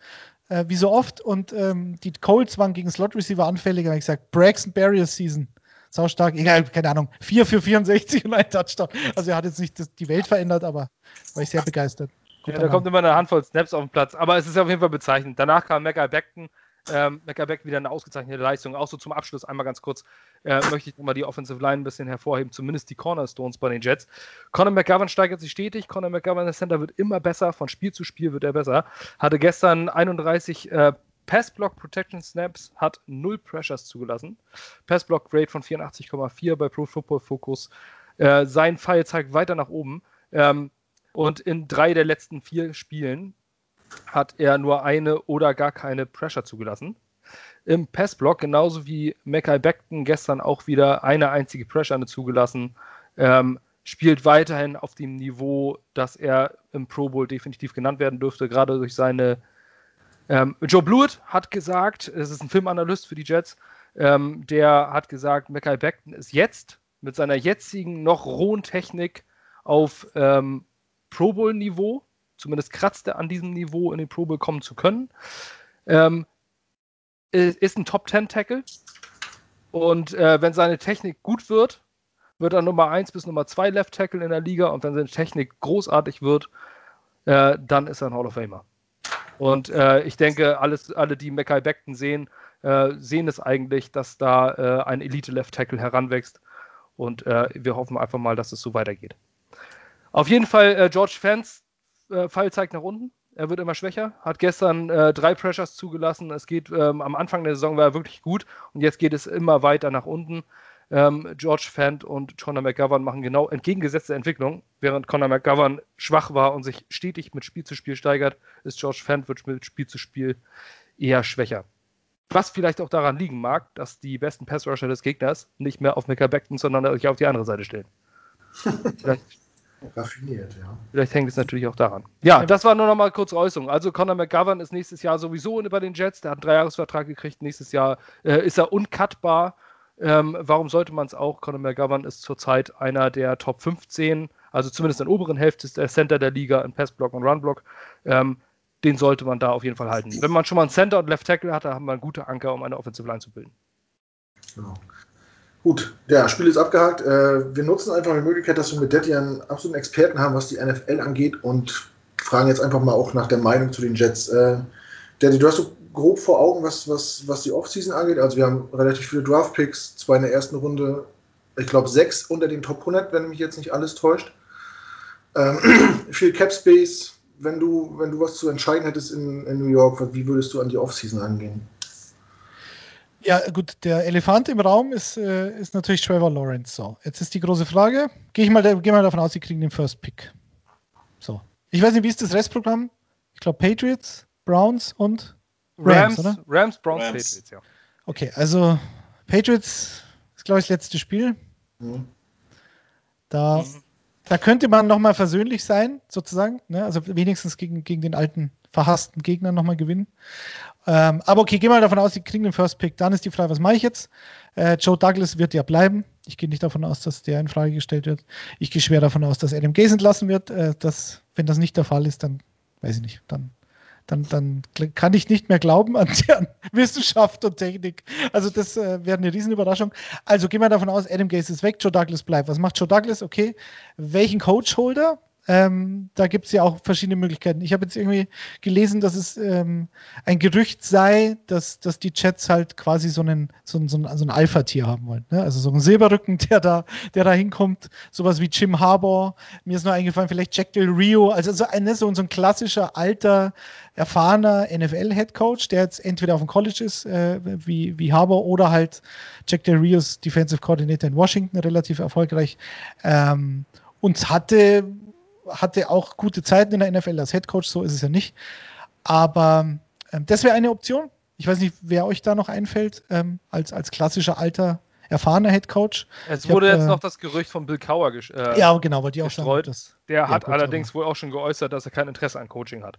äh, wie so oft, und ähm, die Colts waren gegen Slot-Receiver anfällig. Da habe ich gesagt, Braxton Berrios Season. Sau stark, egal, keine Ahnung, 4 für 64 und ein Touchdown. Also er hat jetzt nicht das, die Welt verändert, aber war ich sehr begeistert. Ja, Guter da kommt immer eine Handvoll Snaps auf den Platz. Aber es ist auf jeden Fall bezeichnend. Danach kam Mecca Beckton. Ähm, Mecca Beck wieder eine ausgezeichnete Leistung. Auch so zum Abschluss einmal ganz kurz äh, möchte ich nochmal die Offensive Line ein bisschen hervorheben, zumindest die Cornerstones bei den Jets. Conor McGovern steigert sich stetig. Conor McGovern, der Center, wird immer besser. Von Spiel zu Spiel wird er besser. Hatte gestern 31 äh, Pass-Block Protection Snaps, hat 0 Pressures zugelassen. Pass-Block Grade von 84,4 bei Pro Football Focus. Äh, sein Pfeil zeigt weiter nach oben. Ähm, und in drei der letzten vier Spielen hat er nur eine oder gar keine Pressure zugelassen. Im Passblock, genauso wie Mackay Beckton gestern auch wieder eine einzige Pressure zugelassen. Ähm, spielt weiterhin auf dem Niveau, dass er im Pro Bowl definitiv genannt werden dürfte, gerade durch seine. Ähm, Joe Blewett hat gesagt, es ist ein Filmanalyst für die Jets, ähm, der hat gesagt, Mackay Beckton ist jetzt mit seiner jetzigen noch rohen Technik auf ähm, Pro Bowl-Niveau, zumindest kratzt er an diesem Niveau in den Pro Bowl kommen zu können. Ähm, ist ein Top 10 Tackle und äh, wenn seine Technik gut wird, wird er Nummer 1 bis Nummer 2 Left Tackle in der Liga und wenn seine Technik großartig wird, äh, dann ist er ein Hall of Famer. Und äh, ich denke, alles, alle, die Mackay Beckton sehen, äh, sehen es eigentlich, dass da äh, ein Elite Left Tackle heranwächst. Und äh, wir hoffen einfach mal, dass es so weitergeht. Auf jeden Fall, George Fans Fall zeigt nach unten. Er wird immer schwächer, hat gestern drei Pressures zugelassen. Es geht ähm, am Anfang der Saison war er wirklich gut und jetzt geht es immer weiter nach unten. Ähm, George Fant und Conor McGovern machen genau entgegengesetzte Entwicklung. Während Conor McGovern schwach war und sich stetig mit Spiel zu Spiel steigert, ist George Fant mit Spiel zu Spiel eher schwächer. Was vielleicht auch daran liegen mag, dass die besten Passrusher des Gegners nicht mehr auf Micah Beckton, sondern auf die andere Seite stellen. vielleicht, Raffiniert, ja. Vielleicht hängt es natürlich auch daran. Ja, das war nur noch mal kurz Äußerung. Also Conor McGovern ist nächstes Jahr sowieso bei den Jets. Der hat einen Dreijahresvertrag gekriegt. Nächstes Jahr äh, ist er uncuttbar. Ähm, warum sollte man es auch? Conor McGovern ist zurzeit einer der Top 15, also zumindest in der oberen Hälfte ist der Center der Liga in Passblock und Runblock. Ähm, den sollte man da auf jeden Fall halten. Wenn man schon mal einen Center und Left Tackle hat, dann haben wir einen guten Anker, um eine Offensive Line zu bilden. Genau. Gut, ja, Spiel ist abgehakt. Äh, wir nutzen einfach die Möglichkeit, dass wir mit Detti einen absoluten Experten haben, was die NFL angeht und fragen jetzt einfach mal auch nach der Meinung zu den Jets. Äh, Detti, du hast so grob vor Augen, was, was, was die Offseason angeht. Also wir haben relativ viele Draft-Picks, zwei in der ersten Runde, ich glaube sechs unter den Top 100, wenn mich jetzt nicht alles täuscht. Ähm, viel Cap Space. Wenn du, wenn du was zu entscheiden hättest in, in New York, wie würdest du an die Offseason angehen? Ja, gut, der Elefant im Raum ist, äh, ist natürlich Trevor Lawrence. So, jetzt ist die große Frage. Gehe ich mal, geh mal davon aus, sie kriegen den First Pick. So. Ich weiß nicht, wie ist das Restprogramm? Ich glaube Patriots, Browns und Rams, Rams, oder? Rams, Browns, Rams. Patriots, ja. Okay, also Patriots ist, glaube ich, das letzte Spiel. Mhm. Da, mhm. Da könnte man nochmal versöhnlich sein, sozusagen. Ne? Also wenigstens gegen, gegen den alten, verhassten Gegner nochmal gewinnen. Ähm, aber okay, geh mal davon aus, sie kriegen den First Pick. Dann ist die Frage, was mache ich jetzt? Äh, Joe Douglas wird ja bleiben. Ich gehe nicht davon aus, dass der in Frage gestellt wird. Ich gehe schwer davon aus, dass Adam Gaze entlassen wird. Äh, dass, wenn das nicht der Fall ist, dann weiß ich nicht. Dann dann, dann kann ich nicht mehr glauben an deren Wissenschaft und Technik. Also das äh, wäre eine Riesenüberraschung. Also gehen wir davon aus, Adam Gaze ist weg, Joe Douglas bleibt. Was macht Joe Douglas? Okay, welchen Coach-Holder? Ähm, da gibt es ja auch verschiedene Möglichkeiten. Ich habe jetzt irgendwie gelesen, dass es ähm, ein Gerücht sei, dass, dass die Chats halt quasi so einen, so so einen, so einen Alpha-Tier haben wollen. Ne? Also so einen Silberrücken, der da, der da hinkommt. Sowas wie Jim Harbour. Mir ist nur eingefallen, vielleicht Jack Del Rio. Also so, ein, so, so ein klassischer, alter, erfahrener NFL-Headcoach, der jetzt entweder auf dem College ist, äh, wie, wie Harbour, oder halt Jack Del Rios Defensive Coordinator in Washington, relativ erfolgreich. Ähm, und hatte hatte auch gute Zeiten in der NFL als Headcoach, so ist es ja nicht. Aber ähm, das wäre eine Option. Ich weiß nicht, wer euch da noch einfällt, ähm, als, als klassischer alter, erfahrener Headcoach. Es wurde hab, jetzt äh, noch das Gerücht von Bill Cower äh, Ja, genau, weil die auch gestreut. Das, Der hat allerdings wohl auch schon geäußert, dass er kein Interesse an Coaching hat.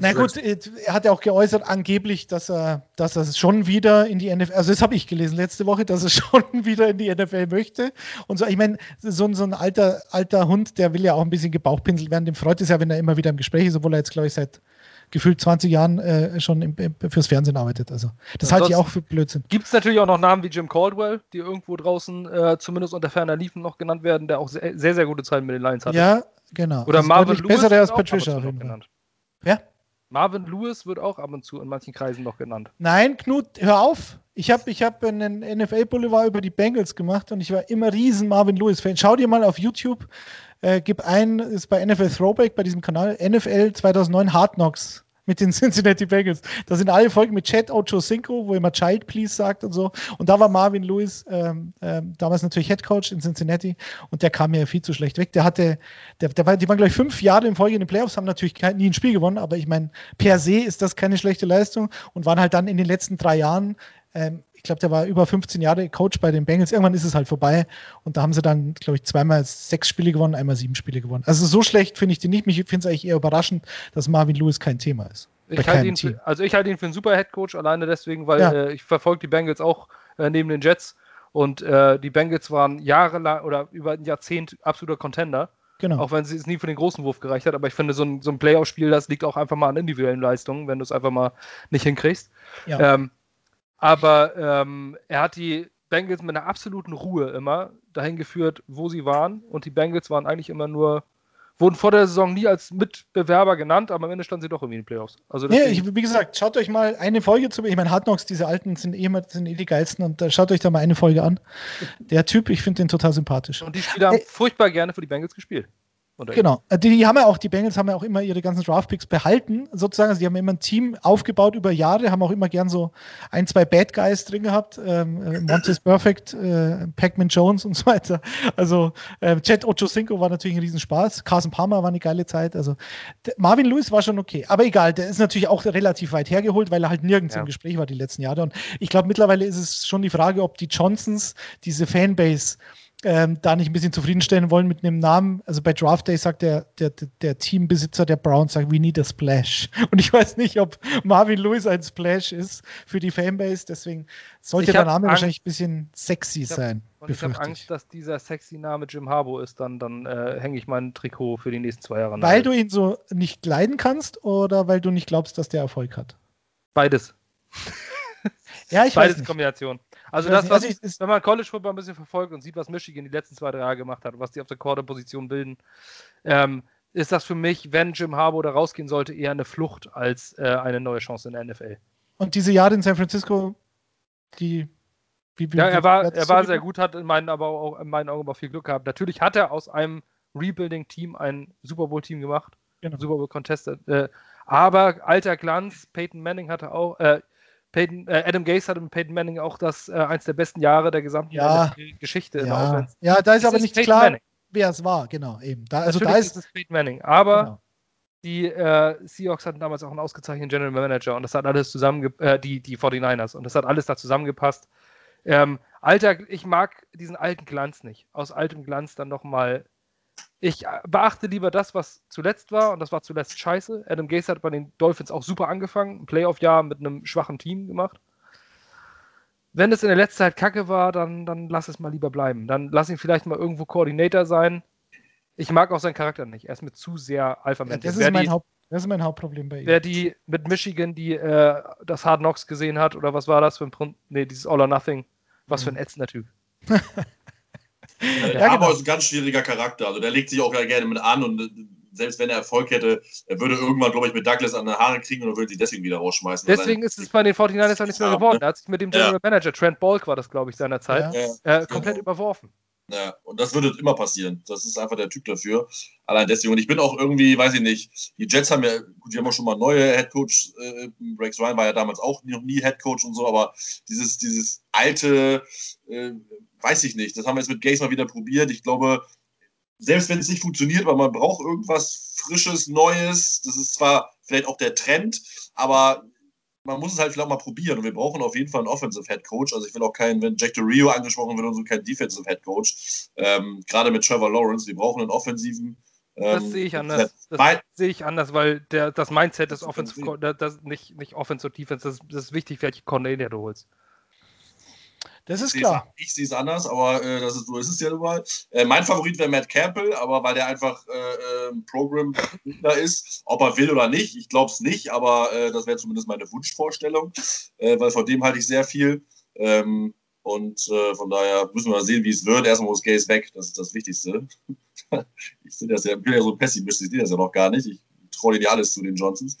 Na gut, äh, er hat ja auch geäußert, angeblich, dass er, dass er schon wieder in die NFL, also das habe ich gelesen letzte Woche, dass er schon wieder in die NFL möchte. Und so, ich meine, so, so, ein alter, alter Hund, der will ja auch ein bisschen gebauchpinselt werden. Dem freut es ja, wenn er immer wieder im Gespräch ist, obwohl er jetzt, glaube ich, seit gefühlt 20 Jahren äh, schon im, im, fürs Fernsehen arbeitet. Also das halte ich auch für Blödsinn. Gibt es natürlich auch noch Namen wie Jim Caldwell, die irgendwo draußen äh, zumindest unter ferner Liefen noch genannt werden, der auch sehr, sehr, sehr gute Zeiten mit den Lions hatte. Ja, genau. Oder also Marvin Lewis. Besser der als Patricia. Genannt. Ja? Marvin Lewis wird auch ab und zu in manchen Kreisen noch genannt. Nein, Knut, hör auf. Ich habe ich hab einen NFL-Boulevard über die Bengals gemacht und ich war immer riesen Marvin Lewis-Fan. Schau dir mal auf YouTube, äh, gib ein, ist bei NFL Throwback, bei diesem Kanal, NFL 2009 Hard Knocks mit den Cincinnati Bengals. Da sind alle Folgen mit Chad Ochocinco, wo immer Child Please sagt und so. Und da war Marvin Lewis ähm, ähm, damals natürlich Head Coach in Cincinnati und der kam mir viel zu schlecht weg. Der hatte, der, der war, die waren gleich fünf Jahre im Folge in den Playoffs, haben natürlich kein, nie ein Spiel gewonnen, aber ich meine, per se ist das keine schlechte Leistung und waren halt dann in den letzten drei Jahren ähm, ich glaube, der war über 15 Jahre Coach bei den Bengals. Irgendwann ist es halt vorbei. Und da haben sie dann, glaube ich, zweimal sechs Spiele gewonnen, einmal sieben Spiele gewonnen. Also so schlecht finde ich die nicht. Mich finde es eigentlich eher überraschend, dass Marvin Lewis kein Thema ist. Ich halte ihn für, also ich halte ihn für einen super Headcoach, alleine deswegen, weil ja. äh, ich verfolge die Bengals auch äh, neben den Jets. Und äh, die Bengals waren jahrelang oder über ein Jahrzehnt absoluter Contender. Genau. Auch wenn es nie für den großen Wurf gereicht hat. Aber ich finde, so ein, so ein Playoff-Spiel, das liegt auch einfach mal an individuellen Leistungen, wenn du es einfach mal nicht hinkriegst. Ja. Ähm, aber ähm, er hat die Bengals mit einer absoluten Ruhe immer dahin geführt, wo sie waren. Und die Bengals waren eigentlich immer nur wurden vor der Saison nie als Mitbewerber genannt, aber am Ende standen sie doch irgendwie in den Playoffs. Also nee, ich, wie gesagt, schaut euch mal eine Folge zu. Ich meine, Hard Knocks, diese alten sind eh, sind eh die geilsten und da schaut euch da mal eine Folge an. Der Typ, ich finde den total sympathisch. Und die Spieler haben furchtbar gerne für die Bengals gespielt. Genau. Äh, die, die, haben ja auch, die Bengals haben ja auch immer ihre ganzen Draftpicks behalten, sozusagen. Also die haben immer ein Team aufgebaut über Jahre, haben auch immer gern so ein, zwei Bad Guys drin gehabt. Ähm, äh, Montes Perfect, äh, Pac-Man Jones und so weiter. Also äh, Jet Ochocinco war natürlich ein Riesenspaß. Carson Palmer war eine geile Zeit. Also Marvin Lewis war schon okay. Aber egal, der ist natürlich auch relativ weit hergeholt, weil er halt nirgends ja. im Gespräch war die letzten Jahre. Und ich glaube, mittlerweile ist es schon die Frage, ob die Johnsons diese Fanbase ähm, da nicht ein bisschen zufriedenstellen wollen mit einem Namen. Also bei Draft Day sagt der, der, der Teambesitzer der Browns, sagt, we need a splash. Und ich weiß nicht, ob Marvin Lewis ein Splash ist für die Fanbase, deswegen sollte der Name Angst, wahrscheinlich ein bisschen sexy hab, sein. Und ich habe Angst, dass dieser sexy Name Jim Harbour ist, dann, dann äh, hänge ich mein Trikot für die nächsten zwei Jahre nach. Weil du ihn so nicht leiden kannst oder weil du nicht glaubst, dass der Erfolg hat? Beides. ja, ich Beides weiß nicht. Kombination. Also das, was, also ich, wenn man College Football ein bisschen verfolgt und sieht, was Michigan die letzten zwei, drei Jahre gemacht hat, was die auf der Quarterposition bilden, ähm, ist das für mich, wenn Jim Harbour da rausgehen sollte, eher eine Flucht als äh, eine neue Chance in der NFL. Und diese Jahre in San Francisco, die wie, wie, ja, er war, er war sehr gut, hat in meinen, aber auch, in meinen Augen aber viel Glück gehabt. Natürlich hat er aus einem Rebuilding-Team ein Super Bowl-Team gemacht, genau. Super Bowl-Contested. Äh, aber alter Glanz, Peyton Manning hatte auch, äh, Peyton, äh, Adam Gase hatte mit Peyton Manning auch das äh, eins der besten Jahre der gesamten ja, Geschichte ja. in der Offense. Ja, da ist das aber ist nicht Peyton klar, Manning. wer es war, genau, eben. Da, also da ist, ist es Peyton Manning, aber genau. die äh, Seahawks hatten damals auch einen ausgezeichneten General Manager und das hat alles zusammen, äh, die, die 49ers und das hat alles da zusammengepasst. Ähm, Alter, ich mag diesen alten Glanz nicht. Aus altem Glanz dann nochmal ich beachte lieber das, was zuletzt war, und das war zuletzt scheiße. Adam Gase hat bei den Dolphins auch super angefangen, ein Playoff-Jahr mit einem schwachen Team gemacht. Wenn es in der letzten Zeit kacke war, dann, dann lass es mal lieber bleiben. Dann lass ihn vielleicht mal irgendwo Koordinator sein. Ich mag auch seinen Charakter nicht. Er ist mir zu sehr alpha ja, das, ist mein Haupt, das ist mein Hauptproblem bei ihm. Wer die mit Michigan, die äh, das Hard Knocks gesehen hat, oder was war das für ein Print? Nee, dieses All or Nothing. Was mhm. für ein mhm. ätzender Typ. Ja, der ja, Harbour genau. ist ein ganz schwieriger Charakter. Also der legt sich auch gerne mit an und äh, selbst wenn er Erfolg hätte, er würde irgendwann, glaube ich, mit Douglas an die Haare kriegen und würde sich deswegen wieder rausschmeißen. Deswegen ist es bei den 49ers auch nicht mehr geworden. Er hat sich mit dem General ja. Manager, Trent Balk war das, glaube ich, seinerzeit, ja. äh, komplett genau. überworfen. Ja, und das würde immer passieren. Das ist einfach der Typ dafür. Allein deswegen. Und ich bin auch irgendwie, weiß ich nicht, die Jets haben ja, gut, die haben auch schon mal neue Headcoach. Äh, Rex Ryan war ja damals auch noch nie Headcoach und so, aber dieses, dieses alte, äh, weiß ich nicht. Das haben wir jetzt mit Gaze mal wieder probiert. Ich glaube, selbst wenn es nicht funktioniert, weil man braucht irgendwas Frisches, Neues. Das ist zwar vielleicht auch der Trend, aber man muss es halt vielleicht auch mal probieren. Und wir brauchen auf jeden Fall einen Offensive Head Coach. Also ich will auch keinen, wenn Jack Del Rio angesprochen wird und so, keinen Defensive Head Coach. Ähm, gerade mit Trevor Lawrence. Wir brauchen einen offensiven. Ähm, das sehe ich anders. Das sehe ich anders, weil der, das Mindset des Offensive, das nicht, nicht Offensive Defense, das, das ist wichtig, welche Coordinator du holst. Das ist klar. Ich sehe es anders, aber äh, das ist, so ist es ja nun mal. Äh, mein Favorit wäre Matt Campbell, aber weil der einfach äh, ähm, Program ist, ob er will oder nicht, ich glaube es nicht, aber äh, das wäre zumindest meine Wunschvorstellung, äh, weil von dem halte ich sehr viel. Ähm, und äh, von daher müssen wir mal sehen, wie es wird. Erstmal muss Gaze weg, das ist das Wichtigste. ich bin, das ja, bin ja so pessimistisch, ich sehe das ja noch gar nicht. Ich traue dir alles zu den Johnsons.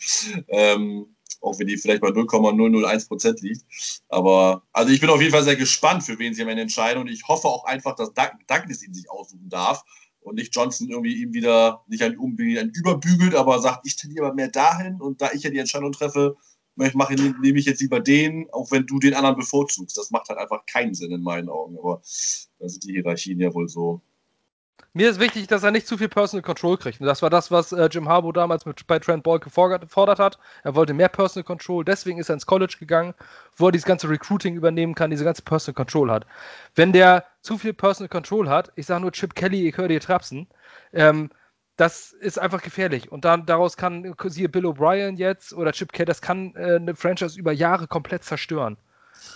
Ähm, auch wenn die vielleicht bei 0,001 Prozent liegt. Aber also ich bin auf jeden Fall sehr gespannt, für wen sie am Ende entscheiden und ich hoffe auch einfach, dass Douglas ihn sich aussuchen darf und nicht Johnson irgendwie ihm wieder nicht ein, ein überbügelt, aber sagt, ich tendiere mehr dahin und da ich ja die Entscheidung treffe, mache, nehme ich jetzt lieber den, auch wenn du den anderen bevorzugst. Das macht halt einfach keinen Sinn in meinen Augen, aber da sind die Hierarchien ja wohl so. Mir ist wichtig, dass er nicht zu viel Personal Control kriegt. Und das war das, was äh, Jim Harbaugh damals mit, bei Trent Ball gefordert hat. Er wollte mehr Personal Control, deswegen ist er ins College gegangen, wo er dieses ganze Recruiting übernehmen kann, diese ganze Personal Control hat. Wenn der zu viel Personal Control hat, ich sage nur Chip Kelly, ich höre dir trapsen, ähm, das ist einfach gefährlich. Und dann, daraus kann, siehe Bill O'Brien jetzt oder Chip Kelly, das kann äh, eine Franchise über Jahre komplett zerstören.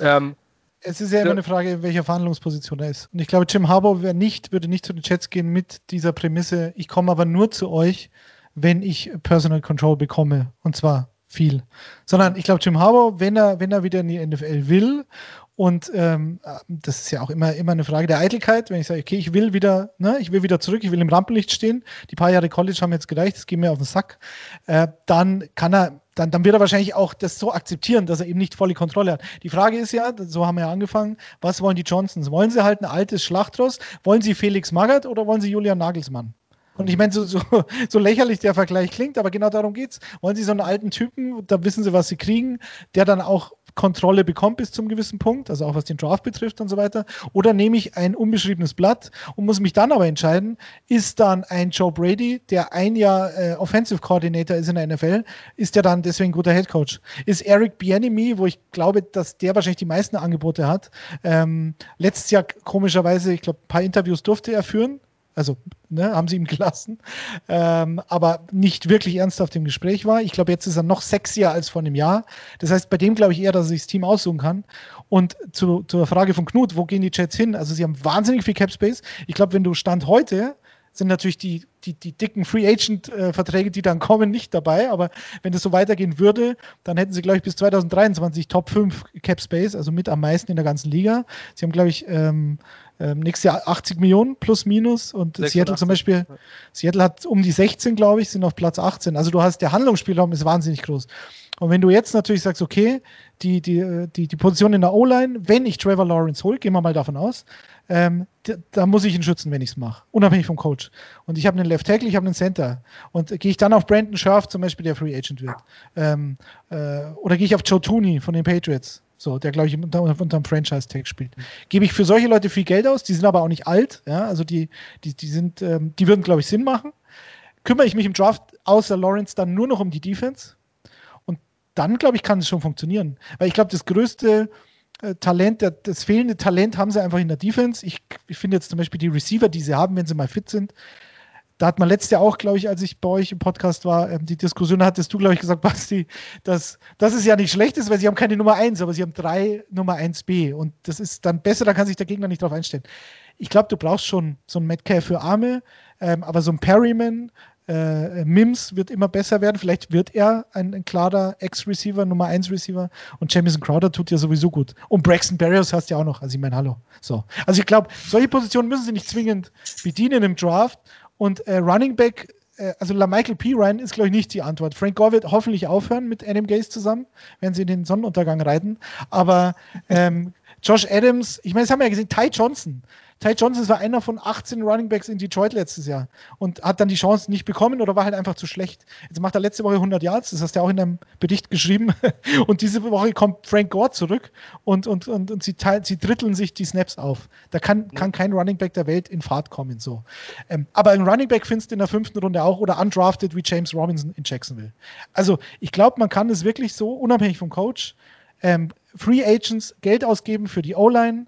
Ähm, es ist ja immer eine Frage, in welcher Verhandlungsposition er ist. Und ich glaube, Jim Harbour wäre nicht, würde nicht zu den Jets gehen mit dieser Prämisse, ich komme aber nur zu euch, wenn ich Personal Control bekomme. Und zwar viel. Sondern ich glaube, Jim Harbour, wenn er, wenn er wieder in die NFL will und ähm, das ist ja auch immer, immer eine Frage der Eitelkeit, wenn ich sage, okay, ich will wieder, ne, ich will wieder zurück, ich will im Rampenlicht stehen, die paar Jahre College haben jetzt gereicht, das geht mir auf den Sack, äh, dann kann er, dann, dann wird er wahrscheinlich auch das so akzeptieren, dass er eben nicht volle Kontrolle hat. Die Frage ist ja, so haben wir ja angefangen, was wollen die Johnsons? Wollen sie halt ein altes Schlachtross? Wollen sie Felix Magath oder wollen sie Julian Nagelsmann? Und ich meine, so, so, so, lächerlich der Vergleich klingt, aber genau darum geht es. Wollen Sie so einen alten Typen, da wissen Sie, was Sie kriegen, der dann auch Kontrolle bekommt bis zum gewissen Punkt, also auch was den Draft betrifft und so weiter. Oder nehme ich ein unbeschriebenes Blatt und muss mich dann aber entscheiden, ist dann ein Joe Brady, der ein Jahr äh, Offensive Coordinator ist in der NFL, ist der dann deswegen guter Head Coach? Ist Eric Bieniemy, wo ich glaube, dass der wahrscheinlich die meisten Angebote hat, ähm, letztes Jahr komischerweise, ich glaube, ein paar Interviews durfte er führen, also ne, haben sie ihm gelassen, ähm, aber nicht wirklich ernsthaft im Gespräch war. Ich glaube, jetzt ist er noch sexier als vor einem Jahr. Das heißt, bei dem glaube ich eher, dass er sich das Team aussuchen kann. Und zu, zur Frage von Knut, wo gehen die Jets hin? Also sie haben wahnsinnig viel Cap Space. Ich glaube, wenn du Stand heute sind natürlich die, die, die dicken Free Agent-Verträge, die dann kommen, nicht dabei. Aber wenn das so weitergehen würde, dann hätten sie, glaube ich, bis 2023 Top 5 Cap Space, also mit am meisten in der ganzen Liga. Sie haben, glaube ich, ähm, ähm, nächstes Jahr 80 Millionen plus minus und 86. Seattle zum Beispiel, Seattle hat um die 16, glaube ich, sind auf Platz 18. Also du hast, der Handlungsspielraum ist wahnsinnig groß. Und wenn du jetzt natürlich sagst, okay, die, die, die, die Position in der O-Line, wenn ich Trevor Lawrence hole, gehen wir mal davon aus, ähm, da muss ich ihn schützen, wenn ich es mache, unabhängig vom Coach. Und ich habe einen Left Tackle, ich habe einen Center. Und gehe ich dann auf Brandon Scherf zum Beispiel, der Free Agent wird, ähm, äh, oder gehe ich auf Joe Tooney von den Patriots, so, der, glaube ich, unter, unter einem Franchise-Tag spielt. Gebe ich für solche Leute viel Geld aus, die sind aber auch nicht alt, ja, also die, die, die sind, ähm, die würden, glaube ich, Sinn machen. Kümmere ich mich im Draft außer Lawrence dann nur noch um die Defense und dann, glaube ich, kann es schon funktionieren. Weil ich glaube, das größte Talent, das fehlende Talent haben sie einfach in der Defense. Ich, ich finde jetzt zum Beispiel die Receiver, die sie haben, wenn sie mal fit sind, da hat man letztes Jahr auch, glaube ich, als ich bei euch im Podcast war, ähm, die Diskussion hattest du, glaube ich, gesagt, Basti, dass das ist ja nicht schlecht ist, weil sie haben keine Nummer 1, aber sie haben drei Nummer 1b und das ist dann besser, da kann sich der Gegner nicht drauf einstellen. Ich glaube, du brauchst schon so einen Metcalf für Arme, ähm, aber so ein Perryman, äh, Mims wird immer besser werden. Vielleicht wird er ein, ein klarer Ex-Receiver, Nummer 1 Receiver. Und Jamison Crowder tut ja sowieso gut. Und Braxton Berrios hast du ja auch noch. Also ich meine, hallo. So. Also ich glaube, solche Positionen müssen sie nicht zwingend bedienen im Draft. Und äh, Running Back, äh, also Michael P. Ryan ist, glaube ich, nicht die Antwort. Frank Gore wird hoffentlich aufhören mit Adam Gaze zusammen, wenn sie in den Sonnenuntergang reiten. Aber ähm, Josh Adams, ich meine, das haben wir ja gesehen, Ty Johnson. Ty Johnson war einer von 18 Runningbacks in Detroit letztes Jahr und hat dann die Chance nicht bekommen oder war halt einfach zu schlecht. Jetzt macht er letzte Woche 100 Yards, das hast du ja auch in einem Bericht geschrieben. Und diese Woche kommt Frank Gore zurück und, und, und, und sie, teilen, sie dritteln sich die Snaps auf. Da kann, kann kein Runningback der Welt in Fahrt kommen. So. Ähm, aber ein Runningback findest du in der fünften Runde auch oder undrafted wie James Robinson in Jacksonville. Also ich glaube, man kann es wirklich so, unabhängig vom Coach, ähm, Free Agents Geld ausgeben für die O-Line,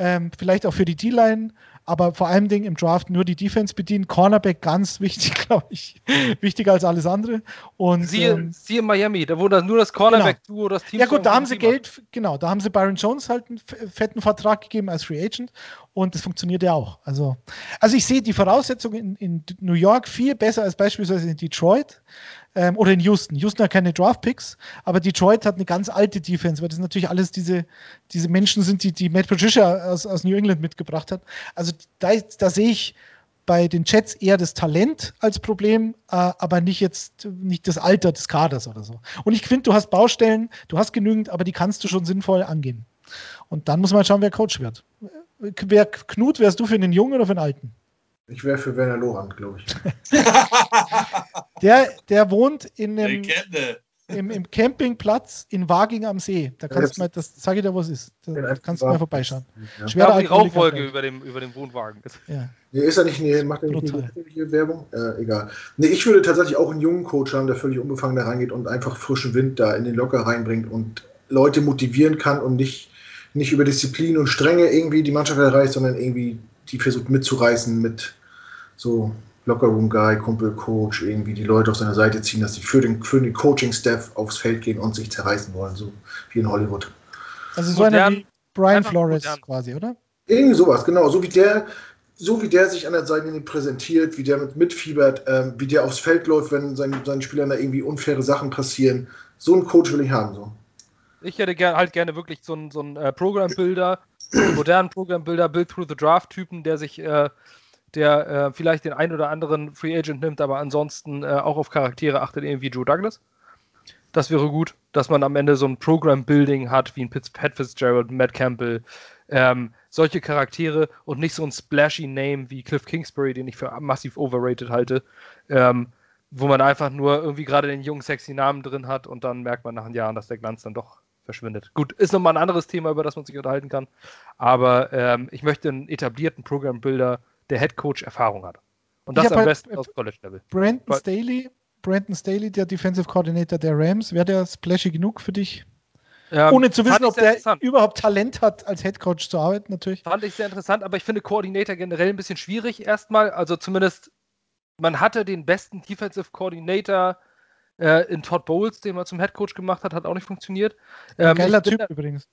ähm, vielleicht auch für die D-Line, aber vor allem Dingen im Draft nur die Defense bedienen. Cornerback ganz wichtig, glaube ich. Wichtiger als alles andere. Und, siehe, ähm, siehe Miami, da wurde nur das Cornerback-Duo, genau. das Team. Ja, gut, da haben sie Geld, genau, da haben sie Byron Jones halt einen fetten Vertrag gegeben als Free Agent und das funktioniert ja auch. Also, also ich sehe die Voraussetzungen in, in New York viel besser als beispielsweise in Detroit ähm, oder in Houston. Houston hat keine Draft-Picks, aber Detroit hat eine ganz alte Defense, weil das natürlich alles diese, diese Menschen sind, die, die Matt Patricia aus, aus New England mitgebracht hat. Also da, da sehe ich bei den Jets eher das Talent als Problem, äh, aber nicht jetzt nicht das Alter des Kaders oder so. Und ich finde, du hast Baustellen, du hast genügend, aber die kannst du schon sinnvoll angehen. Und dann muss man schauen, wer Coach wird. Wer Knut, wärst du für einen Jungen oder für einen Alten? Ich wäre für Werner Lorand, glaube ich. der, der wohnt in dem. Legende. im, im Campingplatz in Waging am See. Da kannst du mal, das sage ich dir, was ist. Da kannst du mal vorbeischauen. Ja. Schwerer da, die Rauchwolke über dem, über dem Wohnwagen ist. Ja. Nee, ist er nicht, nee, macht er nicht eine Werbung? Äh, egal. Nee, ich würde tatsächlich auch einen jungen Coach haben, der völlig unbefangen da reingeht und einfach frischen Wind da in den Locker reinbringt und Leute motivieren kann und nicht, nicht über Disziplin und Strenge irgendwie die Mannschaft erreicht, sondern irgendwie die versucht mitzureißen mit so Lockerroom-Guy, Kumpel, Coach, irgendwie die Leute auf seine Seite ziehen, dass sie für den, für den Coaching-Staff aufs Feld gehen und sich zerreißen wollen, so wie in Hollywood. Also so einer wie Brian Flores modern. quasi, oder? Irgendwie sowas, genau. So wie der, so wie der sich an der Seite präsentiert, wie der mit mitfiebert, ähm, wie der aufs Feld läuft, wenn seinen, seinen Spielern da irgendwie unfaire Sachen passieren. So einen Coach will ich haben. So. Ich hätte gern, halt gerne wirklich so einen, so einen äh, Program-Builder, modernen Program-Builder, Build-Through-the-Draft-Typen, der sich äh, der äh, vielleicht den ein oder anderen Free Agent nimmt, aber ansonsten äh, auch auf Charaktere achtet, irgendwie Joe Douglas. Das wäre gut, dass man am Ende so ein Program-Building hat, wie ein Pat Fitzgerald, Matt Campbell, ähm, solche Charaktere und nicht so ein splashy Name wie Cliff Kingsbury, den ich für massiv overrated halte, ähm, wo man einfach nur irgendwie gerade den jungen, sexy Namen drin hat und dann merkt man nach ein Jahren, dass der Glanz dann doch verschwindet. Gut, ist nochmal ein anderes Thema, über das man sich unterhalten kann, aber ähm, ich möchte einen etablierten Program-Builder, der Head Coach Erfahrung hat. Und das am halt, besten aus College-Level. Brandon Staley, Brandon Staley, der Defensive Coordinator der Rams, wäre der splashy genug für dich? Ähm, Ohne zu wissen, ob der überhaupt Talent hat, als Head Coach zu arbeiten, natürlich. Fand ich sehr interessant, aber ich finde Coordinator generell ein bisschen schwierig erstmal. Also zumindest, man hatte den besten Defensive Coordinator äh, in Todd Bowles, den man zum Head Coach gemacht hat, hat auch nicht funktioniert. Ähm, geiler Typ da, übrigens.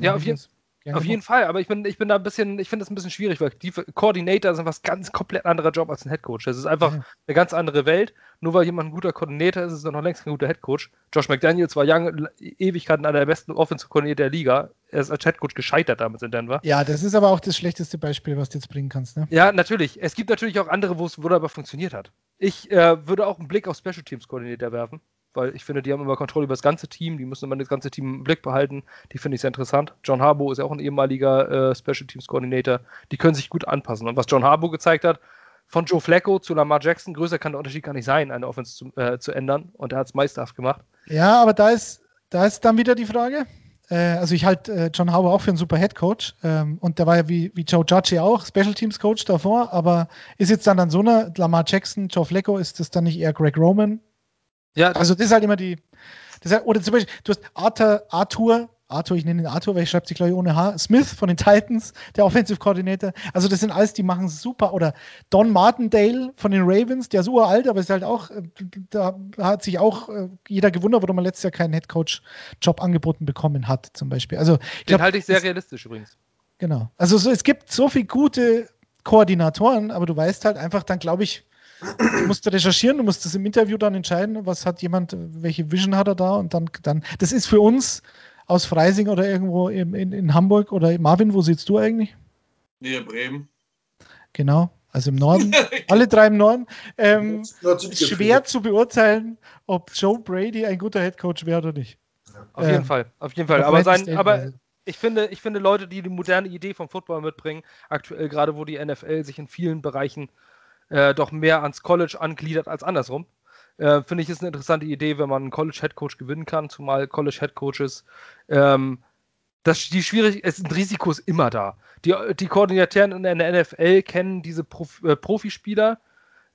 Ja, auf jeden Fall. Gerne Auf jeden Fall, aber ich bin, ich bin da ein bisschen, ich finde das ein bisschen schwierig, weil die Coordinator sind was ganz komplett anderer Job als ein Headcoach. Das ist einfach ja. eine ganz andere Welt. Nur weil jemand ein guter Koordinator ist, ist er noch längst kein guter Headcoach. Josh McDaniels war young, Ewigkeiten einer der besten Offensive Koordinator der Liga. Er ist als Headcoach gescheitert damals in Denver. Ja, das ist aber auch das schlechteste Beispiel, was du jetzt bringen kannst. Ne? Ja, natürlich. Es gibt natürlich auch andere, wo es wunderbar funktioniert hat. Ich äh, würde auch einen Blick auf Special Teams Koordinator werfen weil ich finde, die haben immer Kontrolle über das ganze Team, die müssen immer das ganze Team im Blick behalten. Die finde ich sehr interessant. John Harbo ist ja auch ein ehemaliger äh, Special Teams Coordinator. Die können sich gut anpassen. Und was John Harbo gezeigt hat, von Joe Flacco zu Lamar Jackson, größer kann der Unterschied gar nicht sein, eine Offense zu, äh, zu ändern. Und er hat es meisterhaft gemacht. Ja, aber da ist, da ist dann wieder die Frage. Äh, also ich halte äh, John Harbo auch für einen super Head Coach. Ähm, und der war ja wie, wie Joe Judge auch Special Teams Coach davor. Aber ist jetzt dann an so einer Lamar Jackson, Joe Flacco, ist das dann nicht eher Greg Roman, ja, also das ist halt immer die. Halt, oder zum Beispiel, du hast Arthur, Arthur, Arthur, ich nenne ihn Arthur, weil ich schreibe sie glaube ich ohne H, Smith von den Titans, der Offensive Coordinator. Also das sind alles, die machen super. Oder Don Martindale von den Ravens, der ist uralt, aber ist halt auch, äh, da hat sich auch äh, jeder gewundert, warum er letztes Jahr keinen Headcoach-Job angeboten bekommen hat, zum Beispiel. Also, ich Den halte ich sehr realistisch übrigens. Genau. Also so, es gibt so viele gute Koordinatoren, aber du weißt halt einfach dann, glaube ich, Du musst recherchieren, du musst das im Interview dann entscheiden, was hat jemand, welche Vision hat er da und dann, dann das ist für uns aus Freising oder irgendwo in, in, in Hamburg oder Marvin, wo sitzt du eigentlich? Nähe Bremen. Genau, also im Norden, alle drei im Norden. Ähm, schwer zu beurteilen, ob Joe Brady ein guter Headcoach wäre oder nicht. Auf jeden ähm, Fall, auf jeden Fall. Aber, sein, aber ich finde, ich finde Leute, die die moderne Idee vom Football mitbringen, aktuell gerade wo die NFL sich in vielen Bereichen äh, doch mehr ans College angliedert als andersrum. Äh, Finde ich, ist eine interessante Idee, wenn man einen College-Headcoach gewinnen kann, zumal College-Headcoaches ähm, das, die schwierig, es, ein Risiko ist immer da. Die, die Koordinatoren in der NFL kennen diese Prof, äh, Profispieler,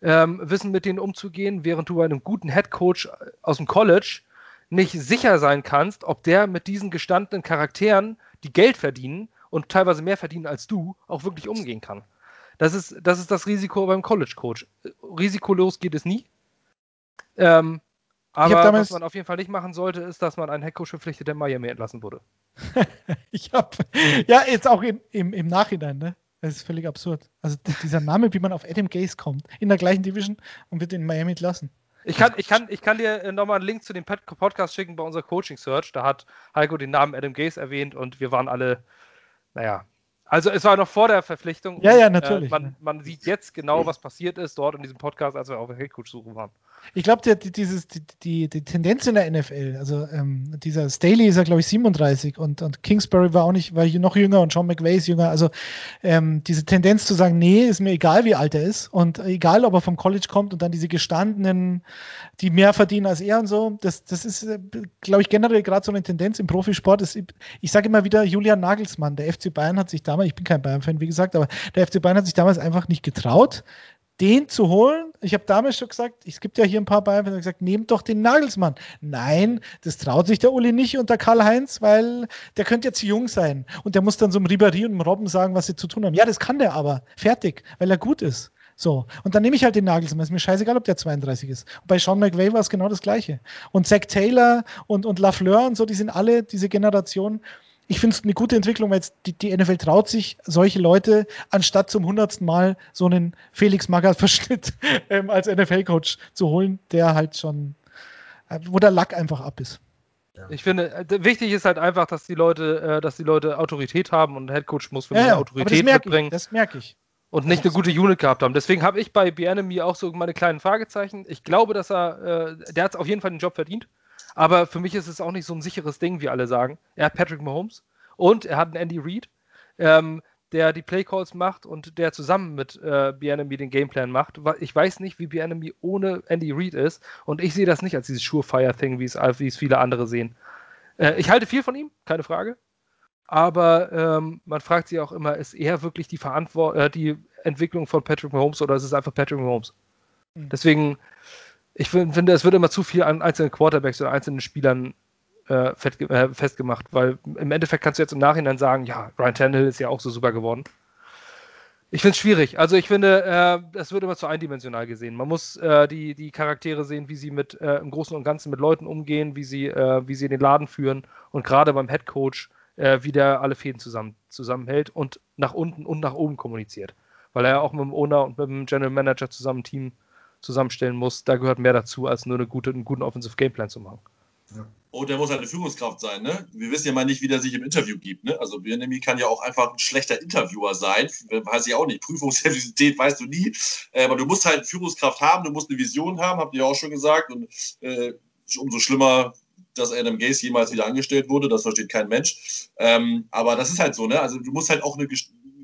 ähm, wissen mit denen umzugehen, während du bei einem guten Headcoach aus dem College nicht sicher sein kannst, ob der mit diesen gestandenen Charakteren, die Geld verdienen und teilweise mehr verdienen als du, auch wirklich umgehen kann. Das ist, das ist das Risiko beim College Coach. Risikolos geht es nie. Ähm, aber was man auf jeden Fall nicht machen sollte, ist, dass man einen Headcoach verpflichtet, der Miami entlassen wurde. ich habe, ja, jetzt auch im, im, im Nachhinein, ne? Das ist völlig absurd. Also dieser Name, wie man auf Adam Gaze kommt, in der gleichen Division und wird in Miami entlassen. Ich kann, ich kann, ich kann dir äh, nochmal einen Link zu dem Podcast schicken bei unserer Coaching Search. Da hat Heiko den Namen Adam Gaze erwähnt und wir waren alle, naja, also es war noch vor der Verpflichtung. Ja, ja, natürlich. Äh, man, man, sieht jetzt genau, was passiert ist dort in diesem Podcast, als wir auf Headcoach-Suche waren. Ich glaube, die, dieses, die, die, die, Tendenz in der NFL, also ähm, dieser Staley ist ja, glaube ich, 37 und, und Kingsbury war auch nicht, war noch jünger und Sean McVay ist jünger. Also ähm, diese Tendenz zu sagen, nee, ist mir egal, wie alt er ist und egal, ob er vom College kommt und dann diese gestandenen, die mehr verdienen als er und so, das, das ist, äh, glaube ich, generell gerade so eine Tendenz im Profisport. Ist, ich sage immer wieder, Julian Nagelsmann, der FC Bayern hat sich damals, ich bin kein Bayern-Fan, wie gesagt, aber der FC Bayern hat sich damals einfach nicht getraut, den zu holen. Ich habe damals schon gesagt, es gibt ja hier ein paar Bayern, die haben gesagt, nehmt doch den Nagelsmann. Nein, das traut sich der Uli nicht und der Karl-Heinz, weil der könnte jetzt jung sein. Und der muss dann so einem Ribéry und einem Robben sagen, was sie zu tun haben. Ja, das kann der aber. Fertig, weil er gut ist. So. Und dann nehme ich halt den Nagelsmann. Ist mir scheißegal, ob der 32 ist. Und bei Sean McVay war es genau das Gleiche. Und Zach Taylor und, und Lafleur und so, die sind alle diese Generation ich finde es eine gute Entwicklung, weil jetzt die, die, NFL traut sich, solche Leute anstatt zum hundertsten Mal so einen Felix Magath-Verschnitt ähm, als NFL-Coach zu holen, der halt schon, äh, wo der Lack einfach ab ist. Ich finde, äh, wichtig ist halt einfach, dass die Leute, äh, dass die Leute Autorität haben und ein Headcoach muss für mich ja, ja, Autorität das mitbringen. Ich, das merke ich. Und nicht eine gute Unit gehabt haben. Deswegen habe ich bei Bienemy auch so meine kleinen Fragezeichen. Ich glaube, dass er, der hat auf jeden Fall den Job verdient. Aber für mich ist es auch nicht so ein sicheres Ding, wie alle sagen. Er hat Patrick Mahomes und er hat einen Andy Reid, ähm, der die Playcalls macht und der zusammen mit äh, Bienemy den Gameplan macht. Ich weiß nicht, wie Bienemy ohne Andy Reid ist und ich sehe das nicht als dieses Surefire-Thing, wie es viele andere sehen. Äh, ich halte viel von ihm, keine Frage. Aber ähm, man fragt sich auch immer, ist er wirklich die, Verantwort äh, die Entwicklung von Patrick Mahomes oder ist es einfach Patrick Mahomes? Mhm. Deswegen ich finde, es wird immer zu viel an einzelnen Quarterbacks oder einzelnen Spielern äh, äh, festgemacht, weil im Endeffekt kannst du jetzt im Nachhinein sagen, ja, Ryan Tannehill ist ja auch so super geworden. Ich finde es schwierig. Also ich finde, äh, es wird immer zu eindimensional gesehen. Man muss äh, die, die Charaktere sehen, wie sie mit äh, im Großen und Ganzen mit Leuten umgehen, wie sie, äh, wie sie den Laden führen und gerade beim Head Coach, äh, wie der alle Fäden zusammen, zusammenhält und nach unten und nach oben kommuniziert. Weil er ja auch mit dem Owner und mit dem General Manager zusammen ein Team zusammenstellen muss, da gehört mehr dazu, als nur eine gute, einen guten Offensive Gameplan zu machen. Ja. Und der muss halt eine Führungskraft sein, ne? Wir wissen ja mal nicht, wie der sich im Interview gibt, ne? Also Birnemi kann ja auch einfach ein schlechter Interviewer sein, weiß ich auch nicht. Prüfungsservizität weißt du nie. Äh, aber du musst halt Führungskraft haben, du musst eine Vision haben, habt ihr ja auch schon gesagt. Und äh, umso schlimmer, dass Adam Gaze jemals wieder angestellt wurde, das versteht kein Mensch. Ähm, aber das ist halt so, ne? Also du musst halt auch eine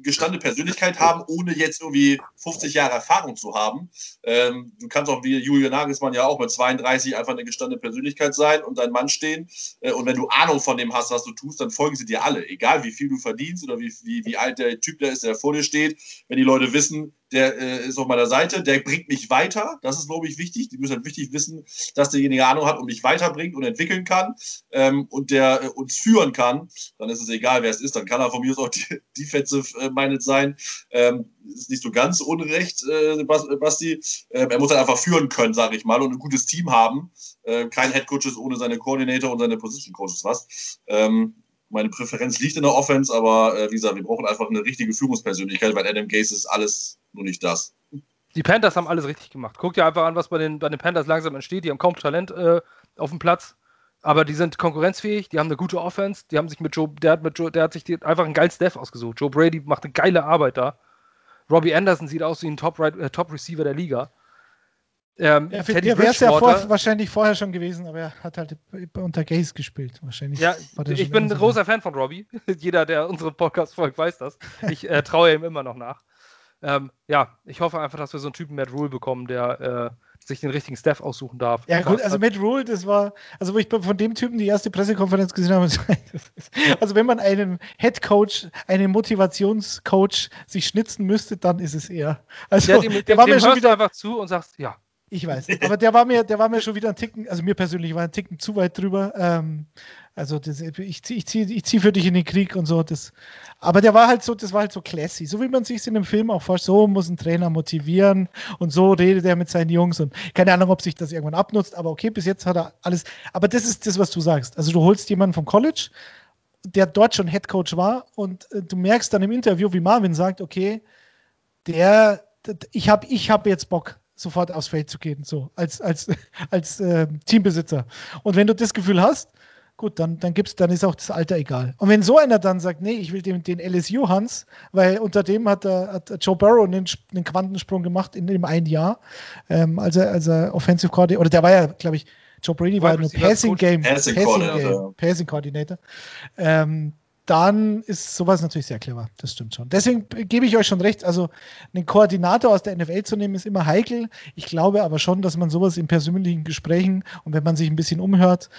gestandene Persönlichkeit haben, ohne jetzt irgendwie 50 Jahre Erfahrung zu haben. Ähm, du kannst auch wie Julian Nagelsmann ja auch mit 32 einfach eine gestandene Persönlichkeit sein und dein Mann stehen. Äh, und wenn du Ahnung von dem hast, was du tust, dann folgen sie dir alle. Egal wie viel du verdienst oder wie, wie, wie alt der Typ da ist, der vor dir steht. Wenn die Leute wissen, der äh, ist auf meiner Seite, der bringt mich weiter. Das ist, glaube ich, wichtig. Die müssen halt wichtig wissen, dass derjenige Ahnung hat und mich weiterbringt und entwickeln kann ähm, und der äh, uns führen kann. Dann ist es egal, wer es ist. Dann kann er von mir aus auch die, Defensive äh, sein. Ähm, ist nicht so ganz unrecht, äh, Basti. Ähm, er muss halt einfach führen können, sage ich mal, und ein gutes Team haben. Äh, kein Head Coaches ohne seine Coordinator und seine Position Coaches was. Ähm, meine Präferenz liegt in der Offense, aber äh, wie gesagt, wir brauchen einfach eine richtige Führungspersönlichkeit, weil Adam Gase ist alles nur nicht das. Die Panthers haben alles richtig gemacht. Guck dir einfach an, was bei den, bei den Panthers langsam entsteht. Die haben kaum Talent äh, auf dem Platz, aber die sind konkurrenzfähig, die haben eine gute Offense, die haben sich mit Joe, der hat mit Joe, der hat sich einfach einen geilen Staff ausgesucht. Joe Brady macht eine geile Arbeit da. Robbie Anderson sieht aus wie ein Top-Receiver äh, Top der Liga. Ähm, ja, für, der wäre es ja vor, wahrscheinlich vorher schon gewesen, aber er hat halt unter Gaze gespielt. Wahrscheinlich ja, ich bin ein großer Fan von Robbie. Jeder, der unsere Podcast folgt, weiß das. Ich äh, traue ihm immer noch nach. Ähm, ja, ich hoffe einfach, dass wir so einen Typen Matt Rule bekommen, der äh, sich den richtigen Staff aussuchen darf. Ja, gut, also Matt Rule, das war, also wo ich von dem Typen die erste Pressekonferenz gesehen habe, also wenn man einen Head Coach, einen Motivationscoach sich schnitzen müsste, dann ist es er. Also, ja, dem, der war mir schon wieder einfach zu und sagst, ja, ich weiß. Aber der war mir, der war mir schon wieder ein Ticken, also mir persönlich war ein Ticken zu weit drüber. Ähm, also das, ich ziehe ich zieh, ich zieh für dich in den Krieg und so. Das, aber der war halt so, das war halt so classy. So wie man sich in dem Film auch vorstellt, so muss ein Trainer motivieren und so redet er mit seinen Jungs und keine Ahnung, ob sich das irgendwann abnutzt, aber okay, bis jetzt hat er alles. Aber das ist das, was du sagst. Also du holst jemanden vom College, der dort schon Head Coach war und äh, du merkst dann im Interview, wie Marvin sagt, okay, der, ich habe ich hab jetzt Bock sofort aufs Feld zu gehen, so als, als, als äh, Teambesitzer. Und wenn du das Gefühl hast, gut, dann, dann, gibt's, dann ist auch das Alter egal. Und wenn so einer dann sagt, nee, ich will den, den LSU Hans, weil unter dem hat, der, hat Joe Burrow einen, einen Quantensprung gemacht in dem einen Jahr, ähm, als, er, als er Offensive Coordinator, oder der war ja, glaube ich, Joe Brady war nur Passing Game, Passing, Passing Coordinator. Game, Passing Coordinator. Ähm, dann ist sowas natürlich sehr clever. Das stimmt schon. Deswegen gebe ich euch schon recht. Also, einen Koordinator aus der NFL zu nehmen, ist immer heikel. Ich glaube aber schon, dass man sowas in persönlichen Gesprächen und wenn man sich ein bisschen umhört,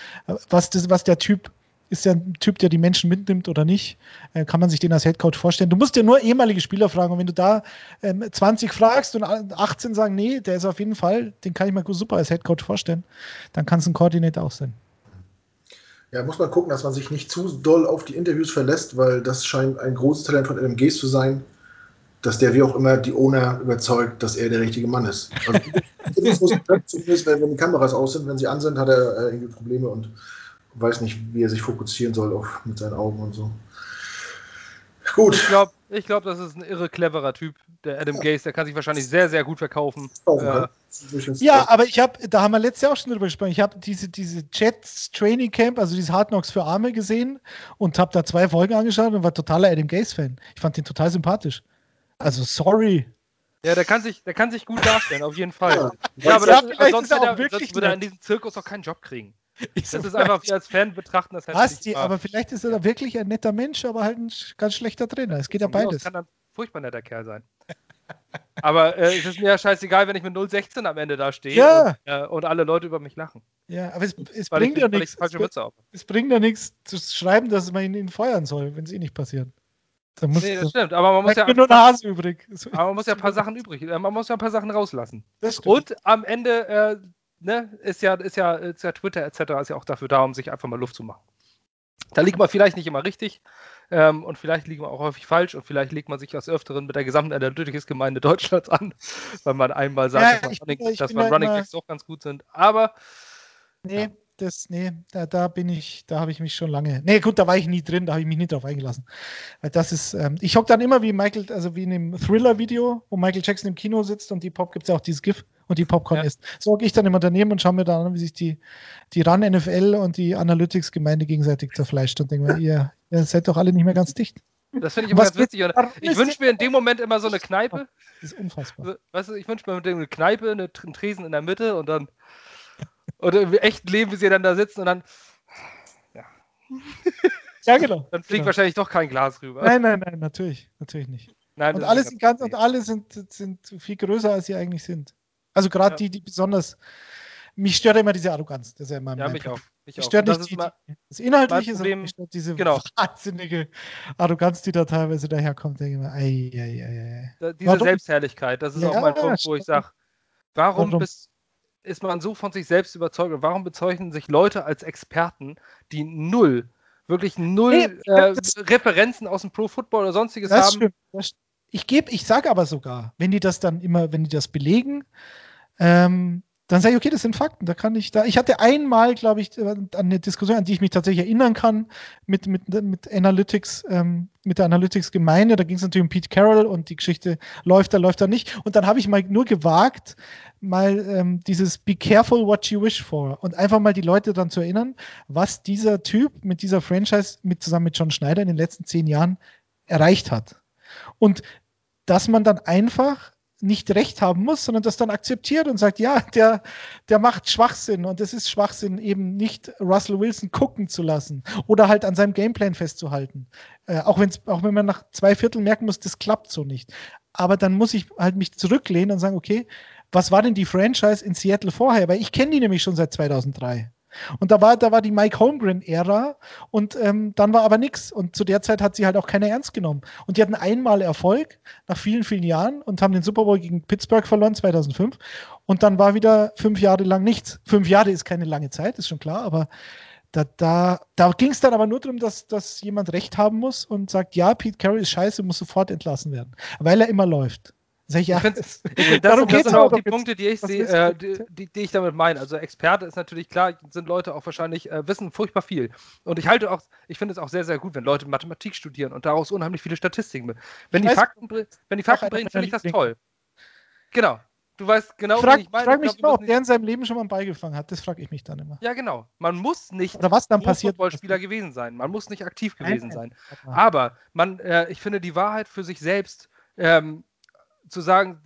was, das, was der Typ ist, der Typ, der die Menschen mitnimmt oder nicht, äh, kann man sich den als Headcoach vorstellen. Du musst dir nur ehemalige Spieler fragen. Und wenn du da ähm, 20 fragst und 18 sagen, nee, der ist auf jeden Fall, den kann ich mir super als Headcoach vorstellen, dann kann es ein Koordinator auch sein. Ja, muss man gucken, dass man sich nicht zu doll auf die Interviews verlässt, weil das scheint ein großes Talent von Gaze zu sein, dass der wie auch immer die Owner überzeugt, dass er der richtige Mann ist. Also, zumindest wenn, wenn die Kameras aus sind, wenn sie an sind, hat er äh, irgendwie Probleme und weiß nicht, wie er sich fokussieren soll auf, mit seinen Augen und so. Gut. Ich glaube, ich glaub, das ist ein irre cleverer Typ, der Adam ja. Gaze. Der kann sich wahrscheinlich sehr, sehr gut verkaufen. Äh, ja, aber ich habe, da haben wir letztes Jahr auch schon drüber gesprochen. Ich habe diese, diese Jets Training Camp, also dieses Hard Knocks für Arme gesehen und habe da zwei Folgen angeschaut und war totaler Adam Gaze-Fan. Ich fand den total sympathisch. Also, sorry. Ja, der kann sich, der kann sich gut darstellen, auf jeden Fall. Ja, ja aber das, sonst, würde er, sonst würde er in diesem Zirkus auch keinen Job kriegen. Ich das ist einfach, wie als Fan betrachten das halt Basti, aber vielleicht ist er da wirklich ein netter Mensch, aber halt ein ganz schlechter Trainer. Es geht ja beides. Das kann ein furchtbar netter Kerl sein. Aber äh, es ist mir ja scheißegal, wenn ich mit 016 am Ende da stehe ja. und, äh, und, alle Leute über mich lachen. Ja, aber es, es bringt ja nichts. Es, es, bringt ja nichts zu schreiben, dass man ihn feuern soll, wenn es eh nicht passiert. Da muss, nee, das stimmt, aber man muss ja. nur eine Hase übrig. Aber man muss ja ein paar Sachen übrig. Äh, man muss ja ein paar Sachen rauslassen. Und am Ende äh, ne, ist ja, ist ja, ist ja Twitter etc. ist ja auch dafür da, um sich einfach mal Luft zu machen. Da liegt man vielleicht nicht immer richtig ähm, und vielleicht liegt man auch häufig falsch und vielleicht legt man sich als Öfteren mit der gesamten Analytics-Gemeinde Deutschlands an, weil man einmal sagt, ja, dass, man Running, bin, dass man Running Backs doch ganz gut sind. Aber nee, ja. das, nee, da, da bin ich, da habe ich mich schon lange. Nee, gut, da war ich nie drin, da habe ich mich nie drauf eingelassen. Weil das ist, ähm, ich hocke dann immer wie Michael, also wie in dem Thriller-Video, wo Michael Jackson im Kino sitzt und die Pop gibt es ja auch dieses GIF und die Popcorn ja. isst. So gehe ich dann immer daneben und schaue mir dann an, wie sich die, die RAN-NFL und die Analytics-Gemeinde gegenseitig zerfleischt und denke mir, ihr, ihr seid doch alle nicht mehr ganz dicht. Das finde ich immer Was ganz witzig. Ich wünsche mir in dem Moment immer so eine Kneipe. Das ist unfassbar. Weißt du, ich wünsche mir eine Kneipe, einen Tresen in der Mitte und dann oder im echten Leben, wie sie dann da sitzen und dann ja. Ja, genau. Dann fliegt genau. wahrscheinlich doch kein Glas rüber. Nein, nein, nein, natürlich, natürlich nicht. Nein, und alle sind ganz, und alle sind, sind viel größer, als sie eigentlich sind. Also gerade ja. die, die besonders. Mich stört immer diese Arroganz. Das ist ja immer ja, mich auch. Mich auch. Stört nicht das, die, das Inhaltliche, Problem, mich stört diese genau. wahnsinnige Arroganz, die da teilweise daherkommt. Denke ich mir, ei, ei, ei, ei. Diese warum? Selbstherrlichkeit, das ist ja, auch mein Punkt, wo ich sage, warum, warum? Bist, ist man so von sich selbst überzeugt warum bezeichnen sich Leute als Experten, die null, wirklich null nee, äh, Referenzen aus dem Pro Football oder sonstiges das haben? Stimmt. Ich gebe, ich sage aber sogar, wenn die das dann immer, wenn die das belegen, ähm, dann sage ich, okay, das sind Fakten. Da kann ich da. Ich hatte einmal, glaube ich, äh, eine Diskussion, an die ich mich tatsächlich erinnern kann, mit, mit, mit Analytics, ähm, mit der Analytics-Gemeinde. Da ging es natürlich um Pete Carroll und die Geschichte läuft da, läuft da nicht. Und dann habe ich mal nur gewagt, mal ähm, dieses Be careful what you wish for und einfach mal die Leute dann zu erinnern, was dieser Typ mit dieser Franchise mit zusammen mit John Schneider in den letzten zehn Jahren erreicht hat. Und dass man dann einfach nicht recht haben muss, sondern das dann akzeptiert und sagt, ja, der, der macht Schwachsinn und es ist Schwachsinn, eben nicht Russell Wilson gucken zu lassen oder halt an seinem Gameplan festzuhalten. Äh, auch, wenn's, auch wenn man nach zwei Vierteln merken muss, das klappt so nicht. Aber dann muss ich halt mich zurücklehnen und sagen, okay, was war denn die Franchise in Seattle vorher? Weil ich kenne die nämlich schon seit 2003. Und da war, da war die Mike Holmgren-Ära und ähm, dann war aber nichts. Und zu der Zeit hat sie halt auch keiner ernst genommen. Und die hatten einmal Erfolg nach vielen, vielen Jahren und haben den Super Bowl gegen Pittsburgh verloren 2005. Und dann war wieder fünf Jahre lang nichts. Fünf Jahre ist keine lange Zeit, ist schon klar, aber da, da, da ging es dann aber nur darum, dass, dass jemand Recht haben muss und sagt, ja, Pete Carroll ist scheiße, muss sofort entlassen werden, weil er immer läuft. Sag ich, ja, das, darum das sind auch die Punkte, die ich sehe, äh, die, die, die, ich damit meine. Also Experte ist natürlich klar, sind Leute auch wahrscheinlich, äh, wissen furchtbar viel. Und ich halte auch, ich finde es auch sehr, sehr gut, wenn Leute Mathematik studieren und daraus unheimlich viele Statistiken. Wenn die, Fakten, wenn die Fakten bringen, finde ich das toll. Genau. du weißt genau, frag, wie ich meine. frag Ich mich glaub, immer, ob der in seinem Leben schon mal einen Ball gefangen hat. Das frage ich mich dann immer. Ja, genau. Man muss nicht Oder was dann passiert. Footballspieler gewesen sein. Man muss nicht aktiv Nein, gewesen nein. sein. Aber- Aber man, äh, ich finde die Wahrheit für sich selbst ähm, zu sagen,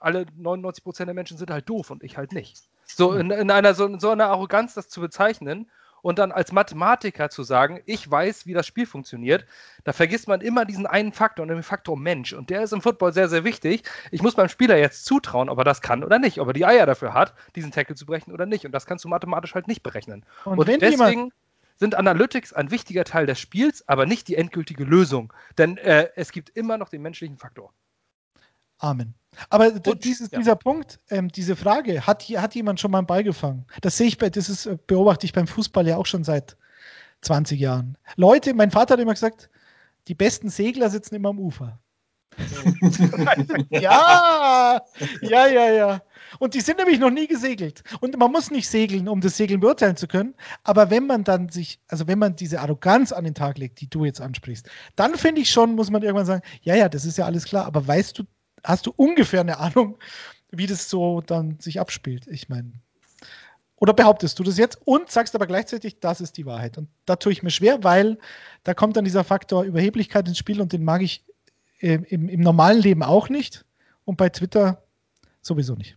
alle 99% der Menschen sind halt doof und ich halt nicht. So in, in einer so, in so einer Arroganz das zu bezeichnen und dann als Mathematiker zu sagen, ich weiß, wie das Spiel funktioniert, da vergisst man immer diesen einen Faktor, und den Faktor Mensch. Und der ist im Football sehr, sehr wichtig. Ich muss meinem Spieler jetzt zutrauen, ob er das kann oder nicht, ob er die Eier dafür hat, diesen Tackle zu brechen oder nicht. Und das kannst du mathematisch halt nicht berechnen. Und, Und, deswegen sind Analytics ein wichtiger Teil des Spiels, aber nicht die endgültige Lösung. Denn äh, es gibt immer noch den menschlichen Faktor. Amen. Aber Und- dieses, ja. dieser Punkt, ähm, diese Frage, hat, hat jemand schon mal einen Ball gefangen? Das sehe ich bei, das ist, äh, beobachte ich beim Fußball ja auch schon seit 20 Jahren. Leute, mein Vater hat immer gesagt, die besten Segler sitzen immer am Ufer. ja, ja, ja, ja. Und die sind nämlich noch nie gesegelt. Und man muss nicht segeln, um das Segeln beurteilen zu können. Aber wenn man dann sich, also wenn man diese Arroganz an den Tag legt, die du jetzt ansprichst, dann finde ich schon, muss man irgendwann sagen, ja, ja, das ist ja alles klar. Aber weißt du, hast du ungefähr eine Ahnung, wie das so dann sich abspielt? Ich meine. Oder behauptest du das jetzt und sagst aber gleichzeitig, das ist die Wahrheit? Und da tue ich mir schwer, weil da kommt dann dieser Faktor Überheblichkeit ins Spiel und den mag ich äh, im, im normalen Leben auch nicht und bei Twitter sowieso nicht.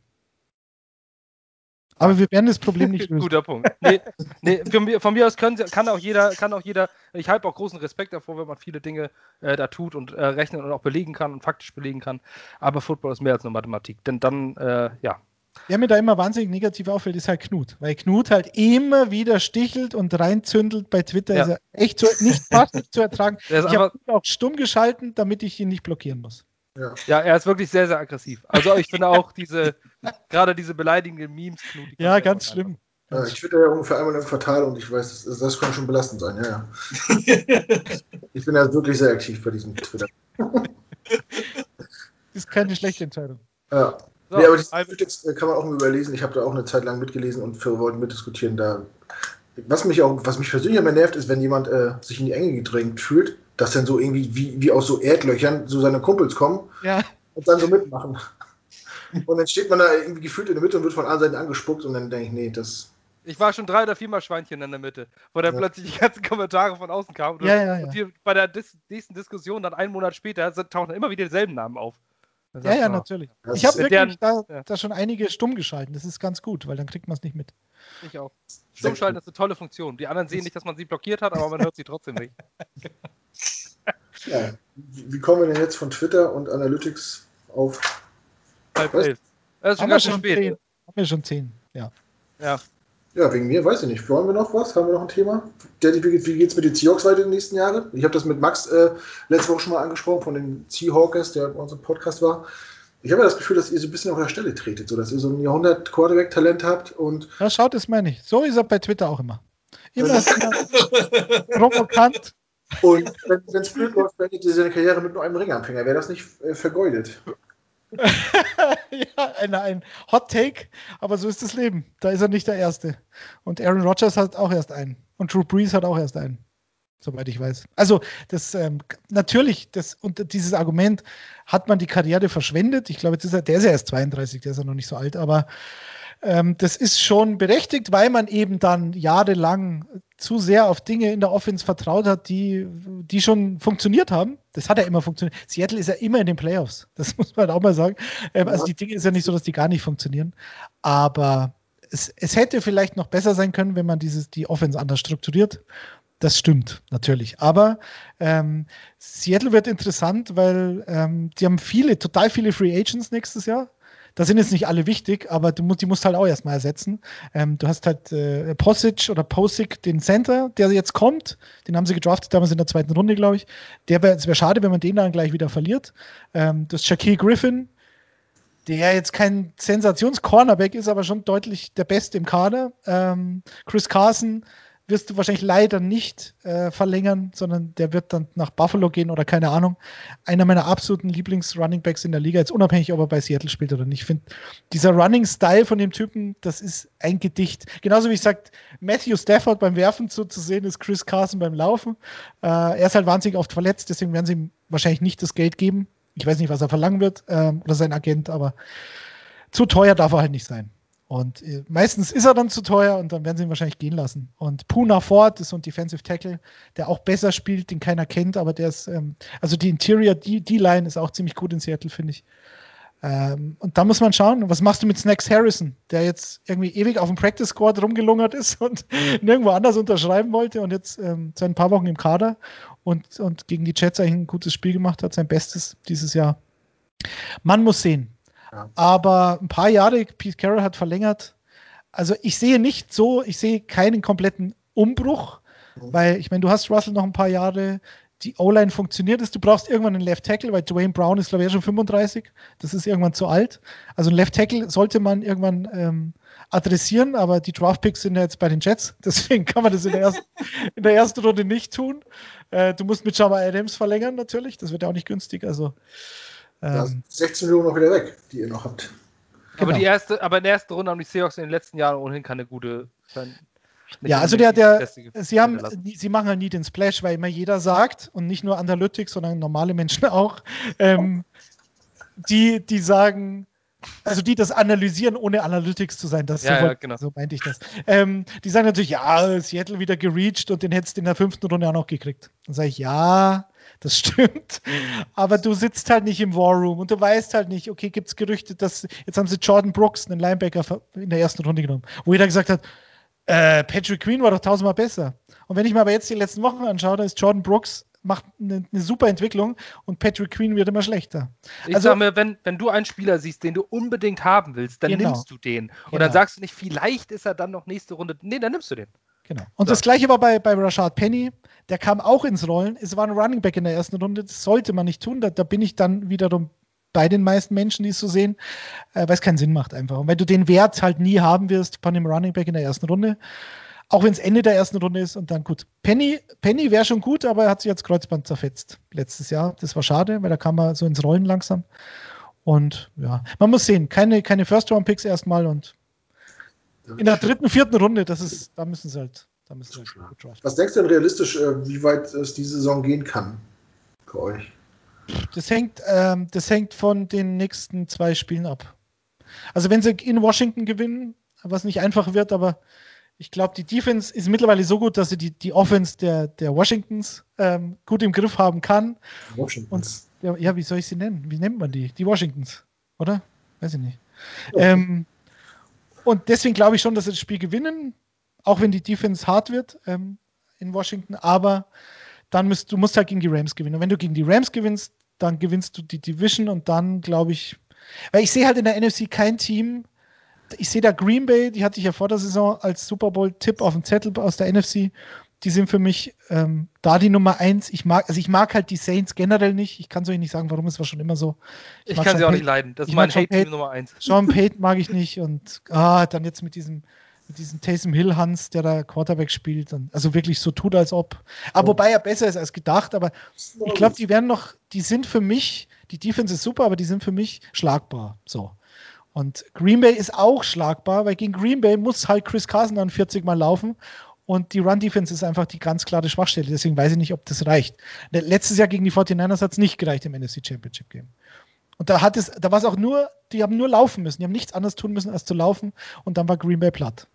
Aber wir werden das Problem nicht lösen. Guter Punkt. Nee, nee, von, mir, von mir aus können, kann auch jeder, kann auch jeder, ich habe auch großen Respekt davor, wenn man viele Dinge äh, da tut und äh, rechnen und auch belegen kann und faktisch belegen kann. Aber Football ist mehr als nur Mathematik. Denn dann, äh, ja, Wer mir da immer wahnsinnig negativ auffällt, ist halt Knut. Weil Knut halt immer wieder stichelt und reinzündelt. Bei Twitter Ja. ist er echt so, nicht nicht zu ertragen. Ich habe auch stumm geschalten, damit ich ihn nicht blockieren muss. Ja. ja, er ist wirklich sehr, sehr aggressiv. Also ich finde auch diese, gerade diese beleidigenden Memes, die Ja, ganz schlimm. Ja, ich twitter ja ungefähr einmal im Quartal und ich weiß, das, das kann schon belastend sein. Ja, ja. Ich bin ja wirklich sehr aktiv bei diesem Twitter. Ist keine schlechte Entscheidung. Ja. So, nee, aber die also- äh, kann man auch mal überlesen. Ich habe da auch eine Zeit lang mitgelesen und für wollten mitdiskutieren. Da, was mich auch, was mich persönlich immer nervt, ist, wenn jemand äh, sich in die Enge gedrängt fühlt, dass dann so irgendwie wie, wie aus so Erdlöchern so seine Kumpels kommen Ja, und dann so mitmachen. Und dann steht man da irgendwie gefühlt in der Mitte und wird von allen Seiten angespuckt und dann denke ich, nee, das. Ich war schon drei oder viermal Schweinchen in der Mitte, wo dann Ja. plötzlich die ganzen Kommentare von außen kamen. Und, Ja, ja, ja. und bei der dis nächsten Diskussion, dann einen Monat später, tauchen immer wieder dieselben Namen auf. Ja, ja, ah, natürlich. Das Ich habe wirklich deren- da, ja. da schon einige stumm geschalten. Das ist ganz gut, weil dann kriegt man es nicht mit. Ich auch. Stummschalten ist eine tolle Funktion. Die anderen sehen nicht, dass man sie blockiert hat, aber man hört sie trotzdem nicht. Ja. Wie kommen wir denn jetzt von Twitter und Analytics auf. Halb elf. Das ist schon Haben wir ganz schön schon spät. zehn. Haben wir schon zehn, ja. Ja. Ja, wegen mir, weiß ich nicht. Wollen wir noch was? Haben wir noch ein Thema? Der, wie, geht- wie geht es mit den Seahawks weiter in den nächsten Jahren? Ich habe das mit Max äh, letzte Woche schon mal angesprochen, von den Seahawkers, der bei unserem Podcast war. Ich habe ja das Gefühl, dass ihr so ein bisschen auf der Stelle tretet, so dass ihr so ein Jahrhundert-Quarterback-Talent habt und Ja, schaut es meine ich. So ist er bei Twitter auch immer. Immer provokant. Und wenn es blöd läuft, beendet ihr seine Karriere mit nur einem Ringanfänger. Wäre das nicht äh, vergeudet? ja, ein, ein Hot Take, aber so ist das Leben. Da ist er nicht der Erste. Und Aaron Rodgers hat auch erst einen. Und Drew Brees hat auch erst einen. Soweit ich weiß. Also, das ähm, natürlich, das, und dieses Argument, hat man die Karriere verschwendet? Ich glaube, ist er, der ist ja erst 32, der ist ja noch nicht so alt, aber ähm, das ist schon berechtigt, weil man eben dann jahrelang zu sehr auf Dinge in der Offense vertraut hat, die, die schon funktioniert haben. Das hat ja immer funktioniert. Seattle ist ja immer in den Playoffs. Das muss man auch mal sagen. Ähm, also die Dinge ist ja nicht so, dass die gar nicht funktionieren. Aber es, es hätte vielleicht noch besser sein können, wenn man dieses, die Offense anders strukturiert. Das stimmt, natürlich. Aber ähm, Seattle wird interessant, weil ähm, die haben viele, total viele Free Agents nächstes Jahr. Da sind jetzt nicht alle wichtig, aber du musst, die musst halt auch erstmal ersetzen. Ähm, du hast halt äh, Posic oder Posic, den Center, der jetzt kommt. Den haben sie gedraftet damals in der zweiten Runde, glaube ich. Der wäre schade, wenn man den dann gleich wieder verliert. Ähm, du hast Shaquille Griffin, der jetzt kein Sensations-Cornerback ist, aber schon deutlich der Beste im Kader. Ähm, Chris Carson wirst du wahrscheinlich leider nicht äh, verlängern, sondern der wird dann nach Buffalo gehen oder keine Ahnung. Einer meiner absoluten Lieblings-Runningbacks in der Liga, jetzt unabhängig, ob er bei Seattle spielt oder nicht. Ich finde, dieser Running-Style von dem Typen, das ist ein Gedicht. Genauso wie ich sage, Matthew Stafford beim Werfen so zu sehen ist Chris Carson beim Laufen. Äh, er ist halt wahnsinnig oft verletzt, deswegen werden sie ihm wahrscheinlich nicht das Geld geben. Ich weiß nicht, was er verlangen wird ähm, oder sein Agent, aber zu teuer darf er halt nicht sein. Und äh, meistens ist er dann zu teuer und dann werden sie ihn wahrscheinlich gehen lassen. Und Puna Ford ist so ein Defensive Tackle, der auch besser spielt, den keiner kennt, aber der ist, ähm, also die Interior D-Line ist auch ziemlich gut in Seattle, finde ich. Ähm, und da muss man schauen, was machst du mit Snacks Harrison, der jetzt irgendwie ewig auf dem Practice Squad rumgelungert ist und nirgendwo anders unterschreiben wollte und jetzt ähm, seit ein paar Wochen im Kader und, und gegen die Jets eigentlich ein gutes Spiel gemacht hat, sein Bestes dieses Jahr. Man muss sehen. Ja. Aber ein paar Jahre, Pete Carroll hat verlängert. Also ich sehe nicht so, ich sehe keinen kompletten Umbruch, mhm. weil ich meine, du hast Russell noch ein paar Jahre, die O-Line funktioniert ist. Du brauchst irgendwann einen Left Tackle, weil Dwayne Brown ist, glaube ich, schon 35. Das ist irgendwann zu alt. Also ein Left Tackle sollte man irgendwann ähm, adressieren, aber die Draft Picks sind ja jetzt bei den Jets. Deswegen kann man das in der ersten, in der ersten Runde nicht tun. Äh, du musst mit Jamal Adams verlängern, natürlich. Das wird ja auch nicht günstig. Also. Ähm, 16 Millionen noch wieder weg, die ihr noch habt. Genau. Aber, die erste, aber in der ersten Runde haben die Seahawks in den letzten Jahren ohnehin keine gute. Ja, also der, der, sie haben, sie machen halt nie den Splash, weil immer jeder sagt, und nicht nur Analytics, sondern normale Menschen auch, ähm, die, die sagen, also die das analysieren, ohne Analytics zu sein. Das ja, so, ja, genau. so meinte ich das. Ähm, die sagen natürlich, ja, Seattle wieder gereached und den hättest du in der fünften Runde auch noch gekriegt. Dann sage ich, ja, das stimmt. Aber du sitzt halt nicht im War Room und du weißt halt nicht, okay, gibt es Gerüchte, dass jetzt haben sie Jordan Brooks, einen Linebacker, in der ersten Runde genommen, wo jeder gesagt hat, äh, Patrick Queen war doch tausendmal besser. Und wenn ich mir aber jetzt die letzten Wochen anschaue, dann ist Jordan Brooks macht eine, eine, super Entwicklung und Patrick Queen wird immer schlechter. Ich also, sag mir, wenn, wenn du einen Spieler siehst, den du unbedingt haben willst, dann genau. nimmst du den. Und genau. dann sagst du nicht, vielleicht ist er dann noch nächste Runde. Nee, dann nimmst du den. Genau. Und so. das gleiche war bei, bei Rashad Penny. Der kam auch ins Rollen. Es war ein Running Back in der ersten Runde. Das sollte man nicht tun. Da, da bin ich dann wiederum bei den meisten Menschen, die es so sehen, äh, weil es keinen Sinn macht einfach. Und wenn du den Wert halt nie haben wirst von dem Running Back in der ersten Runde, auch wenn es Ende der ersten Runde ist und dann gut. Penny, Penny wäre schon gut, aber er hat sich jetzt Kreuzband zerfetzt letztes Jahr. Das war schade, weil da kam er so ins Rollen langsam. Und ja, man muss sehen, keine, keine First-Round-Picks erstmal und in der dritten, vierten Runde, das ist, da müssen sie halt, da müssen sie halt gut draften. Was denkst du denn realistisch, äh, wie weit es diese Saison gehen kann für euch? Das hängt, ähm, das hängt von den nächsten zwei Spielen ab. Also wenn sie in Washington gewinnen, was nicht einfach wird, aber ich glaube, die Defense ist mittlerweile so gut, dass sie die, die Offense der, der Washingtons ähm, gut im Griff haben kann. Washingtons. Und, ja, wie soll ich sie nennen? Wie nennt man die? Die Washingtons, oder? Weiß ich nicht. Okay. Ähm, und deswegen glaube ich schon, dass sie das Spiel gewinnen, auch wenn die Defense hart wird ähm, in Washington. Aber dann musst du musst halt gegen die Rams gewinnen. Und wenn du gegen die Rams gewinnst, dann gewinnst du die Division und dann glaube ich, weil ich sehe halt in der NFC kein Team, ich sehe da Green Bay, die hatte ich ja vor der Saison als Super Bowl-Tipp auf dem Zettel aus der NFC. Die sind für mich ähm, da die Nummer eins. Ich mag, also ich mag halt die Saints generell nicht. Ich kann es euch nicht sagen, warum, es war schon immer so. Ich, ich kann sie auch nicht leiden. Das ist mein Hate-Team Nummer eins. Sean Payton mag ich nicht und ah, dann jetzt mit diesem mit diesem Taysom Hill Hans, der da Quarterback spielt, und also wirklich so tut, als ob. Aber wobei er besser ist als gedacht, aber ich glaube, die werden noch, die sind für mich, die Defense ist super, aber die sind für mich schlagbar. So. Und Green Bay ist auch schlagbar, weil gegen Green Bay muss halt Chris Carson dann 40 Mal laufen. Und die Run-Defense ist einfach die ganz klare Schwachstelle. Deswegen weiß ich nicht, ob das reicht. Letztes Jahr gegen die 49ers hat es nicht gereicht im NFC Championship Game. Und da hat es, da war es auch nur, die haben nur laufen müssen. Die haben nichts anderes tun müssen, als zu laufen. Und dann war Green Bay platt.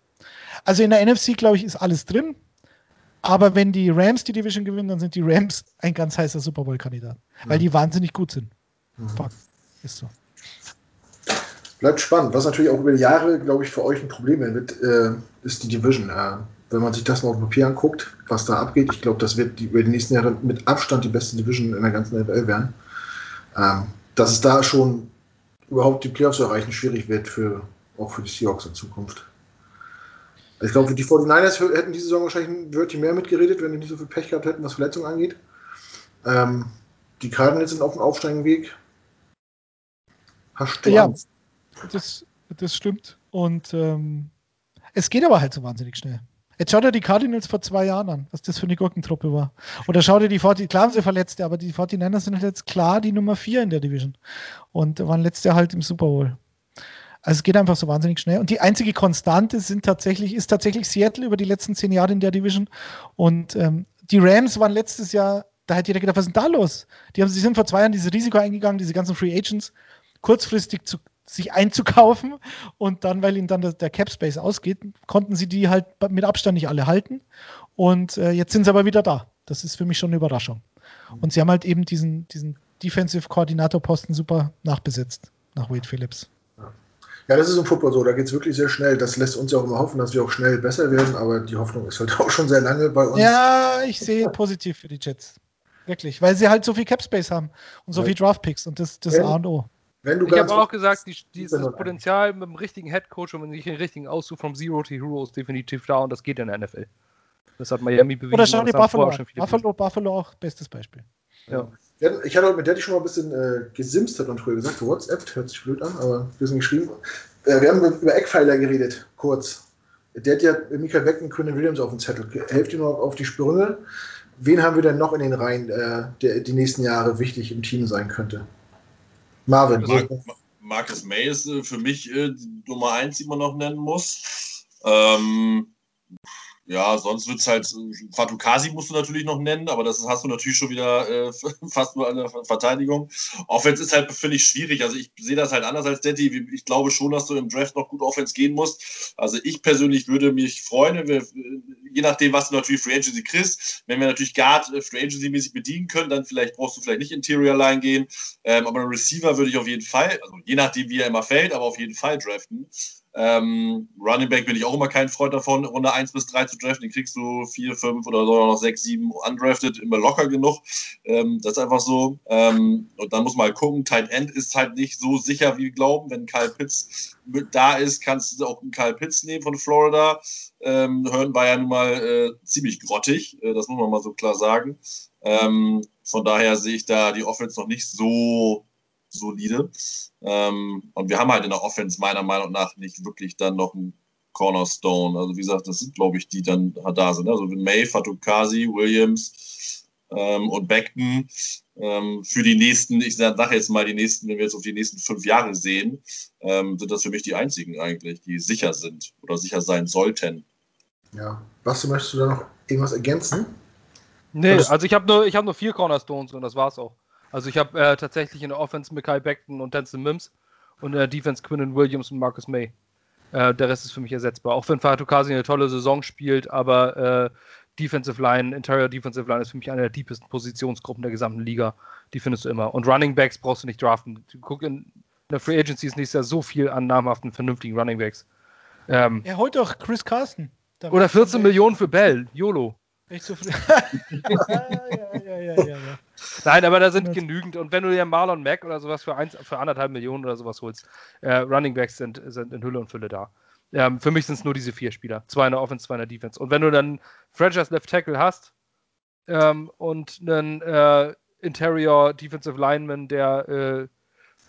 Also in der NFC, glaube ich, ist alles drin. Aber wenn die Rams die Division gewinnen, dann sind die Rams ein ganz heißer Super Bowl-Kandidat. Weil die wahnsinnig gut sind. Mhm. Ist so bleibt spannend. Was natürlich auch über die Jahre, glaube ich, für euch ein Problem wird, äh, ist die Division. Äh, wenn man sich das mal auf Papier anguckt, was da abgeht, ich glaube, das wird die, über die nächsten Jahre mit Abstand die beste Division in der ganzen NFL werden. Ähm, dass es da schon überhaupt die Playoffs zu erreichen schwierig wird, für, auch für die Seahawks in Zukunft. Ich glaube, die 49ers hätten diese Saison wahrscheinlich ein Wörtchen mehr mitgeredet, wenn die nicht so viel Pech gehabt hätten, was Verletzungen angeht. Ähm, die Cardinals sind auf dem aufsteigenden Weg. Hast du ja. Das, das stimmt. Und ähm, es geht aber halt so wahnsinnig schnell. Jetzt schaut er die Cardinals vor zwei Jahren an, was das für eine Gurkentruppe war. Oder schaut er die 40, klar haben sie Verletzte, aber die 49ers sind halt jetzt klar die Nummer 4 in der Division. Und waren letztes Jahr halt im Super Bowl. Also es geht einfach so wahnsinnig schnell. Und die einzige Konstante sind tatsächlich, ist tatsächlich Seattle über die letzten zehn Jahre in der Division. Und ähm, die Rams waren letztes Jahr, da hat jeder gedacht, was ist denn da los? Die, haben, die sind vor zwei Jahren dieses Risiko eingegangen, diese ganzen Free Agents kurzfristig zu, sich einzukaufen und dann, weil ihnen dann der, der Cap Space ausgeht, konnten sie die halt mit Abstand nicht alle halten und äh, jetzt sind sie aber wieder da. Das ist für mich schon eine Überraschung. Und sie haben halt eben diesen, diesen Defensive-Koordinator-Posten super nachbesetzt nach Wade Phillips. Ja, das ist im Football so, da geht es wirklich sehr schnell. Das lässt uns ja auch immer hoffen, dass wir auch schnell besser werden, aber die Hoffnung ist halt auch schon sehr lange bei uns. Ja, ich sehe positiv für die Jets. Wirklich, weil sie halt so viel Cap Space haben und so Ja. viel Draft Picks und das, das A und O. Wenn du Ich habe auch gesagt, die, dieses Sind wir Potenzial mit dem richtigen Headcoach und mit dem richtigen Auszug vom Zero to Hero ist definitiv da und das geht in der NFL. Das hat Miami bewiesen. Oder und schau dir Buffalo an. schon viele Buffalo, Buffalo auch bestes Beispiel. Ja. Ja, Ich hatte heute mit Daddy schon mal ein bisschen äh, gesimst, hat man früher gesagt. WhatsApp hört sich blöd an, aber ein bisschen geschrieben. Äh, wir haben über Eckpfeiler geredet, kurz. Daddy hat Michael Beck und Quinn Williams auf dem Zettel. Helft ihr noch auf die Sprünge. Wen haben wir denn noch in den Reihen, äh, der die nächsten Jahre wichtig im Team sein könnte? Marvin. Mar so- Marcus May ist äh, für mich äh, die Nummer eins, die man noch nennen muss. Ähm, ja, sonst wird es halt, äh, Fatukasi musst du natürlich noch nennen, aber das hast du natürlich schon wieder äh, fast nur an der Ver- Verteidigung. Offense ist halt, finde ich, schwierig. Also ich sehe das halt anders als Daddy. Ich glaube schon, dass du im Draft noch gut Offense gehen musst. Also ich persönlich würde mich freuen, wir, äh, je nachdem, was du natürlich Free Agency kriegst, wenn wir natürlich Guard äh, Free Agency mäßig bedienen können, dann vielleicht brauchst du vielleicht nicht Interior Line gehen. Ähm, aber einen Receiver würde ich auf jeden Fall, also je nachdem, wie er immer fällt, aber auf jeden Fall draften. Ähm, Running Back bin ich auch immer kein Freund davon, Runde 1 bis 3 zu draften. Den kriegst du 4, 5 oder sogar noch 6, 7 undrafted, immer locker genug. Ähm, das ist einfach so. Ähm, und dann muss man halt gucken, Tight End ist halt nicht so sicher, wie wir glauben. Wenn Kyle Pitts mit da ist, kannst du auch einen Kyle Pitts nehmen von Florida. Ähm, Hören war ja nun mal äh, ziemlich grottig, äh, das muss man mal so klar sagen. Ähm, von daher sehe ich da die Offense noch nicht so solide. Ähm, und wir haben halt in der Offense meiner Meinung nach nicht wirklich dann noch einen Cornerstone. Also wie gesagt, das sind, glaube ich, die dann da sind. Also May, Fatukasi, Williams ähm, und Beckton ähm, für die nächsten, ich sage jetzt mal die nächsten, wenn wir jetzt auf die nächsten fünf Jahre sehen, ähm, sind das für mich die einzigen eigentlich, die sicher sind oder sicher sein sollten. Ja. Was möchtest du da noch irgendwas ergänzen? Nee, also ich habe nur, ich hab nur vier Cornerstones und das war's auch. Also ich habe äh, tatsächlich in der Offense Mackay Beckton und Denzel Mims und in der Defense Quinnen Williams und Marcus May. Äh, der Rest ist für mich ersetzbar. Auch wenn Fatukasi eine tolle Saison spielt, aber äh, Defensive Line, Interior Defensive Line ist für mich eine der deepesten Positionsgruppen der gesamten Liga. Die findest du immer. Und Running Backs brauchst du nicht draften. Guck in, in der Free Agency ist nächstes Jahr so viel an namhaften, vernünftigen Running Backs. Ähm, Er holt doch Chris Carson. Da oder war 14 schon Millionen für Bell, YOLO. Echt so ja, ja, ja, ja, ja, ja. Nein, aber da sind genügend. Und wenn du dir Marlon Mack oder sowas für, eins, für anderthalb Millionen oder sowas holst, äh, Running Backs sind, sind in Hülle und Fülle da. Ähm, für mich sind es nur diese vier Spieler. Zwei in der Offense, zwei in der Defense. Und wenn du dann Franchise Left Tackle hast ähm, und einen äh, Interior Defensive Lineman, der äh,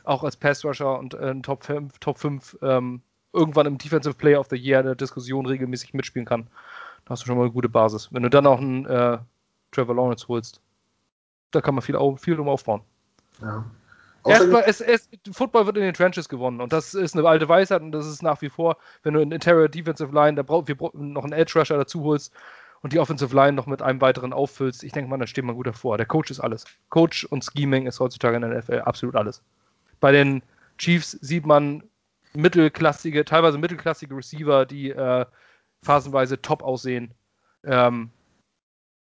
auch als Pass Rusher und äh, ein Top 5, Top 5 ähm, irgendwann im Defensive Player of the Year der Diskussion regelmäßig mitspielen kann, dann hast du schon mal eine gute Basis. Wenn du dann auch einen äh, Trevor Lawrence holst, da kann man viel, viel drum aufbauen. Ja. Erstmal, es, es, Football wird in den Trenches gewonnen und das ist eine alte Weisheit und das ist nach wie vor, wenn du einen Interior Defensive Line, da brauch, wir noch einen Edge Rusher dazu holst und die Offensive Line noch mit einem weiteren auffüllst, ich denke mal, da steht man gut davor. Der Coach ist alles. Coach und Scheming ist heutzutage in der NFL absolut alles. Bei den Chiefs sieht man mittelklassige, teilweise mittelklassige Receiver, die äh, phasenweise top aussehen. Ähm,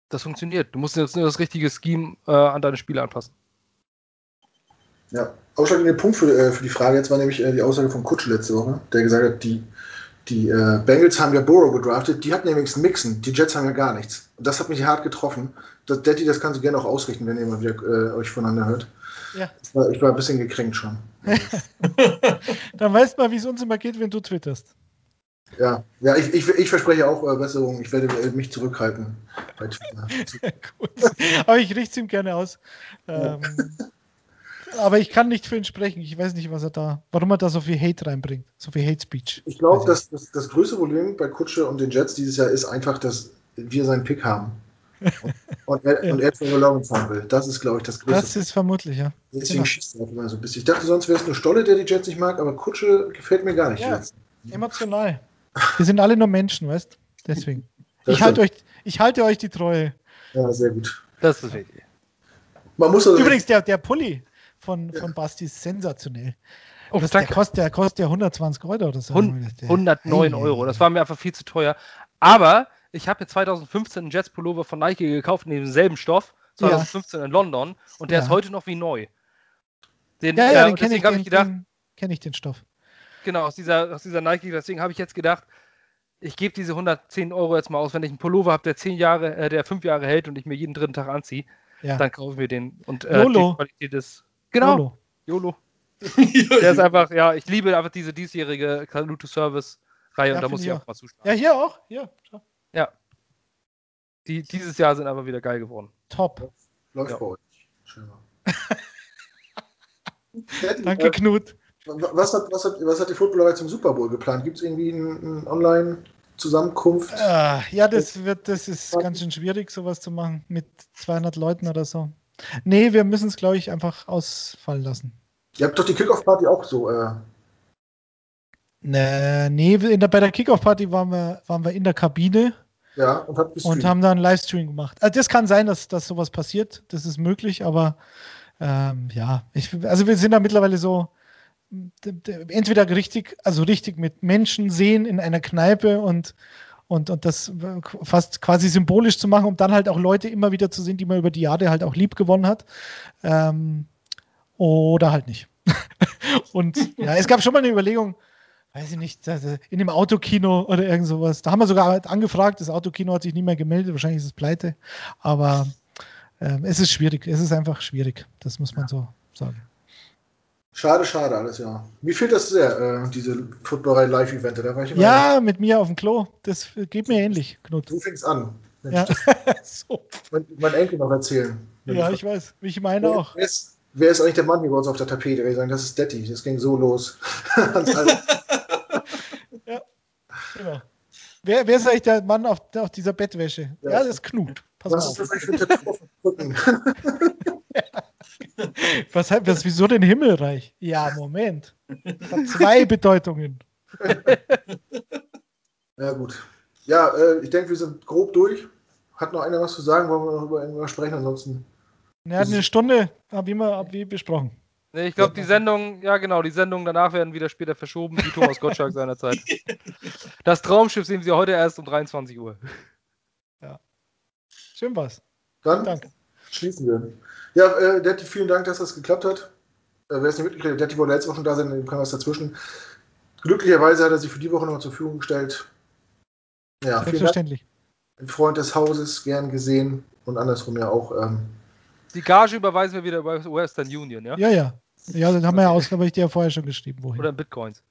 das funktioniert. Du musst jetzt nur das richtige Scheme äh, an deine Spiele anpassen. ja, ausschlaggebender Punkt für, äh, für die Frage jetzt war nämlich äh, die Aussage von Kutsch letzte Woche, der gesagt hat, die, die äh, Bengals haben ja Burrow gedraftet, die hatten ja wenigstens Mixen, die Jets haben ja gar nichts. Und das hat mich hart getroffen. Das, Daddy, das kannst du gerne auch ausrichten, wenn ihr mal wieder äh, euch voneinander hört. Ja. Ich war, ich war ein bisschen gekränkt schon. Dann weißt du mal, wie es uns immer geht, wenn du twitterst. Ja, ja ich, ich, ich verspreche auch äh, Besserung. Ich werde äh, mich zurückhalten bei Twitter. Gut. Aber ich richte es ihm gerne aus. Ähm, aber ich kann nicht für ihn sprechen. Ich weiß nicht, was er da, warum er da so viel Hate reinbringt. So viel Hate Speech. Ich glaube, dass das, das größte Problem bei Kutsche und den Jets dieses Jahr ist einfach, dass wir seinen Pick haben. Und, und er, Ja. und er Lawrence haben will. Das ist, glaube ich, das größte Das ist vermutlich, ja. Deswegen genau. schießt er auch immer so ein bisschen. Ich dachte, sonst wäre es nur Stolle, der die Jets nicht mag, aber Kutsche gefällt mir gar nicht. Ja. Emotional. Wir sind alle nur Menschen, weißt Deswegen. Ich halte, euch, ich halte euch die Treue. Ja, sehr gut. Das ist wichtig. Man muss also Übrigens, der, der Pulli von, von Basti ist sensationell. Oh, das, der, kostet, der kostet ja 120 Euro oder so. Hund- Der- 109 Ei, ei, Euro. Das war mir einfach viel zu teuer. Aber ich habe mir 2015 einen Jets Pullover von Nike gekauft in demselben Stoff. Ja. 2015 in London. Und der Ja. ist heute noch wie neu. Den, Ja, äh, ja, den und kenne ich, den, ich gedacht, den kenn ich den Stoff. Genau, aus dieser, aus dieser Nike, deswegen habe ich jetzt gedacht, ich gebe diese 110 Euro jetzt mal aus, wenn ich einen Pullover habe, der 10 Jahre, äh, der 5 Jahre hält und ich mir jeden dritten Tag anziehe, Ja. dann kaufe ich mir den. Und äh, YOLO. die Qualität ist. Genau. YOLO. Der ist einfach, ja, ich liebe einfach diese diesjährige Salute to Service-Reihe Ja, und da muss ich auch. mal zuschlagen. Ja, hier auch. Hier. schau. Die, dieses Jahr sind einfach wieder geil geworden. Top. Läuft Ja. bei euch. Danke, äh, Knut. Was, hat, was, hat, was hat die Footballerei zum Super Bowl geplant? Gibt es irgendwie eine ein Online-Zusammenkunft? Ah, ja, das wird, das ist ganz schön schwierig, sowas zu machen mit 200 Leuten oder so. Nee, wir müssen es, glaube ich, einfach ausfallen lassen. Ihr habt doch die Kickoff-Party auch so. Äh, Nee, nee in der, bei der Kickoff-Party waren wir, waren wir in der Kabine ja, und habt und haben da einen Livestream gemacht. Also das kann sein, dass, dass sowas passiert. Das ist möglich, aber ähm, ja, ich, also wir sind da mittlerweile so entweder richtig, also richtig mit Menschen sehen in einer Kneipe und und, und das äh, fast quasi symbolisch zu machen, um dann halt auch Leute immer wieder zu sehen, die man über die Jahre halt auch lieb gewonnen hat. Ähm, oder halt nicht. und ja, es gab schon mal eine Überlegung, weiß ich nicht, also in dem Autokino oder irgend sowas. Da haben wir sogar halt angefragt, das Autokino hat sich nie mehr gemeldet, wahrscheinlich ist es pleite. Aber ähm, es ist schwierig, es ist einfach schwierig, das muss man so sagen. Schade, schade alles, ja. Mir fehlt das sehr, äh, diese Footballerei Live-Evente. Da war ich immer. Ja, mit mir auf dem Klo, das geht mir ähnlich, Knut. Du fängst an. Mensch, Ja, so. mein, mein Enkel noch erzählen. ja, ich weiß, ich meine auch. Wer ist, wer ist eigentlich der Mann hier bei uns auf der Tapete? Wir sagen, das ist Detti. Das ging so los. Alter. Genau. Wer, wer ist eigentlich der Mann auf, auf dieser Bettwäsche? Ja. Ja, das ist Knut. Pass Was mal ist auf. das eigentlich für ein Tattoo auf dem Rücken? Was, hat- was, wieso denn Himmelreich? Ja, Moment. Hat zwei Bedeutungen. Ja, gut. Ja, äh, ich denke, wir sind grob durch. Hat noch einer was zu sagen? Wollen wir noch über irgendwas sprechen? Ansonsten. Hat eine Stunde, habe ich immer hab wie besprochen. Nee, ich glaube, die Sendung, ja genau, die Sendungen danach werden wieder später verschoben, wie Thomas Gottschalk seinerzeit. Das Traumschiff sehen Sie heute erst um 23 Uhr. Schön was. Dann Danke. Schließen wir. Ja, äh, Detti, vielen Dank, dass das geklappt hat. Äh, wer es nicht mitgekriegt hat, Detti wollte letzte Woche schon da sein, dem kam was dazwischen. Glücklicherweise hat er sich für die Woche noch zur Verfügung gestellt. Ja, vielen Dank. Selbstverständlich. Ein Freund des Hauses, gern gesehen und andersrum ja auch. Ähm, Die Gage überweisen wir wieder über Western Union, ja? Ja, ja. Ja, das haben wir ja aus, habe ich dir ja vorher schon geschrieben, wohin. Oder in Bitcoins.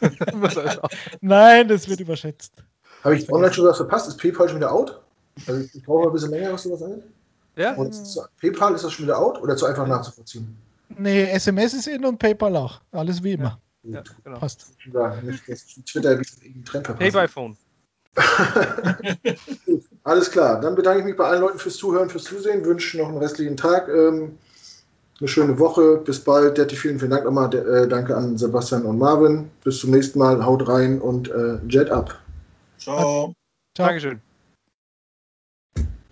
Nein, das wird überschätzt. Habe ich online schon was verpasst? Ist PayPal schon wieder out? Also ich brauche ein bisschen länger, was sowas angeht. Ja? Und PayPal ist das schon wieder out oder zu einfach nachzuvollziehen? Nee, SMS ist in und PayPal auch. Alles wie immer. ja, Gut. genau. Passt. Dass Twitter einen Trend Pay verpasst. by Phone. Gut, Alles klar. Dann bedanke ich mich bei allen Leuten fürs Zuhören, fürs Zusehen. Wünsche noch einen restlichen Tag. Ähm, eine schöne Woche. Bis bald. Detti, vielen, vielen Dank nochmal. De- Äh, danke an Sebastian und Marvin. Bis zum nächsten Mal. Haut rein und äh, Jet up. Ciao. Ciao. Dankeschön.